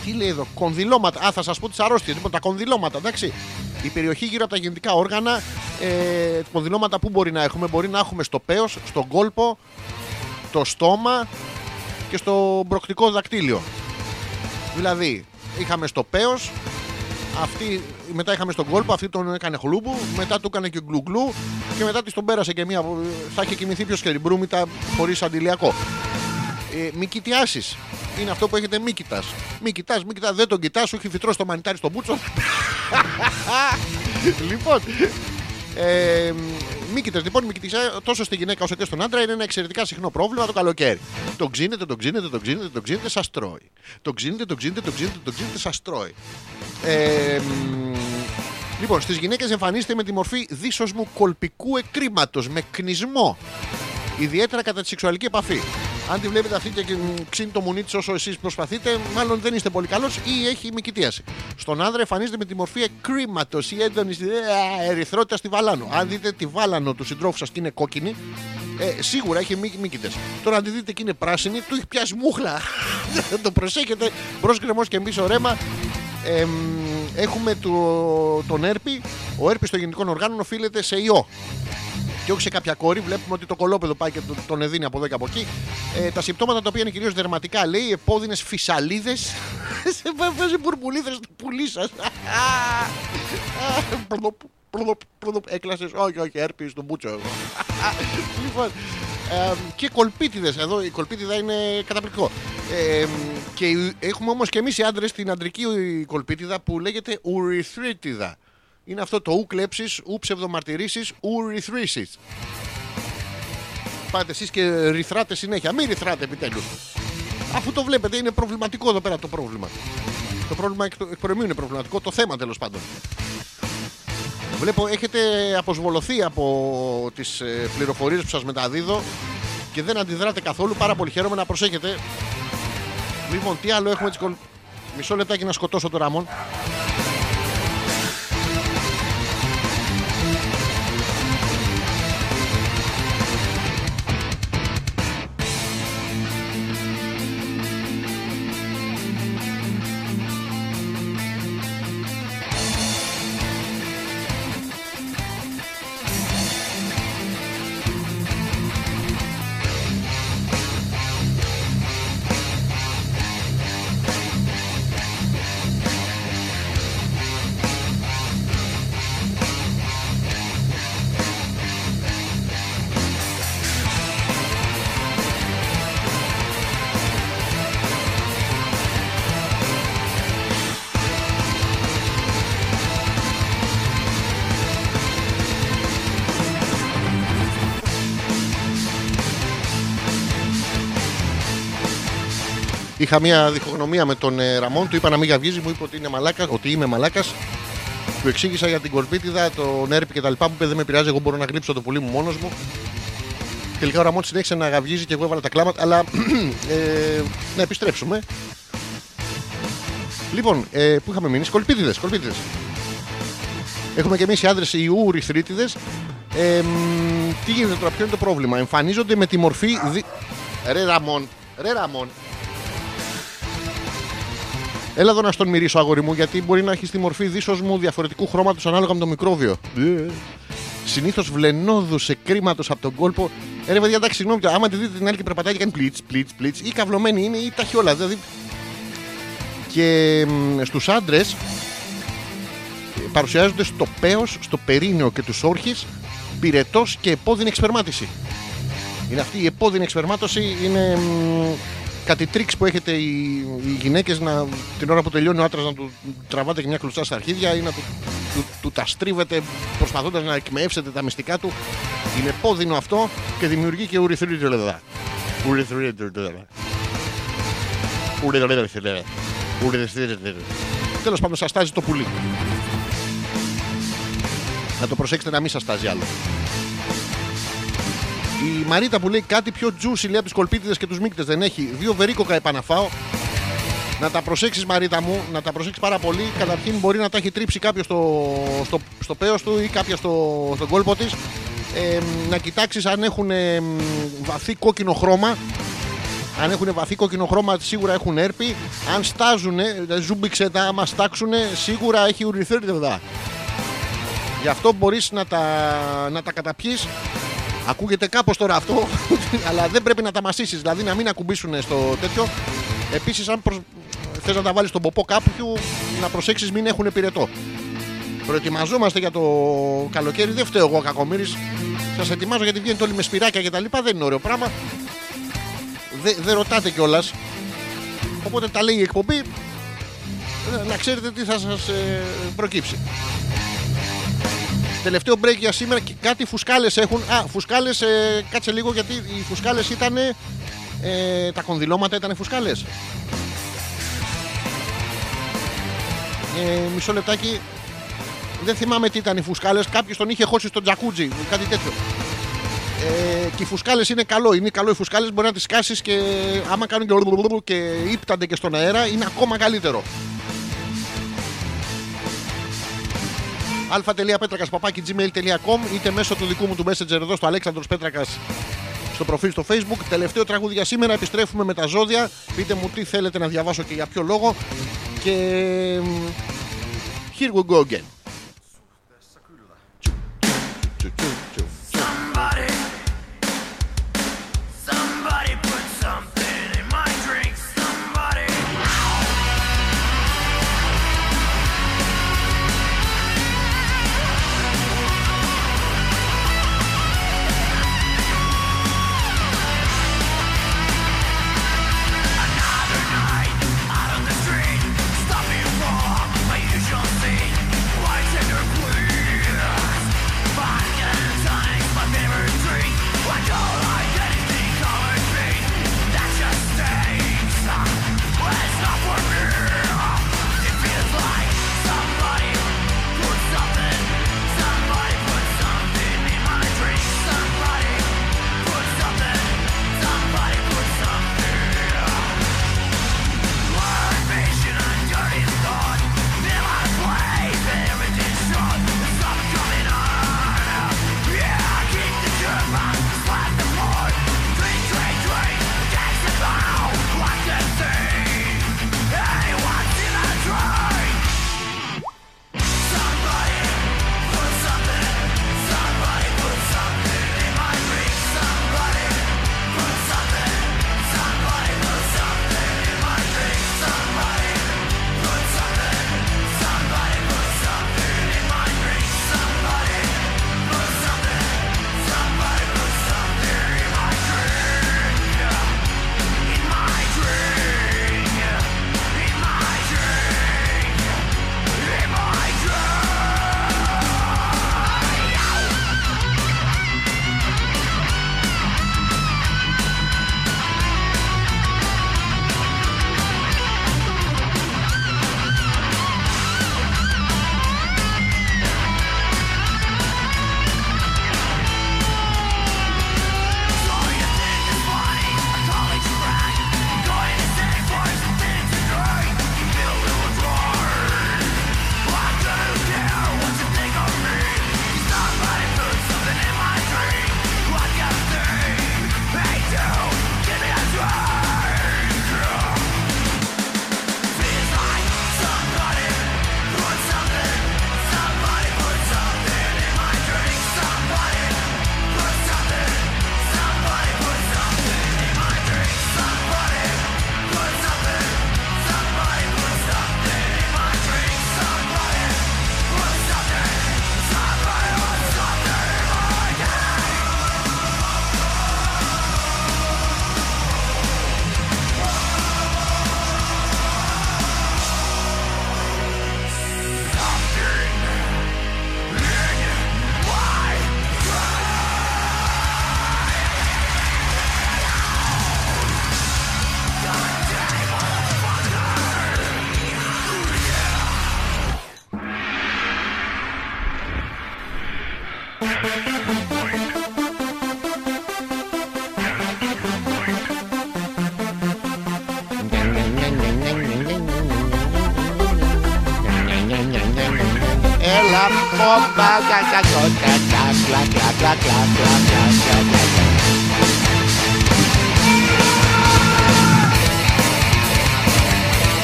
Speaker 2: τι λέει εδώ, κονδυλώματα. Α, θα σας πω τις αρρώστιες. Λοιπόν, τα κονδυλώματα, εντάξει. Η περιοχή γύρω από τα γεννητικά όργανα, ε, κονδυλώματα που μπορεί να έχουμε. Μπορεί να έχουμε στο πέος, στον κόλπο, το στόμα και στο μπροκτικό δακτύλιο. Δηλαδή, είχαμε στο πέος, αυτή, μετά είχαμε στον κόλπο, αυτή τον έκανε χλούμπου, μετά του έκανε και γκλουγκλού και μετά της τον πέρασε και μία. Θα είχε κοιμηθεί πιο σκεριμπρούμητα χωρίς αντιλιακό. Ε, μη κοιτιάσεις. Είναι αυτό που έχετε μη κοιτάς. Μη κοιτάς, μη κοιτάς, δεν τον κοιτάς, σου έχει φυτρώσει το μανιτάρι στο μπούτσο. [laughs] λοιπόν. Ε, μη κοιτάς, λοιπόν, μη κοιτάς, τόσο στη γυναίκα όσο και στον άντρα είναι ένα εξαιρετικά συχνό πρόβλημα το καλοκαίρι. Τον ξύνετε, τον ξύνετε, τον ξύνετε, τον ξύνετε, σα τρώει. Τον ξύνετε, τον ξύνετε, τον ξύνετε, τον ξύνετε, σα τρώει. Ε, μ, λοιπόν, στις γυναίκες εμφανίζεται με τη μορφή δίσοσμου κολπικού εκρήματος με κνισμό. Ιδιαίτερα κατά τη σεξουαλική επαφή. Αν τη βλέπετε αυτή και ξύνει το μουνί της όσο εσείς προσπαθείτε, μάλλον δεν είστε πολύ καλός ή έχει μικητίαση. Στον άνδρα εμφανίζεται με τη μορφή εκρήματος ή έντονη ε, ερυθρότητα στη βαλάνο. Αν δείτε τη βάλανο του συντρόφου σας και είναι κόκκινη, ε, σίγουρα έχει μήκητε. Τώρα, αν τη δείτε και είναι πράσινη, του έχει πιάσει μούχλα. [laughs] το προσέχετε. Μπρος γκρεμός και πίσω ρέμα. Ε, μ, έχουμε το, τον έρπη. Ο έρπης των γεννητικών οργάνων οφείλεται σε ιό και όχι σε κάποια κόρη. Βλέπουμε ότι το κολόπεδο πάει και τον- τον εδίνει από εδώ και από εκεί. Ε, τα συμπτώματα τα οποία είναι κυρίως δερματικά λέει επώδυνες φυσαλίδες. [laughs] σε βάζει μπουρμπουλίδες στο πουλί σα. Έκλασες, όχι, όχι, έρπη στον μπούτσο. εγώ. λοιπόν, ε, και κολπίτιδες. Εδώ η κολπίτιδα είναι καταπληκτικό. Ε, και η- έχουμε όμως και εμείς οι άντρες την αντρική κολπίτιδα που λέγεται ουρηθρίτιδα. Είναι αυτό το ου κλέψεις, ου ψευδομαρτυρήσεις, ου ρυθρήσεις. Πάτε εσείς και ρυθράτε συνέχεια. Μην ρυθράτε επιτέλους. Αφού το βλέπετε, είναι προβληματικό εδώ πέρα το πρόβλημα. Το πρόβλημα εκ, εκ προημίου είναι προβληματικό, το θέμα τέλος πάντων. Βλέπω έχετε αποσβολωθεί από τις πληροφορίες που σας μεταδίδω και δεν αντιδράτε καθόλου. Πάρα πολύ χαίρομαι να προσέχετε. Λοιπόν, τι άλλο έχουμε τις κολ... Μισό λεπτάκι να σκοτώσω το Ράμον. Είχα μια διχογνωμία με τον ε, Ραμόν, του είπα να μην γαυγίζει, μου είπε ότι, είναι μαλάκας, ότι είμαι μαλάκας. Του εξήγησα για την κορπίτιδα, τον έρπη και τα λοιπά. Μου είπε δεν με πειράζει, εγώ μπορώ να γλύψω το πουλί μου μόνος μου. Τελικά ο Ραμόν συνέχισε να γαυγίζει και εγώ έβαλα τα κλάματα, αλλά [clears throat] ε, να επιστρέψουμε. Λοιπόν, ε, πού είχαμε μείνει, κολπίτιδε, κολπίτιδες. Έχουμε και εμείς οι άντρε οι ουρηθρίτιδε. Ε, μ, τι γίνεται τώρα, ποιο είναι το πρόβλημα; Εμφανίζονται με τη μορφή. Δι... Ρε Ραμόν, ρε Ραμόν. Έλα εδώ να στον μυρίσω, αγόρι μου, γιατί μπορεί να έχεις τη μορφή δίσοσμου διαφορετικού χρώματος ανάλογα με το μικρόβιο. Συνήθως βλενόδους σε κρίματος από τον κόλπο. Ε, ρε παιδιά, εντάξει, συγγνώμη, άμα τη δείτε την άλλη και περπατάει και κάνει πλίτ, πλίτ, πλίτ, ή καυλωμένη είναι ή τα έχει όλα. Δηλαδή. Και στους άντρες παρουσιάζονται στο πέος, στο περίνιο και τους όρχε πυρετός και επώδυνη εξπερμάτιση. Είναι αυτή η επώδυνη εξπερμάτωση, είναι μ, κάτι τρίξ που έχετε οι, οι γυναίκες να την ώρα που τελειώνει ο άντρας να του τραβάτε και μια κλουστά στα αρχίδια ή να του, του, του τα στρίβετε προσπαθώντας να εκμεύσετε τα μυστικά του. Είναι πόδινο αυτό και δημιουργεί και ουρηθρίτιδα. Ουρηθρίτιδα. Ουρηθρίτιδα. Ουρηθρίτιδα. Τέλος πάντων, σας τάζει το πουλί. Να το προσέξετε να μην σας τάζει άλλο. Η Μαρίτα που λέει κάτι πιο juicy λέει από του κολπίτιδες και τους μίκτε δεν έχει. Δύο βερίκοκα επαναφάω. Να τα προσέξεις, Μαρίτα μου, να τα προσέξεις πάρα πολύ. Καταρχήν μπορεί να τα έχει τρίψει κάποιος στο, στο, στο πέος του ή κάποια στο, στον κόλπο της. Ε, να κοιτάξεις αν έχουν ε, βαθύ κόκκινο χρώμα. Αν έχουν βαθύ κόκκινο χρώμα, σίγουρα έχουν έρπη. Αν στάζουν, ζούμπιξε τα, άμα στάξουν, σίγουρα έχει ουρηθρίτιδα. Γι' αυτό μπορείς να τα, να τα καταπιείς Ακούγεται κάπως τώρα αυτό, [laughs] αλλά δεν πρέπει να τα μασίσεις, δηλαδή να μην ακουμπήσουν στο τέτοιο. Επίσης, αν προσ... θες να τα βάλεις στον ποπό κάποιου, να προσέξεις μην έχουν πυρετό. Προετοιμαζόμαστε για το καλοκαίρι, δεν φταίω εγώ κακομύρης. Σας ετοιμάζω γιατί βγαίνετε όλοι με σπυράκια και τα λοιπά, δεν είναι ωραίο πράγμα. Δεν δεν ρωτάτε κιόλας. Οπότε τα λέει η εκπομπή, ε, να ξέρετε τι θα σας ε, προκύψει. Τελευταίο break για σήμερα και κάτι φουσκάλες έχουν. Α, φουσκάλες, ε, κάτσε λίγο γιατί οι φουσκάλες ήταν. Ε, τα κονδυλώματα ήταν φουσκάλες. Ε, μισό λεπτάκι. Δεν θυμάμαι τι ήταν οι φουσκάλες. Κάποιος τον είχε χώσει στο τζακούτζι, κάτι τέτοιο. Ε, και οι φουσκάλες είναι καλό. Είναι καλό οι φουσκάλες. Μπορεί να τις κάσεις και άμα κάνουν και, και ύπτανται και στον αέρα, είναι ακόμα καλύτερο. αλφα.πέτρακα.gmail.com είτε μέσω του δικού μου του Messenger εδώ στο Αλέξανδρος Πέτρακας στο προφίλ στο Facebook. Τελευταίο τραγούδι για σήμερα. Επιστρέφουμε με τα ζώδια. Πείτε μου τι θέλετε να διαβάσω και για ποιο λόγο. Και. μ, Here we go again.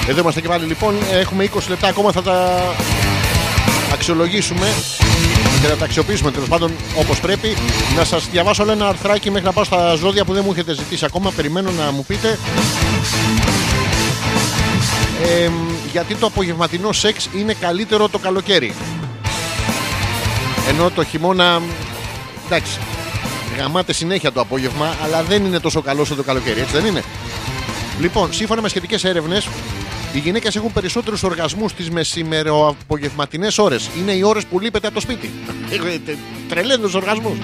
Speaker 2: Εδώ είμαστε και πάλι λοιπόν. Έχουμε 20 λεπτά ακόμα. Θα τα αξιολογήσουμε και να τα αξιοποιήσουμε τέλος πάντων όπως πρέπει. Να σας διαβάσω όλο ένα αρθράκι μέχρι να πάω στα ζώδια που δεν μου έχετε ζητήσει ακόμα. Περιμένω να μου πείτε. Ε, γιατί το απογευματινό σεξ είναι καλύτερο το καλοκαίρι; Ενώ το χειμώνα. Εντάξει. Γαμάται συνέχεια το απόγευμα, αλλά δεν είναι τόσο καλό όσο το καλοκαίρι, έτσι δεν είναι. Λοιπόν, σύμφωνα με σχετικές έρευνες, οι γυναίκες έχουν περισσότερους οργασμούς τις μεσημεροαπογευματινές ώρες. Είναι οι ώρες που λείπετε από το σπίτι. [laughs] Τρελαίνους οργασμούς.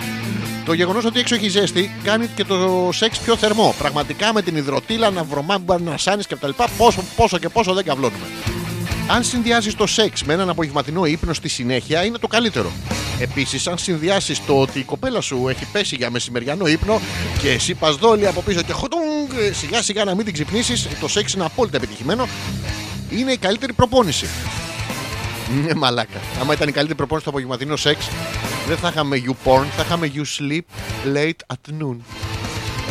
Speaker 2: Το γεγονός ότι έξω έχει ζέστη κάνει και το σεξ πιο θερμό. Πραγματικά με την υδροτήλα να βρωμά, να σάνεις κτλ. Πόσο, πόσο και πόσο δεν καβλώνουμε. Αν συνδυάζεις το σεξ με έναν απογευματινό ύπνο στη συνέχεια, είναι το καλύτερο. Επίσης, αν συνδυάσεις το ότι η κοπέλα σου έχει πέσει για μεσημεριανό ύπνο και εσύ πας δόλια από πίσω και χωτούγκ, σιγά σιγά να μην την ξυπνήσεις, το σεξ είναι απόλυτα επιτυχημένο. Είναι η καλύτερη προπόνηση. Ναι, μαλάκα. Άμα ήταν η καλύτερη προπόνηση στο απογευματινό σεξ, δεν θα είχαμε you porn, θα είχαμε you sleep late at noon.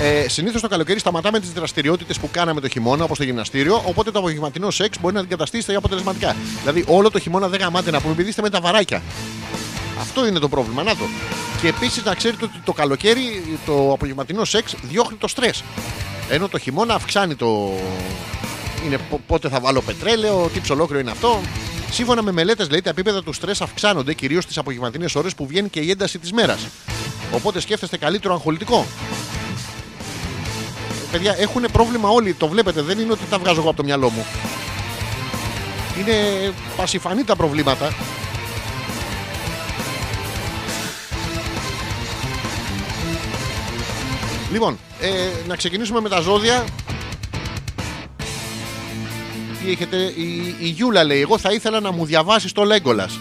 Speaker 2: Ε, Συνήθως το καλοκαίρι σταματάμε τις δραστηριότητες που κάναμε το χειμώνα, όπως το γυμναστήριο, οπότε το απογευματινό σεξ μπορεί να αντικαταστήσετε αποτελεσματικά. Δηλαδή, όλο το χειμώνα δεν γαμάτε να πούμε, επειδή είστε με τα βαράκια. Αυτό είναι το πρόβλημα, να το. Και επίσης να ξέρετε ότι το καλοκαίρι το απογευματινό σεξ διώχνει το στρες. Ενώ το χειμώνα αυξάνει το. Είναι πο- πότε θα βάλω πετρέλαιο, τι ψολόκριο είναι αυτό. Σύμφωνα με μελέτες, λέει, τα επίπεδα του στρες αυξάνονται κυρίως στι απογευματινές ώρες που βγαίνει και η ένταση της μέρας. Οπότε σκέφτεστε καλύτερο αγχολητικό. Παιδιά, έχουν πρόβλημα όλοι. Το βλέπετε, δεν είναι ότι τα βγάζω εγώ από το μυαλό μου. Είναι πασιφανή τα προβλήματα. Λοιπόν, ε, να ξεκινήσουμε με τα ζώδια. Τι έχετε, η, η Γιούλα λέει: Εγώ θα ήθελα να μου διαβάσεις το Λέγκολας.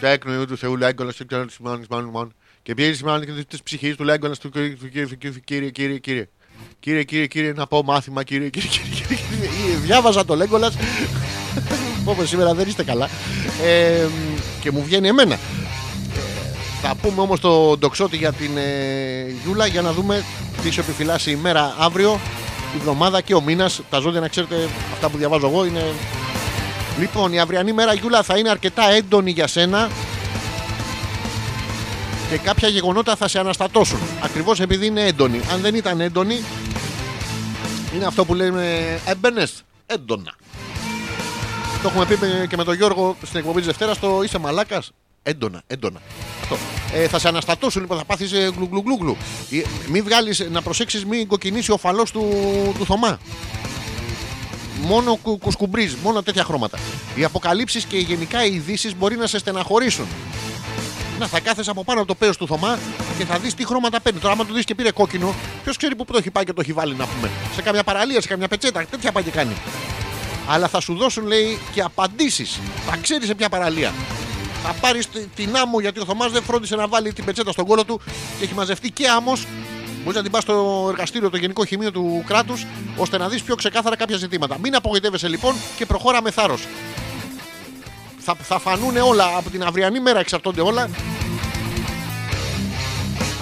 Speaker 2: Το έκνο Ιού του Θεού Λέγκολας, το ξέρω τη μάνη, μάνη, μάνη. Και πιέζει μάνη και της ψυχής του Λέγκολας του κύριε, κύριε, κύριε, κύριε. Κύριε, κύριε, κύριε, να πω μάθημα, κύριε, κύριε, κύριε. κύριε, κύριε. Διάβαζα το Λέγκολας. [laughs] Όπως σήμερα δεν είστε καλά. Ε, και μου βγαίνει εμένα. Θα πούμε όμως το ντοξότη για την ε, Γιούλα για να δούμε τι σου επιφυλάσσει η μέρα αύριο, η εβδομάδα και ο μήνας. Τα ζώδια να ξέρετε, αυτά που διαβάζω εγώ είναι... Λοιπόν, η αυριανή μέρα Γιούλα θα είναι αρκετά έντονη για σένα και κάποια γεγονότα θα σε αναστατώσουν. Ακριβώς επειδή είναι έντονη. Αν δεν ήταν έντονη, είναι αυτό που λέμε έμπαινες έντονα. Το έχουμε πει με- και με τον Γιώργο στην εκπομπή της Δευτέρας. Το είσαι μαλάκας. Έντονα, έντονα. Αυτό. Ε, θα σε αναστατώσουν, λοιπόν, θα πάθεις γλουγλουγλουγλου. Μην βγάλεις, να προσέξεις, μην κοκκινήσει ο φαλός του, του Θωμά. Μόνο κου, κουσκουμπρίζ, μόνο τέτοια χρώματα. Οι αποκαλύψεις και γενικά οι ειδήσεις μπορεί να σε στεναχωρήσουν. Να θα κάθεσαι από πάνω από το πέος του Θωμά και θα δεις τι χρώματα παίρνει. Τώρα, άμα του δεις και πήρε κόκκινο, ποιος ξέρει που το έχει πάει και το έχει βάλει να πούμε. Σε καμιά παραλία, σε καμιά πετσέτα, τέτοια πάει και κάνει. Αλλά θα σου δώσουν, λέει, και απαντήσεις. Θα ξέρεις σε ποια παραλία. Θα πάρει την άμμο γιατί ο Θωμάς δεν φρόντισε να βάλει την πετσέτα στον κόλο του και έχει μαζευτεί και άμμος. Μπορείς να την πας στο εργαστήριο, το Γενικό Χημείο του κράτους, ώστε να δεις πιο ξεκάθαρα κάποια ζητήματα. Μην απογοητεύεσαι λοιπόν και προχώρα με θάρρος. Θα, θα φανούν όλα από την αυριανή μέρα, εξαρτώνται όλα.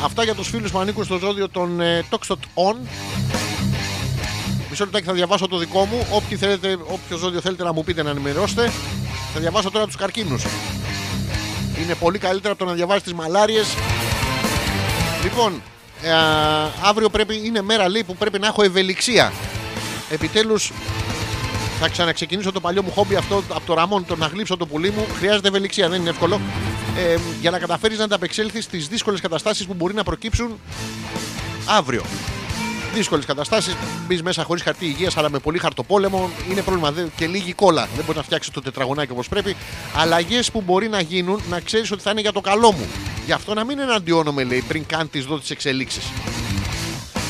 Speaker 2: Αυτά για τους φίλους που ανήκουν στο ζώδιο των ε, Toxtot On. Μισό λεπτάκι θα διαβάσω το δικό μου. Όποιοι θέλετε, όποιο ζώδιο θέλετε να μου πείτε να ενημερώσετε. Θα διαβάσω τώρα τους καρκίνους. Είναι πολύ καλύτερα από το να διαβάσεις τις μαλάριες. Λοιπόν, ε, αύριο πρέπει, είναι μέρα λέει που πρέπει να έχω ευελιξία. Επιτέλους θα ξαναξεκινήσω το παλιό μου χόμπι αυτό από το ραμόν, το να γλύψω το πουλί μου. Χρειάζεται ευελιξία, δεν είναι εύκολο. Ε, για να καταφέρεις να ανταπεξέλθεις στις δύσκολες καταστάσεις που μπορεί να προκύψουν αύριο. Δύσκολες καταστάσεις, μπεις μέσα χωρίς χαρτί υγείας, αλλά με πολύ χαρτοπόλεμο. Είναι πρόβλημα. Δε- και λίγη κόλλα. Δεν μπορείς να φτιάξεις το τετραγωνάκι όπως πρέπει. Αλλαγές που μπορεί να γίνουν, να ξέρεις ότι θα είναι για το καλό μου. Γι' αυτό να μην εναντιώνομαι, λέει, πριν καν τις δω τις εξελίξεις.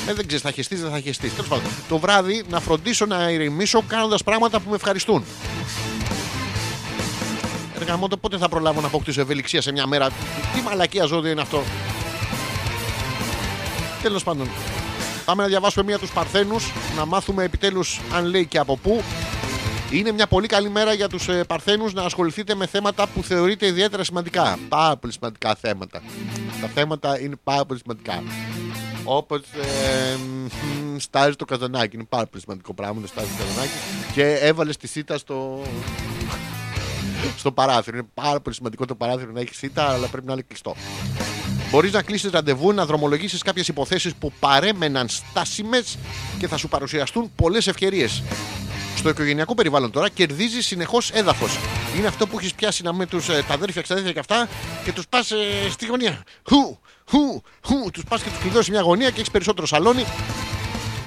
Speaker 2: Ε, δεν ξέρεις, θα χεστείς, δεν θα χεστείς. Τέλος πάντων, το βράδυ να φροντίσω να ηρεμήσω κάνοντας πράγματα που με ευχαριστούν. Ρε γαμώτο, πότε θα προλάβω να αποκτήσω ευελιξία σε μια μέρα; Τι μαλακία ζώδιο είναι αυτό; Τέλος πάντων. Πάμε να διαβάσουμε μία τους Παρθένους, να μάθουμε επιτέλους αν λέει και από πού. Είναι μια πολύ καλή μέρα για τους Παρθένους να ασχοληθείτε με θέματα που θεωρείτε ιδιαίτερα σημαντικά. Πάρα πολύ σημαντικά θέματα. Τα θέματα είναι πάρα πολύ σημαντικά. Όπως ε, μ, στάζει το καζανάκι. Είναι πάρα πολύ σημαντικό πράγμα το στάζει το καζανάκι. Και έβαλες τη σίτα στο, στο παράθυρο. Είναι πάρα πολύ σημαντικό το παράθυρο να έχεις σίτα, αλλά πρέπει να είναι κλειστό. Μπορείς να κλείσεις ραντεβού, να δρομολογήσεις κάποιες υποθέσεις που παρέμεναν στάσιμες και θα σου παρουσιαστούν πολλές ευκαιρίες. Στο οικογενειακό περιβάλλον τώρα κερδίζει συνεχώς έδαφος. Είναι αυτό που έχεις πιάσει να με τους τα αδέρφια, ξαδέρφια και αυτά και τους πας στη γωνία. Χου, χου, χου, τους πας και τους κλειδώσεις μια γωνία και έχεις περισσότερο σαλόνι.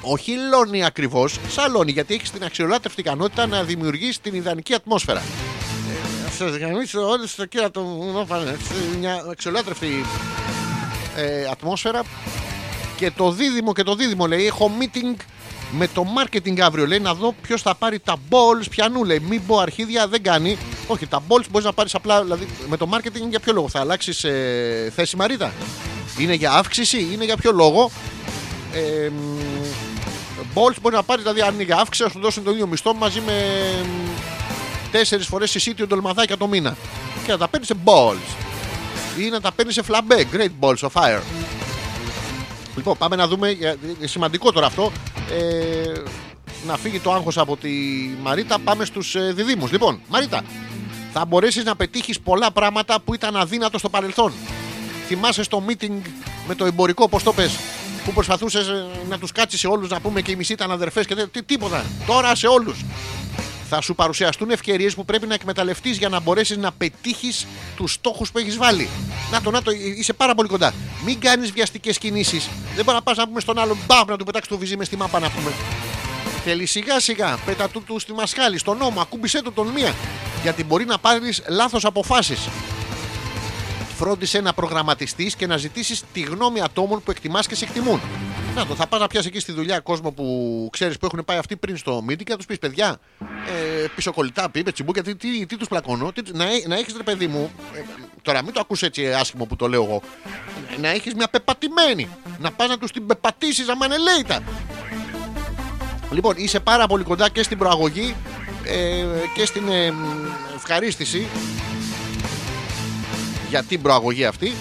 Speaker 2: Όχι λόνι ακριβώς, σαλόνι, γιατί έχεις την αξιολάτρευτη ικανότητα να δημιουργήσει την ιδανική ατμόσφαιρα. Ε, Σας γραμμίσω όλε στο κύρατο μου, μια αξιολάτρευτη ε, ατμόσφαιρα. Και το δίδυμο και το δίδυμο λέει: Έχω meeting με το marketing αύριο. Λέει να δω ποιος θα πάρει τα balls πιανού. Λέει μην πω αρχίδια, δεν κάνει. Όχι, τα balls μπορείς να πάρεις απλά. Δηλαδή με το marketing για ποιο λόγο θα αλλάξεις ε, θέση Μαρίτα; Είναι για αύξηση, είναι για ποιο λόγο; Ε, balls μπορείς να πάρεις, δηλαδή αν είναι για αύξηση, θα σου δώσουν τον ίδιο μισθό μαζί με τέσσερις φορές εισίτιο ντολμαδάκια το μήνα. Και να τα παίρνεις σε balls. Ή να τα παίρνεις σε φλαμπέ. Great balls of fire. Λοιπόν, πάμε να δούμε. ε, ε, Σημαντικό τώρα αυτό. Ε, να φύγει το άγχος από τη Μαρίτα. Πάμε στους ε, διδήμους. Λοιπόν, Μαρίτα, θα μπορέσεις να πετύχεις πολλά πράγματα που ήταν αδύνατο στο παρελθόν. Θυμάσαι στο meeting με το εμπορικό, πώς το πες, που προσπαθούσες ε, να τους κάτσεις σε όλους να πούμε και οι μισοί ήταν αδερφές και δεν, τι- τίποτα. Τώρα σε όλους. Θα σου παρουσιαστούν ευκαιρίες που πρέπει να εκμεταλλευτείς για να μπορέσεις να πετύχεις τους στόχους που έχεις βάλει. Να το, να το, είσαι πάρα πολύ κοντά. Μην κάνεις βιαστικές κινήσεις. Δεν μπορείς να πας να πούμε στον άλλον μπαμ να του πετάξεις το βυζί μες στη μάπα να πούμε. Θέλει σιγά σιγά, πέτα του, του στη μασχάλη, στον νόμο, ακούμπησέ του τον μία. Γιατί μπορεί να πάρεις λάθος αποφάσεις. Φρόντισε να προγραμματιστείς και να ζητήσεις τη γνώμη ατόμων που εκτιμάς και σε εκτιμούν. Να το, θα πας να πιάσεις εκεί στη δουλειά κόσμο που ξέρεις που έχουν πάει αυτοί πριν στο meeting και να τους πεις: Παιδιά, ε, πισωκολλητά, πει, τσιμπούκια, τι, τι, τι τους πλακώνω. Τι, να, έ- να έχεις ρε παιδί μου, ε, τώρα μην το ακούς έτσι άσχημο που το λέω εγώ, να έχεις μια πεπατημένη. Να πας να τους την πεπατήσεις αμανελέητα. Λοιπόν, είσαι πάρα πολύ κοντά και στην προαγωγή ε, και στην ε, μ, ευχαρίστηση για την προαγωγή αυτή.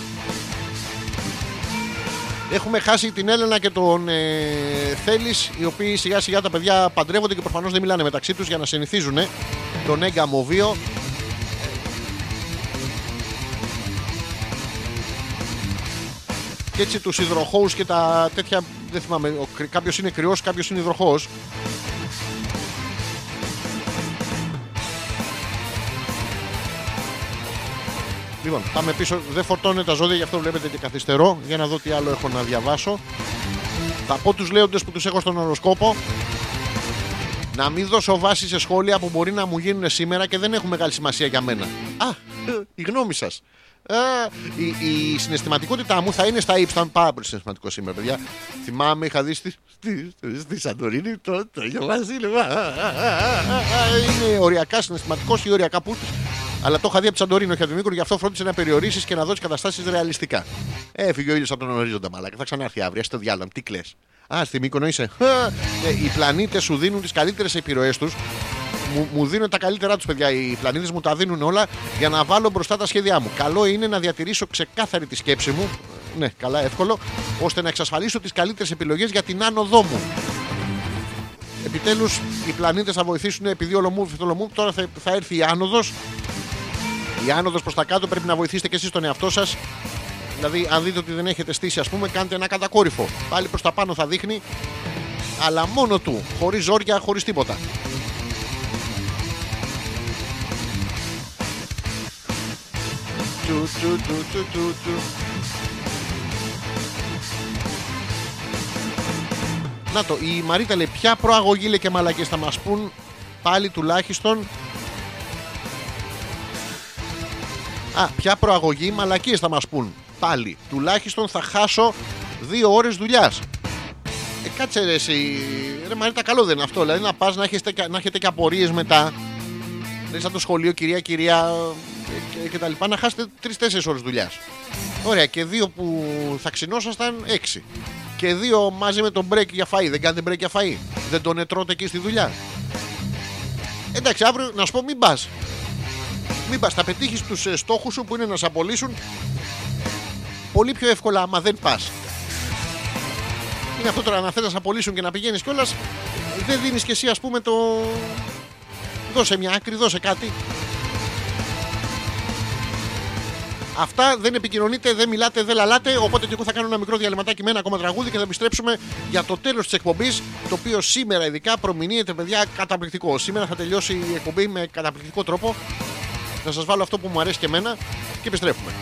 Speaker 2: Έχουμε χάσει την Έλενα και τον ε, Θέλης, οι οποίοι σιγά σιγά τα παιδιά παντρεύονται και προφανώς δεν μιλάνε μεταξύ τους για να συνηθίζουν τον έγκαμο βίο. Και έτσι τους υδροχώους και τα τέτοια, δεν θυμάμαι, ο, κρυ- κάποιος είναι κρυός, κάποιος είναι υδροχώος. Λοιπόν, πάμε πίσω. Δεν φορτώνε τα ζώδια, γι' αυτό βλέπετε και καθυστερώ. Για να δω τι άλλο έχω να διαβάσω. Θα πω του λέοντε που του έχω στον οροσκόπο. Να μην δώσω βάση σε σχόλια που μπορεί να μου γίνουν σήμερα και δεν έχουν μεγάλη σημασία για μένα. Α, η γνώμη σα. η, η συναισθηματικότητά μου θα είναι στα ύψη. Θα είμαι πάρα πολύ συναισθηματικό σήμερα, παιδιά. Θυμάμαι, είχα δει στη, στη, στη Σαντορίνη το, το Αγιο Βασίλειο. Α, α, α, α, α, Είναι οριακά συναισθηματικό ή οριακά πούτη. Αλλά το είχα δει από τη Σαντορίνη, όχι από τη Μύκονο, γι' αυτό φρόντισε να περιορίσεις και να δώσεις καταστάσεις ρεαλιστικά. Έφυγε ο ήλιο από τον ορίζοντα, μαλάκα. Θα ξανάρθει αύριο, στο διάλογο. Τι κλε. Α, στη Μύκονο είσαι. Ε, Οι πλανήτες σου δίνουν τις καλύτερες επιρροές τους. Μου, μου δίνουν τα καλύτερά τους, παιδιά. Οι πλανήτες μου τα δίνουν όλα για να βάλω μπροστά τα σχέδιά μου. Καλό είναι να διατηρήσω ξεκάθαρη τη σκέψη μου. Ναι, καλά, εύκολο. ώστε να εξασφαλίσω τις καλύτερες επιλογές για την άνοδό μου. Επιτέλους, οι πλανήτες θα βοηθήσουν επειδή ολομού φυτολομού. Τώρα θα, θα έρθει η άνοδος. Η άνοδος προς τα κάτω πρέπει να βοηθήσετε και εσείς τον εαυτό σας. Δηλαδή, αν δείτε ότι δεν έχετε στήσει, ας πούμε, κάντε ένα κατακόρυφο. Πάλι προς τα πάνω θα δείχνει, αλλά μόνο του. Χωρίς ζόρια, χωρίς τίποτα. Τσου, τσου, τσου, τσου, τσου, τσου. Να το, η Μαρίτα λέει ποια προαγωγή λέει και μαλακές θα μας πούν πάλι τουλάχιστον Α, ποια προαγωγή μαλακίες θα μας πούν πάλι τουλάχιστον θα χάσω δύο ώρες δουλειάς ε, κάτσε ρε εσύ ρε Μαρίτα καλό δεν είναι αυτό δηλαδή να πας να έχετε, και- να έχετε και απορίες μετά δεν σαν το σχολείο κυρία κυρία και, και τα λοιπά, να χάσετε τρει-τέσσερι ώρες δουλειάς. Ωραία, και δύο που θα ξυνόσασταν, έξι. Και δύο μαζί με τον break για φαΐ. Δεν κάνετε break για φαΐ. Δεν τον τρώτε εκεί στη δουλειά. Εντάξει, αύριο να σου πω μην πας. Μην πας. Θα πετύχεις τους στόχους σου που είναι να σε απολύσουν πολύ πιο εύκολα άμα δεν πας. Είναι αυτό τώρα να θες να σε απολύσουν και να πηγαίνεις κιόλας. Δεν δίνεις κι εσύ, ας πούμε, το. Δώσε μια άκρη, δώσε κάτι. Αυτά δεν επικοινωνείτε, δεν μιλάτε, δεν λαλάτε. Οπότε και εγώ θα κάνω ένα μικρό διαλυματάκι με ένα ακόμα τραγούδι και θα επιστρέψουμε για το τέλος της εκπομπής. Το οποίο σήμερα ειδικά προμηνύεται, παιδιά, καταπληκτικό. Σήμερα θα τελειώσει η εκπομπή με καταπληκτικό τρόπο. Θα σας βάλω αυτό που μου αρέσει και εμένα και επιστρέφουμε.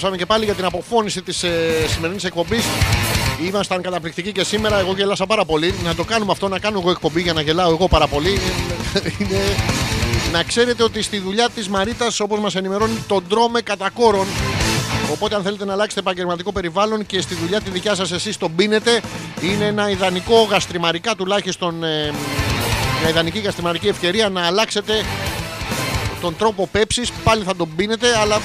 Speaker 2: Επιστρέψαμε και πάλι για την αποφώνηση της ε, σημερινής εκπομπής. Ήμασταν καταπληκτικοί και σήμερα. Εγώ γελάσα πάρα πολύ. Να το κάνουμε αυτό, να κάνω εγώ εκπομπή για να γελάω εγώ πάρα πολύ. Είναι... Να ξέρετε ότι στη δουλειά της Μαρίτας, όπως μας ενημερώνει, τον τρώμε κατά κόρον. Οπότε, αν θέλετε να αλλάξετε επαγγελματικό περιβάλλον και στη δουλειά τη δικιά σας εσείς τον πίνετε, είναι ένα ιδανικό γαστριμαρικά τουλάχιστον. ε, μια ιδανική γαστριμαρική ευκαιρία να αλλάξετε τον τρόπο πέψης. Πάλι θα τον πίνετε, αλλά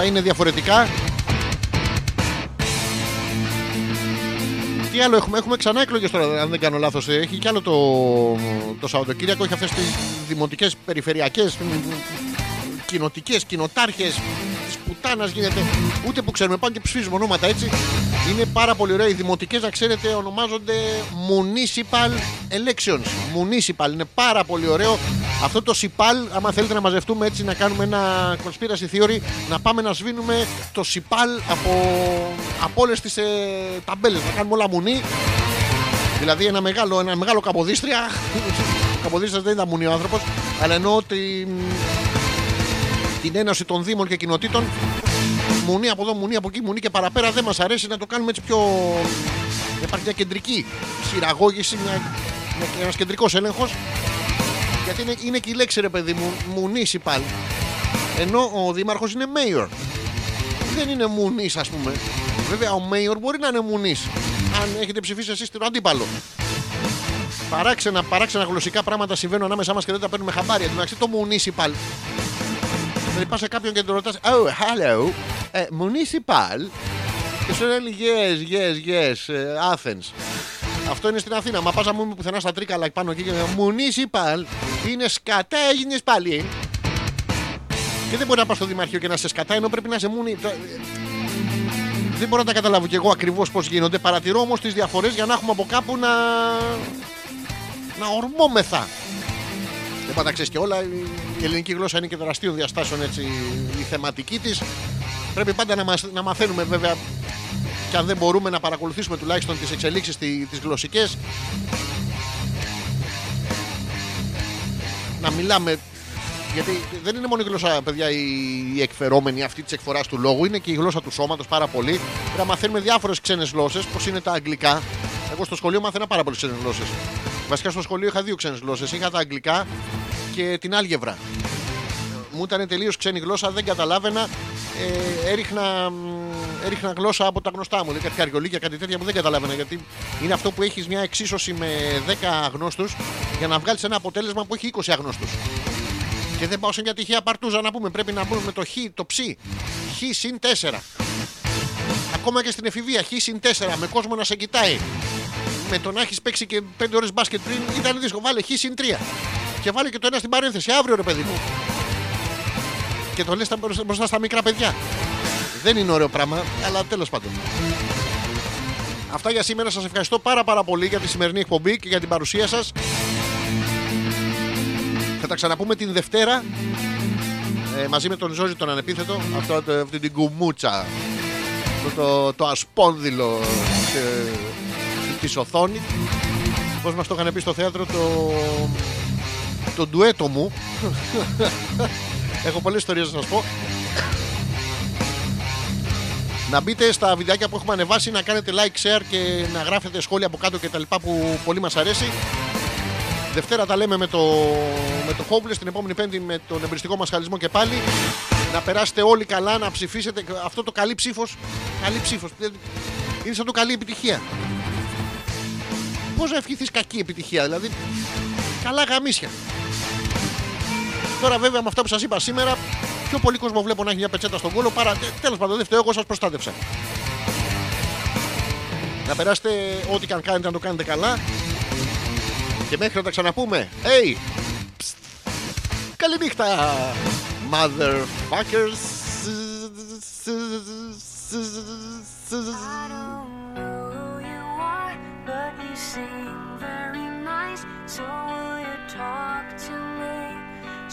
Speaker 2: θα είναι διαφορετικά. Τι άλλο έχουμε, έχουμε ξανά εκλογές τώρα, αν δεν κάνω λάθος. Έχει κι άλλο το, το Σαββατοκύριακο. Έχει αυτές τις δημοτικές, περιφερειακές, κοινοτικές, κοινοτάρχες. Τη πουτάνας γίνεται. Ούτε που ξέρουμε, πάνε και ψηφίζουμε ονόματα έτσι. Είναι πάρα πολύ ωραία. Οι δημοτικές, να ξέρετε, ονομάζονται Municipal Elections. Municipal είναι πάρα πολύ ωραίο. Αυτό το ΣΥΠΑΛ, άμα θέλετε να μαζευτούμε έτσι να κάνουμε ένα conspiracy theory, να πάμε να σβήνουμε το ΣΥΠΑΛ από, από όλες τις ε, ταμπέλες. Να κάνουμε όλα μουνί. Δηλαδή ένα μεγάλο, ένα μεγάλο καποδίστρια. Ο [laughs] καποδίστρια δεν ήταν μουνί ο άνθρωπος, αλλά εννοώ την, την ένωση των Δήμων και κοινοτήτων. Μουνί από εδώ, μουνί από εκεί, μουνί και παραπέρα. Δεν μας αρέσει να το κάνουμε έτσι πιο. να Υπάρχει μια κεντρική χειραγώγηση, μια, ένας κεντρικός έλεγχος. Γιατί είναι, είναι και η λέξη ρε παιδί μου, municipal. Ενώ ο δήμαρχος είναι mayor. Δεν είναι μουνής, ας πούμε. Βέβαια, ο mayor μπορεί να είναι μουνής. Αν έχετε ψηφίσει εσείς τον αντίπαλο. Παράξενα, παράξενα γλωσσικά πράγματα συμβαίνουν ανάμεσά μας και δεν τα παίρνουμε χαμπάρι. Εν τω μεταξύ, το municipal. Δηλαδή, πας σε κάποιον και τον ρωτάς, Oh, hello, ε, municipal. Και σου λέει, Yes, yes, yes, ε, Athens. Αυτό είναι στην Αθήνα. Μα πας να μου πουθενά στα τρίκαλα πάνω εκεί και municipal είναι σκατά έγινε πάλι. Και δεν μπορεί να πας στο Δημαρχείο και να σε σκατά, ενώ πρέπει να σε μουνί. Δεν μπορώ να τα καταλάβω κι εγώ ακριβώς πώς γίνονται. Παρατηρώ όμως τις διαφορές για να έχουμε από κάπου να. να ορμόμεθα. Δεν πάντα ξέρεις και όλα. Η ελληνική γλώσσα είναι και τεραστίων διαστάσεων έτσι η θεματική της. Πρέπει πάντα να, μας, να μαθαίνουμε βέβαια και αν δεν μπορούμε να παρακολουθήσουμε τουλάχιστον τις εξελίξεις τι- τις γλωσσικές να μιλάμε γιατί δεν είναι μόνο η γλώσσα, παιδιά, η, η εκφερόμενη αυτή της εκφοράς του λόγου, είναι και η γλώσσα του σώματος πάρα πολύ. Πρέπει να μαθαίνουμε διάφορες ξένες γλώσσες, πώς είναι τα αγγλικά. Εγώ στο σχολείο μάθαινα πάρα πολλές ξένες γλώσσες. Βασικά στο σχολείο είχα δύο ξένες γλώσσες. Είχα τα αγγλικά και την άλγευρα. Μου ήταν τελείως ξένη γλώσσα, δεν καταλάβαινα. Ε, έριχνα, μ, έριχνα γλώσσα από τα γνωστά μου. Λέει κάτι καριολίκια, κάτι τέτοια που δεν καταλάβαινα. Γιατί είναι αυτό που έχεις μια εξίσωση με 10 αγνώστους για να βγάλεις ένα αποτέλεσμα που έχει 20 αγνώστους. Και δεν πάω σε μια τυχαία παρτούζα να πούμε. Πρέπει να πούμε με το χ, το ψ. Χ συν 4. Ακόμα και στην εφηβεία, χ συν 4. Με κόσμο να σε κοιτάει. Με το να έχεις παίξει και 5 ώρες μπάσκετ πριν ήταν δύσκολο. Βάλε χ συν 3. Και βάλε και το ένα στην παρένθεση. Αύριο ρε παιδί μου. Και το λες μπροστά στα μικρά παιδιά. Δεν είναι ωραίο πράγμα, αλλά τέλος πάντων. Αυτά για σήμερα. Σας ευχαριστώ πάρα πάρα πολύ για τη σημερινή εκπομπή και για την παρουσία σας. Θα τα ξαναπούμε την Δευτέρα ε, μαζί με τον Ζόζη τον ανεπίθετο. Αυτό, το, αυτή την κουμούτσα. Αυτό το, το ασπόνδυλο ε, της οθόνης. Πώς μας το είχαν πει στο θέατρο το, το ντουέτο μου. [laughs] Έχω πολλές ιστορίες να σας πω. Να μπείτε στα βιντεάκια που έχουμε ανεβάσει, να κάνετε like, share και να γράφετε σχόλια από κάτω και τα λοιπά που πολύ μας αρέσει. Δευτέρα τα λέμε με το, με το Hopeless, την επόμενη Πέμπτη με τον εμπριστικό μας χαλισμό και πάλι. Να περάσετε όλοι καλά, να ψηφίσετε. Αυτό το καλή ψήφος, καλή ψήφος, είναι σαν το καλή επιτυχία. Πώς να ευχηθείς κακή επιτυχία, δηλαδή καλά γαμίσια. Τώρα βέβαια με αυτά που σας είπα σήμερα, πιο πολύ κόσμο βλέπω να έχει μια πετσέτα στον κόλο παρά. Τέλος πάντων, δεν φταίω, εγώ σας προστάτευσα. Να περάσετε ό,τι και αν κάνετε να το κάνετε καλά. Και μέχρι να τα ξαναπούμε. Hey! Ψτ. Καληνύχτα! Motherfuckers!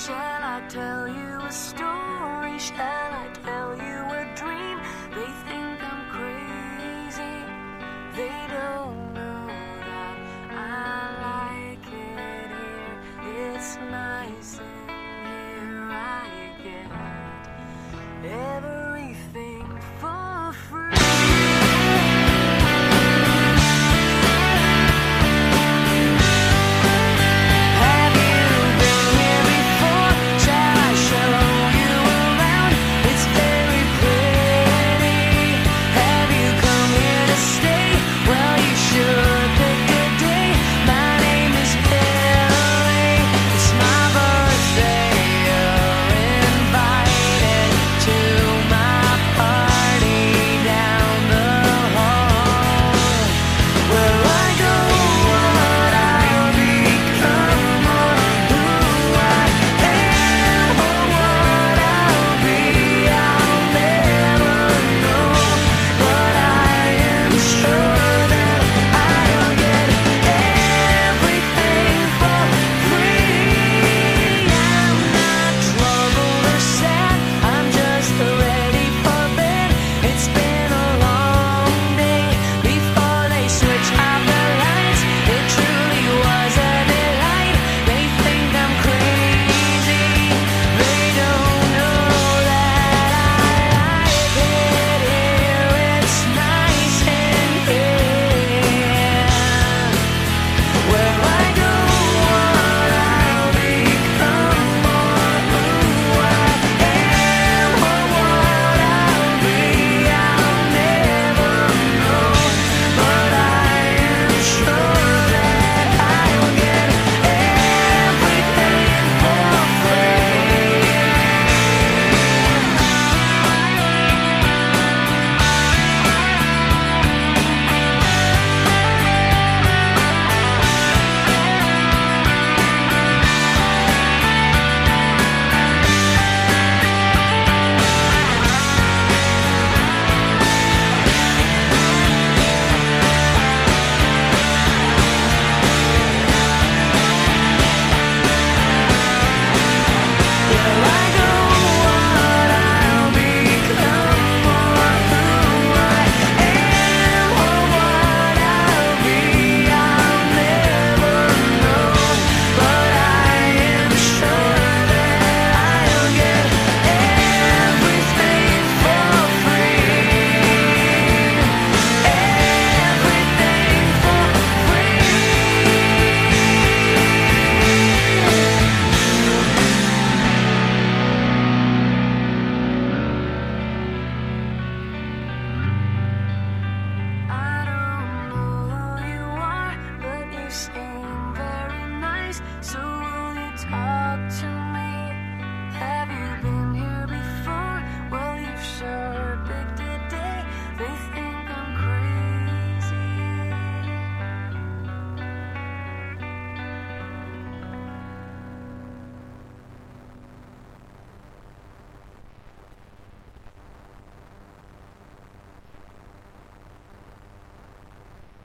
Speaker 3: Shall I tell you a story? Shall I tell you a dream? They think I'm crazy. They don't know that I like it here. It's nice in here. I get every